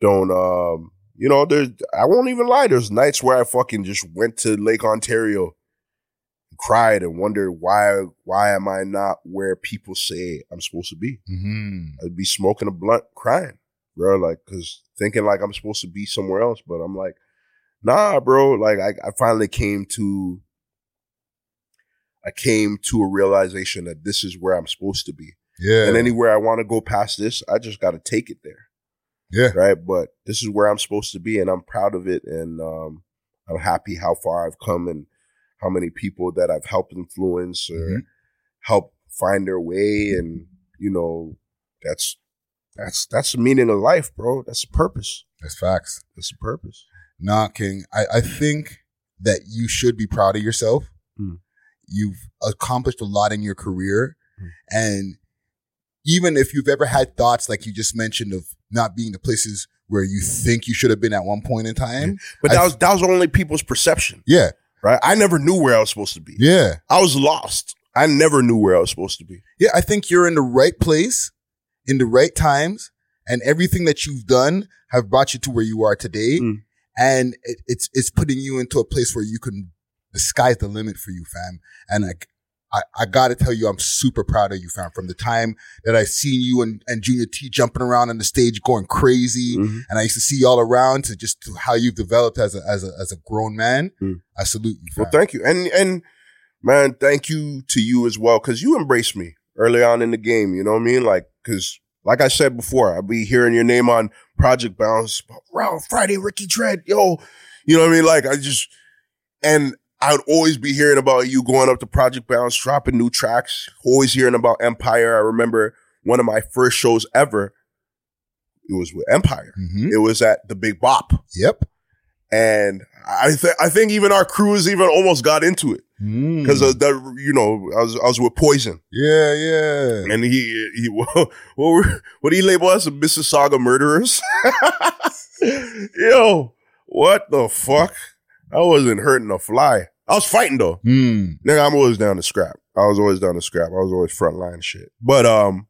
C: Don't um you know, there's I won't even lie, there's nights where I fucking just went to Lake Ontario and cried and wondered why why am I not where people say I'm supposed to be?
B: Hmm.
C: I'd be smoking a blunt crying, bro, like cause thinking like I'm supposed to be somewhere else, but I'm like, nah, bro. Like I, I finally came to I came to a realization that this is where I'm supposed to be.
B: Yeah.
C: And anywhere I want to go past this, I just got to take it there.
B: yeah.
C: Right. But this is where I'm supposed to be and I'm proud of it. And um, I'm happy how far I've come and how many people that I've helped influence or
B: Mhm.
C: help find their way and you know that's that's that's the meaning of life bro that's the purpose
B: That's facts.
C: that's the purpose
B: Nah, King. I, I think that you should be proud of yourself.
C: Mm.
B: You've accomplished a lot in your career.
C: Mm.
B: And even if you've ever had thoughts like you just mentioned of not being the places where you think you should have been at one point in time.
C: but
B: I-
C: that was that was only people's perception
B: Yeah.
C: Right i never knew where i was supposed to be
B: Yeah.
C: i was lost i never knew where i was supposed to be
B: Yeah. I think you're in the right place in the right times and everything that you've done have brought you to where you are today.
C: Mm.
B: And it, it's, it's putting you into a place where you can, the sky's the limit for you, fam. And like, I, I gotta tell you, I'm super proud of you, fam. From the time that I seen you and, and Junior T jumping around on the stage going crazy, and I used to see y'all around to just to how you've developed as a as a as a grown man.
C: Mm.
B: I salute you, fam.
C: Well, thank you, and and man, thank you to you as well because you embraced me early on in the game. You know what I mean? Like, because like I said before, I'll be hearing your name on Project Bounce, Round Friday, Ricky Dread, yo. You know what I mean? Like, I just and I would always be hearing about you going up to Project Bounce, dropping new tracks. Always hearing about Empire. I remember one of my first shows ever. It was with Empire.
B: Mhm.
C: It was at the Big Bop.
B: Yep.
C: And I think I think even our crews even almost got into it
B: Mm.
C: because of that. You know, I was I was with Poison,
B: yeah, yeah.
C: and he he what were what did he label us? The Mississauga murderers. Yo, what the fuck? I wasn't hurting a fly. I was fighting though.
B: Mm.
C: Nigga, I'm always down to scrap. I was always down to scrap. I was always front line shit. But um,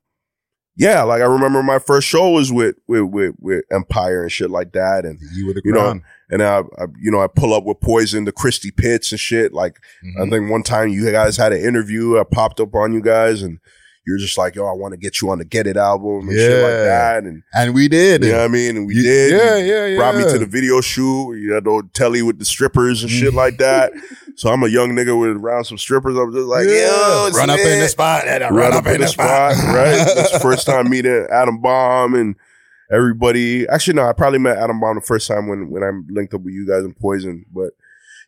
C: yeah, like I remember my first show was with with with, with Empire and shit like that, and
B: You
C: You know, and I, I you know I pull up with Poison, the Christie Pits and shit. Like I
B: Mhm.
C: think one time you guys had an interview. I popped up on you guys, and you're just like, "Yo, I want to get you on the Get It album and shit like that." And
B: and we did.
C: you know what I mean? And we
B: You-
C: did.
B: Yeah, yeah, yeah.
C: Brought me to the video shoot. You to telly with the strippers and shit like that. So I'm a young nigga with around some strippers. I'm just like, yo, it's
B: run up in the spot.
C: Run, up, in the spot, right? That's the first time meeting Adam Bomb and everybody. Actually, no, I probably met Adam Bomb the first time when when I linked up with you guys in Poison. But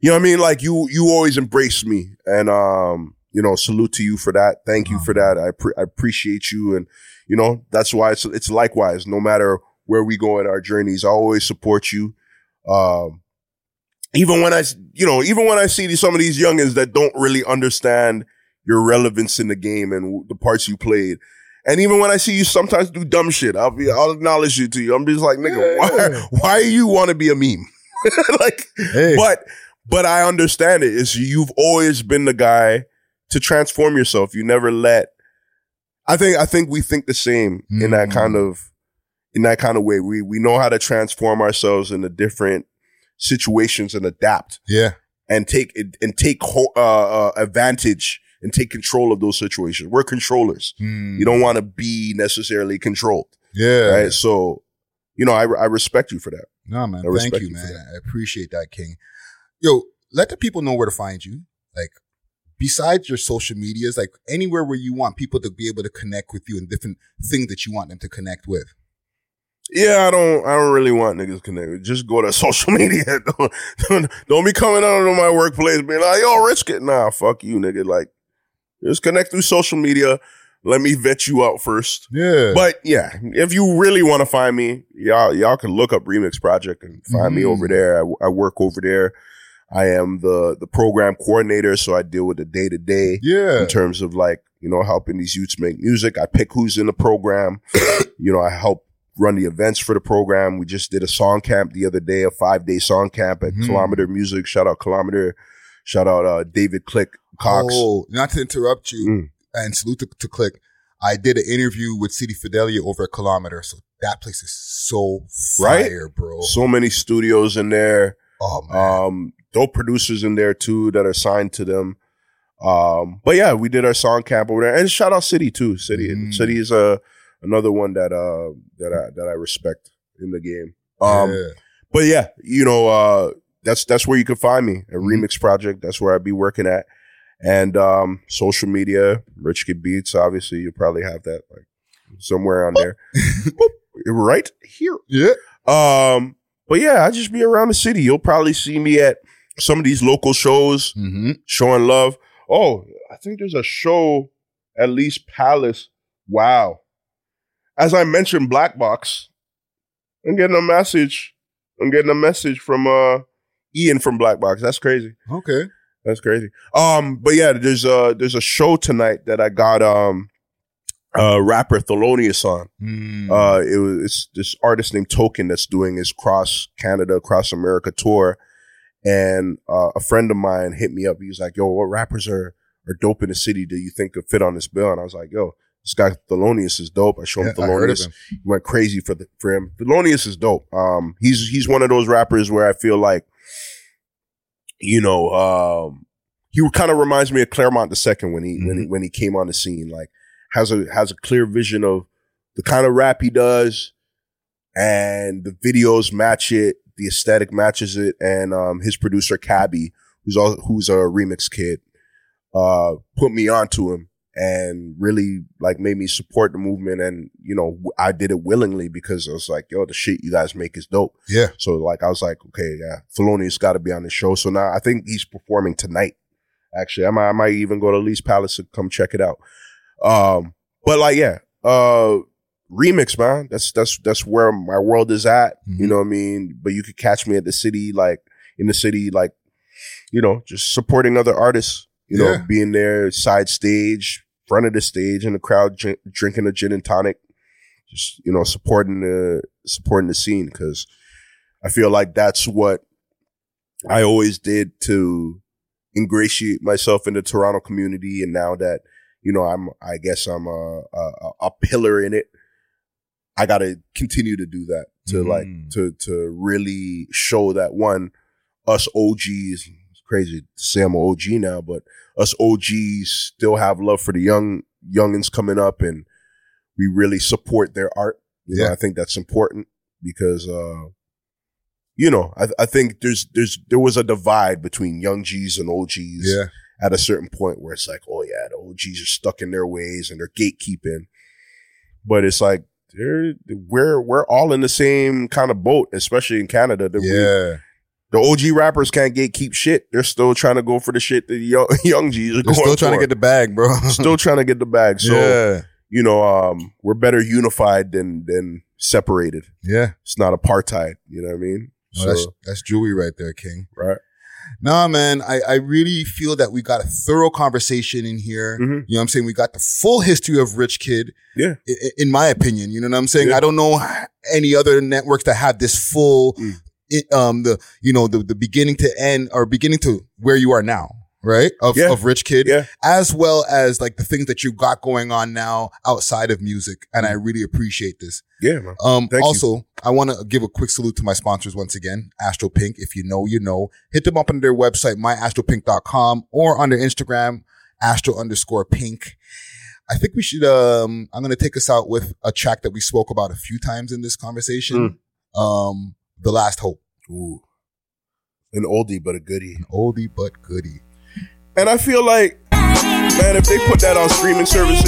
C: you know what I mean? Like you, you always embraced me, and um, you know, salute to you for that. Thank you for that. I pre- I appreciate you, and you know that's why it's it's likewise. No matter where we go in our journeys, I always support you. Um, even when I, you know, even when I see these, some of these youngins that don't really understand your relevance in the game and the parts you played. And even when I see you sometimes do dumb shit, I'll be, I'll acknowledge you to you. I'm just like, nigga,
B: Yeah.
C: why, why you want to be a meme? like,
B: Hey.
C: but, but I understand it. It's you've always been the guy to transform yourself. You never let, I think, I think we think the same in that
B: Mm.
C: kind of, in that kind of way. We, we know how to transform ourselves into different situations and adapt
B: yeah.
C: and take and take ho- uh, uh, advantage and take control of those situations. We're controllers.
B: Mm.
C: You don't want to be necessarily controlled,
B: Yeah.
C: right? So, you know, I, I respect you for that.
B: No, man.
C: I
B: Thank you,
C: you
B: man. I appreciate that, King. Yo, let the people know where to find you. Like, besides your social medias, like anywhere where you want people to be able to connect with you and different things that you want them to connect with.
C: Yeah, I don't. I don't really want niggas connected. Just go to social media. don't, don't, don't be coming out of my workplace being like, "Yo, Rich, get nah, fuck you, nigga." Like, just connect through social media. Let me vet you out first.
B: Yeah.
C: But yeah, if you really want to find me, y'all y'all can look up Remix Project and find me
B: Mhm.
C: over there. I, I work over there. I am the the program coordinator, so I deal with the day to day
B: yeah.
C: in terms of like you know helping these youths make music. I pick who's in the program. you know, I help run the events for the program. We just did a song camp the other day, a five day song camp at
B: Mhm.
C: Kilometer Music. Shout out Kilometer. Shout out uh, David Click Cox.
B: Oh, not to interrupt you
C: Mm.
B: and salute to, to Click. I did an interview with City Fidelia over a kilometer. So that place is so
C: Right?
B: fire, bro.
C: So many studios in there.
B: oh, man.
C: Um, dope producers in there too that are signed to them. Um, but yeah, we did our song camp over there, and shout out City too. City,
B: Mm.
C: City is uh, another one that uh that I that I respect in the game. Um,
B: yeah.
C: but yeah, you know, uh, that's that's where you can find me. A
B: Mhm.
C: remix project. That's where I'd be working at, and um, social media, Rich Kidd Beats. Obviously, you probably have that like somewhere on there, right here.
B: Yeah.
C: Um, but yeah, I just be around the city. You'll probably see me at some of these local shows
B: Mm-hmm.
C: showing love. Oh, I think there's a show At Lee's Palace. Wow. As I mentioned, Black Box. I'm getting a message. I'm getting a message from uh Ian from Black Box. That's crazy.
B: Okay.
C: That's crazy. Um, but yeah, there's a there's a show tonight that I got um uh rapper Thelonious on.
B: Mm.
C: Uh it was it's this artist named Token that's doing his cross Canada, cross America tour. And uh, a friend of mine hit me up. He was like, yo, what rappers are are dope in the city do you think could fit on this bill? And I was like, yo, this guy Thelonious is dope. I showed him
B: Yeah, I
C: Thelonious.
B: him.
C: He went crazy for the for him. Thelonious is dope. Um, he's he's one of those rappers where I feel like, you know, um, he kind of reminds me of Clairmont the second when he when he when he came on the scene. Like has a has a clear vision of the kind of rap he does, and the videos match it. The aesthetic matches it, and um, his producer Cabby, who's all, who's a remix kid, uh, put me onto him and really like made me support the movement. And you know, I did it willingly because I was like, yo, the shit you guys make is dope.
B: Yeah.
C: So like I was like, okay, yeah, Thelonious got to be on the show. So now I think he's performing tonight. Actually, I might, I might even go to Lee's Palace to come check it out. Um, but like, yeah, uh, remix, man. That's that's that's where my world is at. You
B: Mhm.
C: know what I mean? But you could catch me at the city, like in the city, like you know, just supporting other artists. You know,
B: Yeah.
C: being there, side stage, front of the stage, in the crowd, drink, drinking a gin and tonic. Just you know, supporting the supporting the scene because I feel like that's what I always did to ingratiate myself in the Toronto community. And now that, you know, I'm, I guess I'm a, a, a pillar in it. I got to continue to do that to
B: Mm.
C: like, to, to really show that one, us OGs, it's crazy to say I'm an OG now, but us OGs still have love for the young, youngins coming up and we really support their art. You know,
B: Yeah.
C: I think that's important because, uh, you know, I, I think there's, there's, there was a divide between young G's and OGs
B: Yeah.
C: at a certain point where it's like, oh yeah, the OGs are stuck in their ways and they're gatekeeping. But it's like, they're, we're, we're all in the same kind of boat, especially in Canada. The,
B: Yeah.
C: the OG rappers can't get keep shit. They're still trying to go for the shit that young, young G's are
B: They're still trying to get the bag, bro.
C: still trying to get the bag. So,
B: yeah.
C: you know, um, we're better unified than, than separated.
B: Yeah.
C: It's not apartheid. You know what I mean?
B: No, that's that's Jewy right there, King.
C: right.
B: Nah, man, I, I really feel that we got a thorough conversation in here.
C: Mhm.
B: You know what I'm saying? We got the full history of Rich Kidd.
C: Yeah.
B: i- i- In my opinion, you know what I'm saying?
C: Yeah.
B: I don't know any other networks that have this full,
C: Mm.
B: um, the, you know, the, the beginning to end or beginning to where you are now, right? Of,
C: Yeah.
B: of Rich Kidd.
C: Yeah.
B: As well as like the things that you got going on now outside of music. And I really appreciate this.
C: Yeah, man.
B: Um,
C: Thank you.
B: also, I want to give a quick salute to my sponsors once again, Astro Pink. If you know, you know, hit them up on their website, myastropink.com or on their Instagram, astro underscore pink. I think we should, um, I'm going to take us out with a track that we spoke about a few times in this conversation.
C: Hmm.
B: Um, The Last Hope.
C: Ooh. An oldie, but a goodie.
B: Oldie but goodie.
C: And I feel like, man, if they put that on streaming services,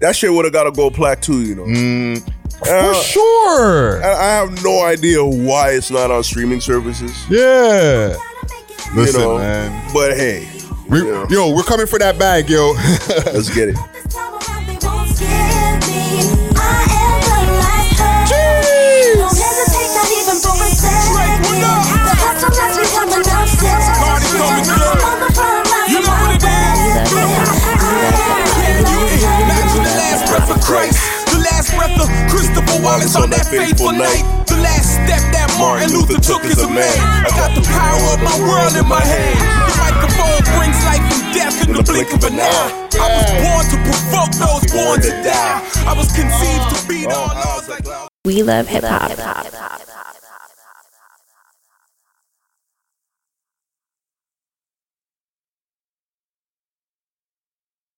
C: that shit would have got a gold plaque too, you know.
B: Mm,
C: Uh,
B: sure.
C: and I have no idea why it's not on streaming services.
B: Yeah. Listen,
C: you know,
B: man.
C: But hey,
B: We,
C: Yeah.
B: Yo, we're coming for that bag, yo.
C: let's get it.
D: You last breath of Christ, the last breath of Christopher Wallace on that faithful night, the last step that Martin Luther took as a man. I got the power of my world in my hand. The microphone brings life and death in the blink of an eye. I was born to provoke those born to die. I was conceived to beat all laws like.
A: We love hip hop.